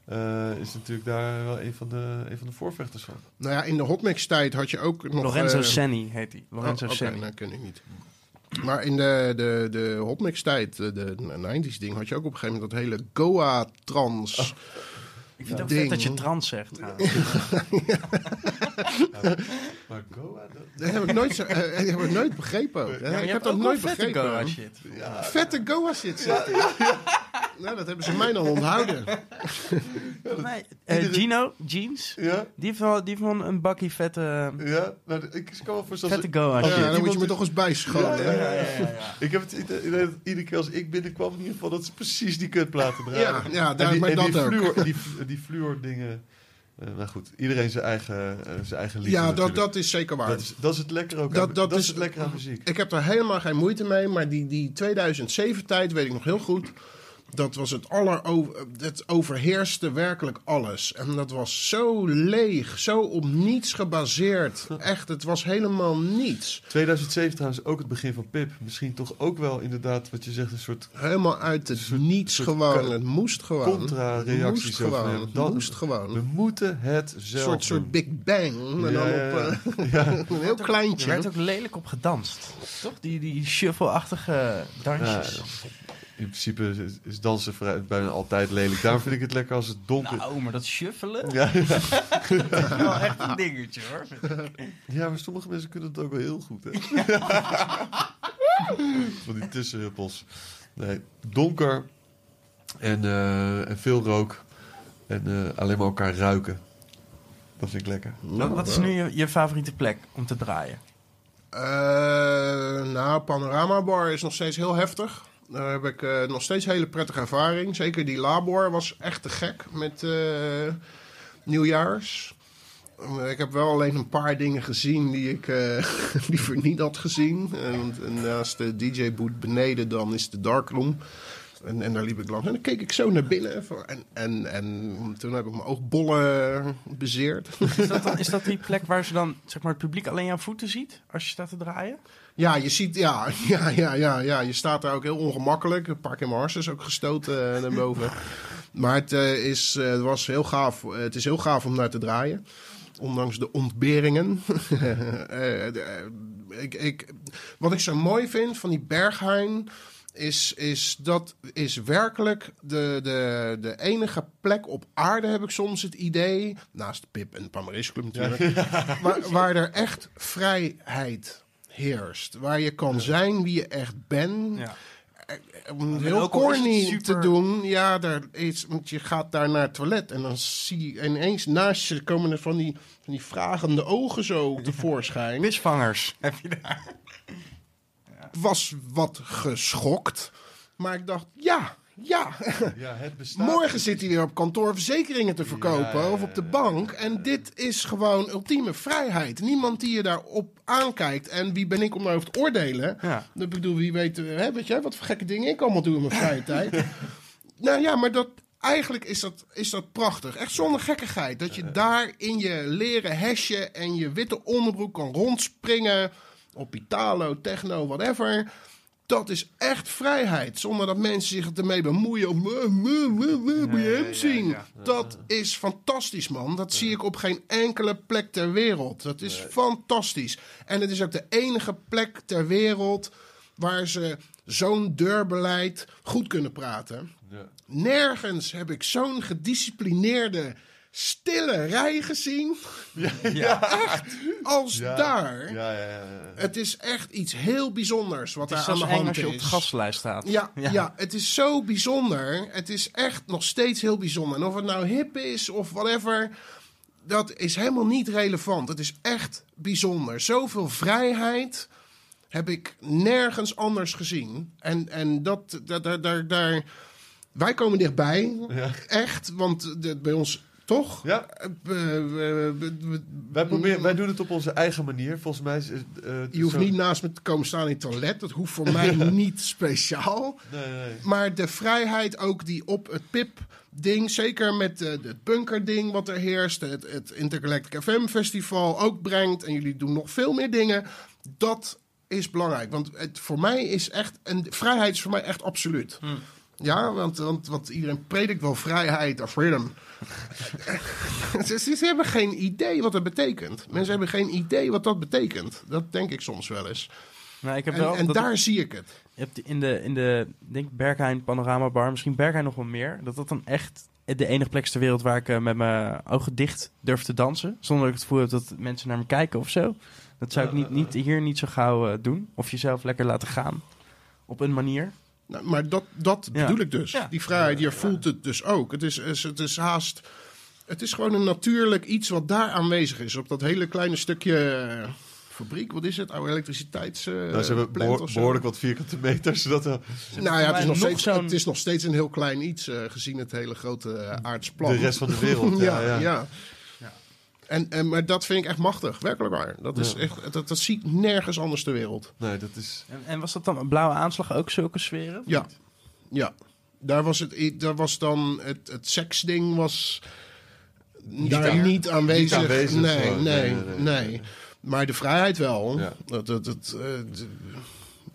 eh, is natuurlijk daar wel een van de, een van de voorvechters van. Nou ja, in de hotmix-tijd had je ook nog... Lorenzo eh, Senni heet hij. Lorenzo oh, Oké, Senni. dat ken ik niet. Maar in de, de, de hotmix-tijd, de, de 90s ding, had je ook op een gegeven moment dat hele Goa-trans. Ik vind het ook vet dat je trans zegt. trouwens. Maar Goa, dat... Dat heb ik nooit, zo, eh, heb ik nooit begrepen. Ja, ik je heb hebt dat nooit begrepen. Goa shit. Vette Goa shit zitten. Nou, dat hebben ze mij dan onthouden. Nee, eh, Gino, Jeans, Ja, die heeft wel, die heeft wel een bakkie vette, ja. Nou, ik kan me voorstellen... vette Goa Ja, dan moet je me toch eens bijscholen. Ja, Ja, ja, ja, ja. Ik heb het idee dat iedere keer als ik binnenkwam, in ieder geval dat ze precies die kutplaten draaien. Ja, ja, en daar, die, maar en dat die ook. fluor, die, die fluor dingen. Eh, maar goed, iedereen zijn eigen, eh, zijn eigen liefde Ja, dat, natuurlijk. dat is zeker waar. dat, is, dat is het lekker ook Dat- aan, dat dat, is- is het lekker aan muziek. Ik heb daar helemaal geen moeite mee, maar die, die 2007-tijd weet ik nog heel goed. Dat was het aller het overheerste werkelijk alles. En dat was zo leeg, zo op niets gebaseerd. Echt, het was helemaal niets. 2007 trouwens ook het begin van Pip. Misschien toch ook wel inderdaad wat je zegt, een soort Helemaal uit het niets soort gewoon. Het moest gewoon. contra-reactie moest gewoon. dat- moest we gewoon. moeten het Een zelf soort, soort doen. Big Bang. Dan Ja, ja. op eh, Ja. een heel Er kleintje. werd ook lelijk op gedanst. Toch? Die, die shuffle-achtige dansjes. Ja, in principe is, is dansen vrij, bijna altijd lelijk. Daarom vind ik het lekker als het donker nou, maar dat shuffelen, Ja, ja. dat is wel echt een dingetje hoor. ja, maar sommige mensen kunnen het ook wel heel goed. Hè? Van die tussenhuppels. Nee, donker en, eh, en veel rook. En eh, alleen maar elkaar ruiken. Dat vind ik lekker. Wat, wat is nu je, je favoriete plek om te draaien? Eh, nou, Panorama Bar is nog steeds heel heftig. Daar heb ik eh, nog steeds hele prettige ervaring. Zeker die Labor was echt te gek met eh, nieuwjaars. Eh, ik heb wel alleen een paar dingen gezien die ik liever niet had gezien. En, en naast de DJ-boot beneden dan is de darkroom. En, en daar liep ik langs. En dan keek ik zo naar binnen. En, en, en toen heb ik mijn oogbollen bezeerd. Is dat, dan, is dat die plek waar ze dan zeg maar, het publiek alleen jouw voeten ziet als je staat te draaien? Ja, je ziet, ja, ja, ja, ja, ja, je staat daar ook heel ongemakkelijk. Een paar keer mijn harses ook gestoten eh, naar boven. Maar het, eh, is, eh, het was heel gaaf. Het is heel gaaf om naar te draaien. Ondanks de ontberingen. Ik, ik, wat ik zo mooi vind van die Berghain... Is, is dat is werkelijk de, de, de enige plek op aarde, heb ik soms het idee. Naast Pip en de Pamaris Club natuurlijk. Waar, waar er echt vrijheid heerst. Waar je kan zijn wie je echt bent. Ja. Om En heel corny super- te doen. Ja, daar is, want je gaat daar naar het toilet. En dan zie je ineens naast je komen er van die, van die vragende ogen zo tevoorschijn. Misvangers heb je daar. was wat geschokt. Maar ik dacht, ja, ja. Ja, het bestaat. Morgen zit hij weer op kantoor verzekeringen te verkopen Ja, of op de bank. En dit is gewoon ultieme vrijheid. Niemand die je daarop aankijkt. En wie ben ik om daarover te oordelen? Ja. Ik bedoel, wie weet, eh, hè, weet jij wat voor gekke dingen ik allemaal doe in mijn vrije tijd. Nou ja, maar dat, eigenlijk is dat, is dat prachtig. Echt zonder gekkigheid. Dat je daar in je leren hesje en je witte onderbroek kan rondspringen. Op Italo, techno, whatever. Dat is echt vrijheid. Zonder dat mensen zich ermee bemoeien. Of "Meh, meh, meh, meh, moet je hem zien. Dat is fantastisch, man. Dat zie ik op geen enkele plek ter wereld. Dat is fantastisch. En het is ook de enige plek ter wereld waar ze zo'n deurbeleid goed kunnen praten. Nergens heb ik zo'n gedisciplineerde, stille rij gezien Ja. als Ja. daar. Ja, ja, ja, ja. Het is echt iets heel bijzonders wat daar aan de hand als je is. op de gastlijst staat. Ja, ja. het is zo bijzonder. Het is echt nog steeds heel bijzonder. En of het nou hip is of whatever, dat is helemaal niet relevant. Het is echt bijzonder. Zoveel vrijheid heb ik nergens anders gezien. En, en dat, daar, daar, daar, daar- wij komen dichtbij. Ja. Echt, want de, bij ons toch? Ja. Eh, we- we- Wij, proberen, wij doen het op onze eigen manier. Volgens mij is het, eh, je hoeft zo- niet naast me te komen staan in het toilet. Dat hoeft voor mij niet speciaal. Nee, nee. Maar de vrijheid ook die op het PIP-ding, zeker met eh, het bunker-ding wat er heerst, het, het Intergalactic FM-festival ook brengt, en jullie doen nog veel meer dingen, dat is belangrijk. Want het, voor mij is echt, en vrijheid is voor mij echt absoluut. Ja, want, want, want iedereen predikt wel vrijheid of freedom. ze, ze hebben geen idee wat dat betekent. Mensen hebben geen idee wat dat betekent. Dat denk ik soms wel eens. Nou, ik heb En, wel en daar zie ik het. Je hebt in de, in de denk Berghain Panorama Bar, misschien Berghain nog wel meer. Dat dat dan echt de enige plek is ter wereld waar ik eh, met mijn ogen dicht durf te dansen. Zonder dat ik het gevoel heb dat mensen naar me kijken of zo. Dat zou ik niet, niet, hier niet zo gauw eh, doen. Of jezelf lekker laten gaan. Op een manier. Nou, maar dat, dat Ja. bedoel ik dus. Ja. Die vrijheid, je voelt het dus ook. Het is, is- het is haast... Het is gewoon een natuurlijk iets wat daar aanwezig is. Op dat hele kleine stukje eh, fabriek. Wat is het? Oude elektriciteits... eh, Nou, ze hebben plant behoor- of zo. behoorlijk wat vierkante meters. Zodat er Nou ja, het is, nog steeds, het is nog steeds een heel klein iets eh, gezien het hele grote uh, aardsplan. de rest van de wereld. ja, ja, ja. En, en, maar dat vind ik echt machtig, werkelijk waar. Dat, is Ja. echt, dat, dat zie ik nergens anders ter wereld. Nee, dat is... En, en was dat dan een blauwe aanslag ook zulke sferen? Ja, ja. Daar was, het, daar was dan het, het seksding was daar aan- niet aanwezig. niet aanwezig, nee, nee, Nee, nee, nee, nee. Maar de vrijheid wel. Ja. Dat, dat, dat, eh,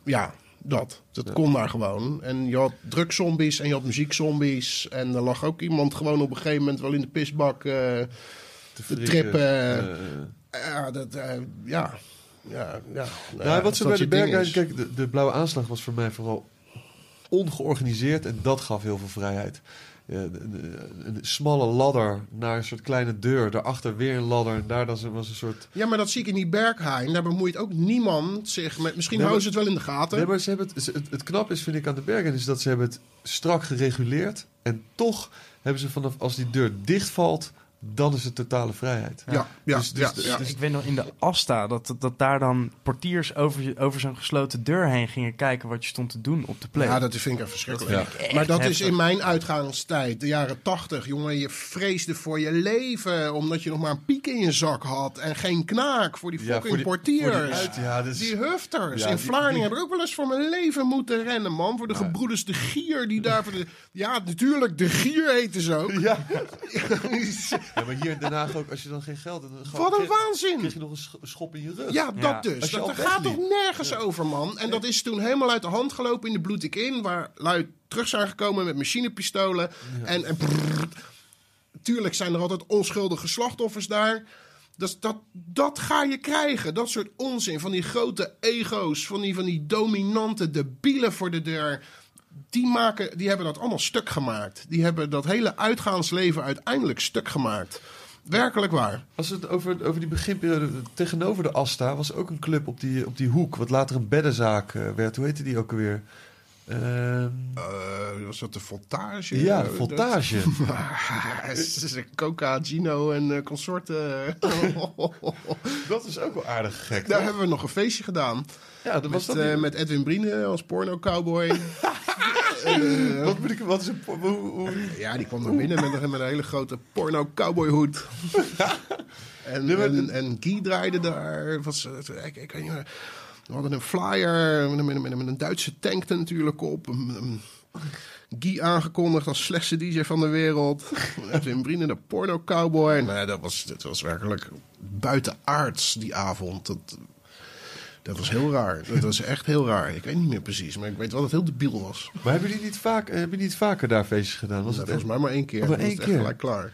ja, dat. Dat kon daar gewoon. En je had drugzombies en je had muziekzombies. En er lag ook iemand gewoon op een gegeven moment wel in de pisbak. eh, de trippen. Eh, ja, dat, eh, ja. Ja, ja. Nou, ja, wat ze dat bij de soort dingen Berghain... is. Kijk, de, de blauwe aanslag was voor mij vooral ongeorganiseerd. En dat gaf heel veel vrijheid. Een smalle ladder naar een soort kleine deur. Daarachter weer een ladder. En daar dan was een soort... Ja, maar dat zie ik in die Berghain. Daar bemoeit ook niemand zich met. Misschien Nee, houden ze het wel in de gaten. Nee, maar ze hebben het, het, het knap is, vind ik, aan de Bergen... is dat ze hebben het strak gereguleerd. En toch hebben ze vanaf als die deur dichtvalt... dan is het totale vrijheid. ja, ja, Dus- dus- ja, dus- ja. Dus ik weet nog in de Asta dat, dat daar dan portiers over, over zo'n gesloten deur heen gingen kijken wat je stond te doen op de play. Ja, dat vind ik echt verschrikkelijk. Vind ik maar dat is in mijn uitgangstijd, de jaren tachtig. Jongen, je vreesde voor je leven. Omdat je nog maar een piek in je zak had. En geen knaak voor die Ja, fucking voor die- portiers. voor die uit- ja, Die hufters. Ja, in Vlaardingen die- heb ik ook wel eens voor mijn leven moeten rennen, man. Voor de gebroeders de Gier. Die daar voor de... Ja, natuurlijk, de Gier heten ze ook. Ja. Ja, maar hier in Den Haag ook, als je dan geen geld hebt... dan Wat een kreeg- waanzin. kreeg je nog een sch- schop in je rug. Ja, dat Ja. dus. Dat, gaat toch nergens over, man. En dat is toen helemaal uit de hand gelopen in de Bloedik In... waar lui terug zijn gekomen met machinepistolen. En, en brrr. tuurlijk zijn er altijd onschuldige slachtoffers daar. Dus dat, dat ga je krijgen. Dat soort onzin. Van die grote ego's. Van die, van die dominante debielen voor de deur. Die, maken, die hebben dat allemaal stuk gemaakt. Die hebben dat hele uitgaansleven uiteindelijk stuk gemaakt. Werkelijk waar. Als het over, over die beginperiode tegenover de Asta was ook een club op die, op die hoek, wat later een beddenzaak eh, werd. Hoe heette die ook alweer? Ehm, Eh, was dat de voltage? ja, Eh, voltage. Dat, is Coca, Gino en eh, consorten. Dat is ook wel aardig gek. Daar toch? hebben we nog een feestje gedaan. Ja, dat was Met, dat. eh, met Edwin Brine als porno-cowboy. wat moet ik, wat is een, hoe, Ja, die kwam er binnen met een, met een hele grote porno-cowboyhoed. en, Nee, maar- en, en Guy draaide daar. Was, eh, ik, ik weet niet meer. We hadden een flyer met, met, een Duitse tank er natuurlijk op. Guy aangekondigd als slechtste DJ van de wereld. Edwin Brine, de porno-cowboy. Nou, ja, dat was, dat was werkelijk buitenaards die avond. Dat, dat was heel raar. Dat was echt heel raar. Ik weet niet meer precies, maar ik weet wel dat het heel debiel was. Maar hebben jullie niet, vaak, hebben jullie niet vaker daar feestjes gedaan? Was Dat het was echt maar maar één keer. Oh, maar Dat was één echt keer? gelijk klaar.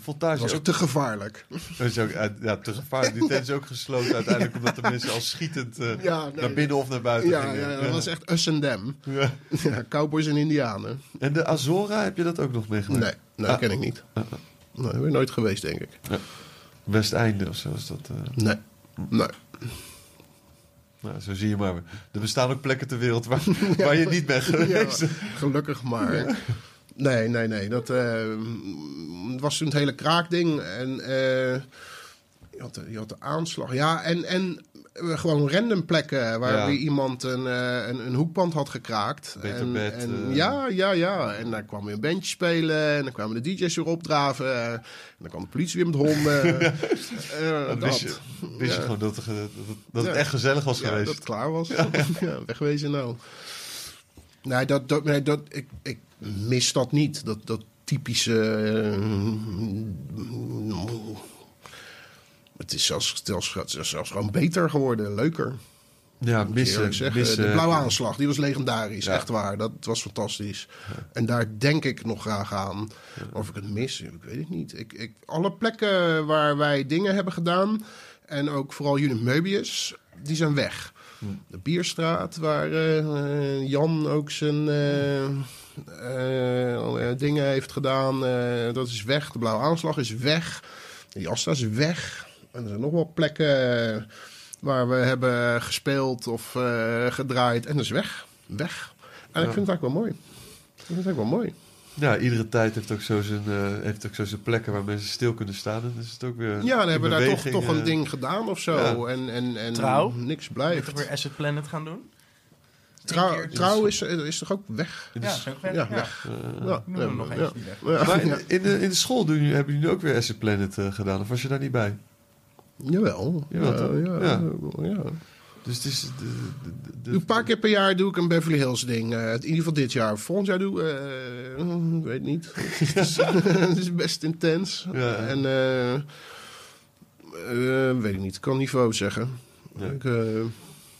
voltage? Dat was ook, te gevaarlijk. dat is ook, uit- ja, te gevaarlijk. Die tent is ook gesloten uiteindelijk omdat de mensen al schietend eh, Ja, nee. naar binnen of naar buiten Ja, gingen. ja, dat was echt us and them. Ja. Ja, cowboys en indianen. En de Azora, heb je dat ook nog meegemaakt? Nee, nee Ah. ken ik niet. Nee, ben je nooit geweest, denk ik. Westeinde of zo is dat. eh. Nee. Nee. Nou, zo zie je maar. Er bestaan ook plekken ter wereld waar, waar je niet bent Ja, geweest. gelukkig maar. Nee, nee, nee. Dat eh, het was toen het hele kraakding. En eh, je, had de, je had de aanslag. Ja, en, en eh, gewoon random plekken waar Ja. weer iemand een, eh, een, een hoekband had gekraakt. Beter en, bed, en, eh. Ja, ja, ja. En daar kwam weer een bandje spelen. En dan kwamen de DJ's weer opdraven. En dan kwam de politie weer met honden. Dan dat. wist je, wist je gewoon dat, het- dat, het- echt gezellig was geweest. dat het klaar was. Ja, wegwezen nou. Nee, dat, dat, nee, dat, ik, ik mis dat niet. Dat, dat typische... eh, het is zelfs, zelfs, zelfs gewoon beter geworden, leuker. Ja, missen. de blauwe aanslag, die was legendarisch. Ja. Echt waar, dat was fantastisch. En daar denk ik nog graag aan. Of ik het mis, ik weet het niet. Ik, ik, alle plekken waar wij dingen hebben gedaan... en ook vooral Unit Möbius, die zijn weg. De Bierstraat, waar eh, Jan ook zijn eh, eh, eh, dingen heeft gedaan... dat is weg. De blauwe aanslag is weg. Die Asta is weg. En er zijn nog wel plekken... eh, waar we hebben gespeeld of eh, gedraaid. En dat is weg. Weg. En ik vind het eigenlijk wel mooi. Ik vind het eigenlijk wel mooi. Ja, iedere tijd heeft ook zo zijn, eh, heeft ook zo zijn plekken waar mensen stil kunnen staan. En is het ook weer. Ja, dan hebben we daar toch, toch een ding gedaan of zo. ja. En, en, en Trouw? niks Moet blijft. je weer Asset Planet gaan doen? Trouw, keer. trouw is, is toch ook weg? Ja. Ja, Ja, weg. Ja, Noem hem nog ja, eens. die weg. Maar Ja. in, in de, in de school doen jullie, hebben jullie ook weer Asset Planet gedaan? Of was je daar niet bij? Jawel. Ja, ja, Ja. ja. Dus het is. De, de, de, de- Een paar keer per jaar doe ik een Beverly Hills ding. Eh, in ieder geval dit jaar. Volgend jaar doe ik... eh, ik weet niet. het, is, best intens. Ja. En... eh, weet ik niet. Ik kan niveau zeggen. Ik, eh,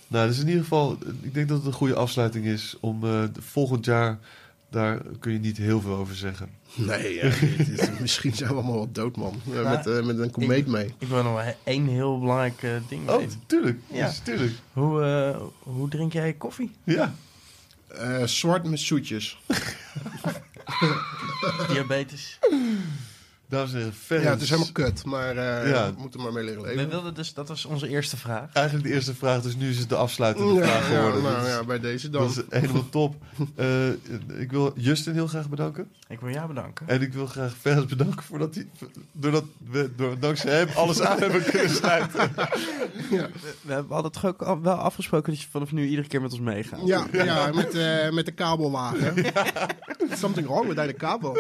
Nou, dus in ieder geval, ik denk dat het een goede afsluiting is om eh, volgend jaar. Daar kun je niet heel veel over zeggen. Nee, ja, is- misschien zijn we allemaal wat dood, man. Nou, met, eh, met een komeet mee. Ik wil nog één heel belangrijk eh, ding Oh, weten. tuurlijk. Ja. Dus, tuurlijk. Hoe, eh, hoe drink jij koffie? Ja. Zwart met zoetjes. Diabetes. Dames en heren, Ferens. Ja, het is helemaal kut, maar eh Ja. we moeten er maar mee leren We leven. wilden dus, dat was onze eerste vraag. Eigenlijk de eerste vraag, dus nu is het de afsluitende Ja, vraag ja, geworden. nou dat, is, ja, bij deze dan. dat is helemaal top. Eh, ik wil Justin heel graag bedanken. Ik wil jou bedanken. En ik wil graag Ferens bedanken voordat hij, doordat we door, dankzij hem alles aan hebben kunnen sluiten. We hebben hadden toch ook al wel afgesproken dat je vanaf nu iedere keer met ons meegaat. Ja, ja met, eh, met de kabelwagen. Something wrong with de kabel.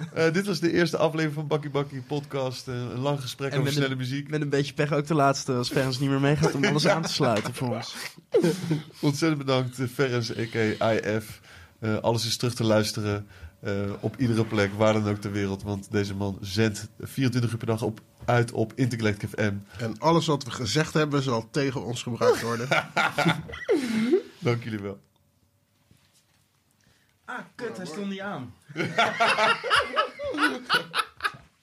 Eh, dit was de eerste aflevering van Bakkie Bakkie podcast. Eh, een lang gesprek En over snelle een- muziek. Met een beetje pech ook de laatste als Ferens niet meer meegaat om alles aan te sluiten voor ons. Ontzettend bedankt, eh, Ferens, a.k.a. IF. Eh, alles is terug te luisteren eh, op iedere plek, waar dan ook ter wereld. Want deze man zendt 24 uur per dag op, uit op Intergalactic FM. En alles wat we gezegd hebben zal tegen ons gebruikt worden. Dank jullie wel. Ah, kut, hij stond niet aan.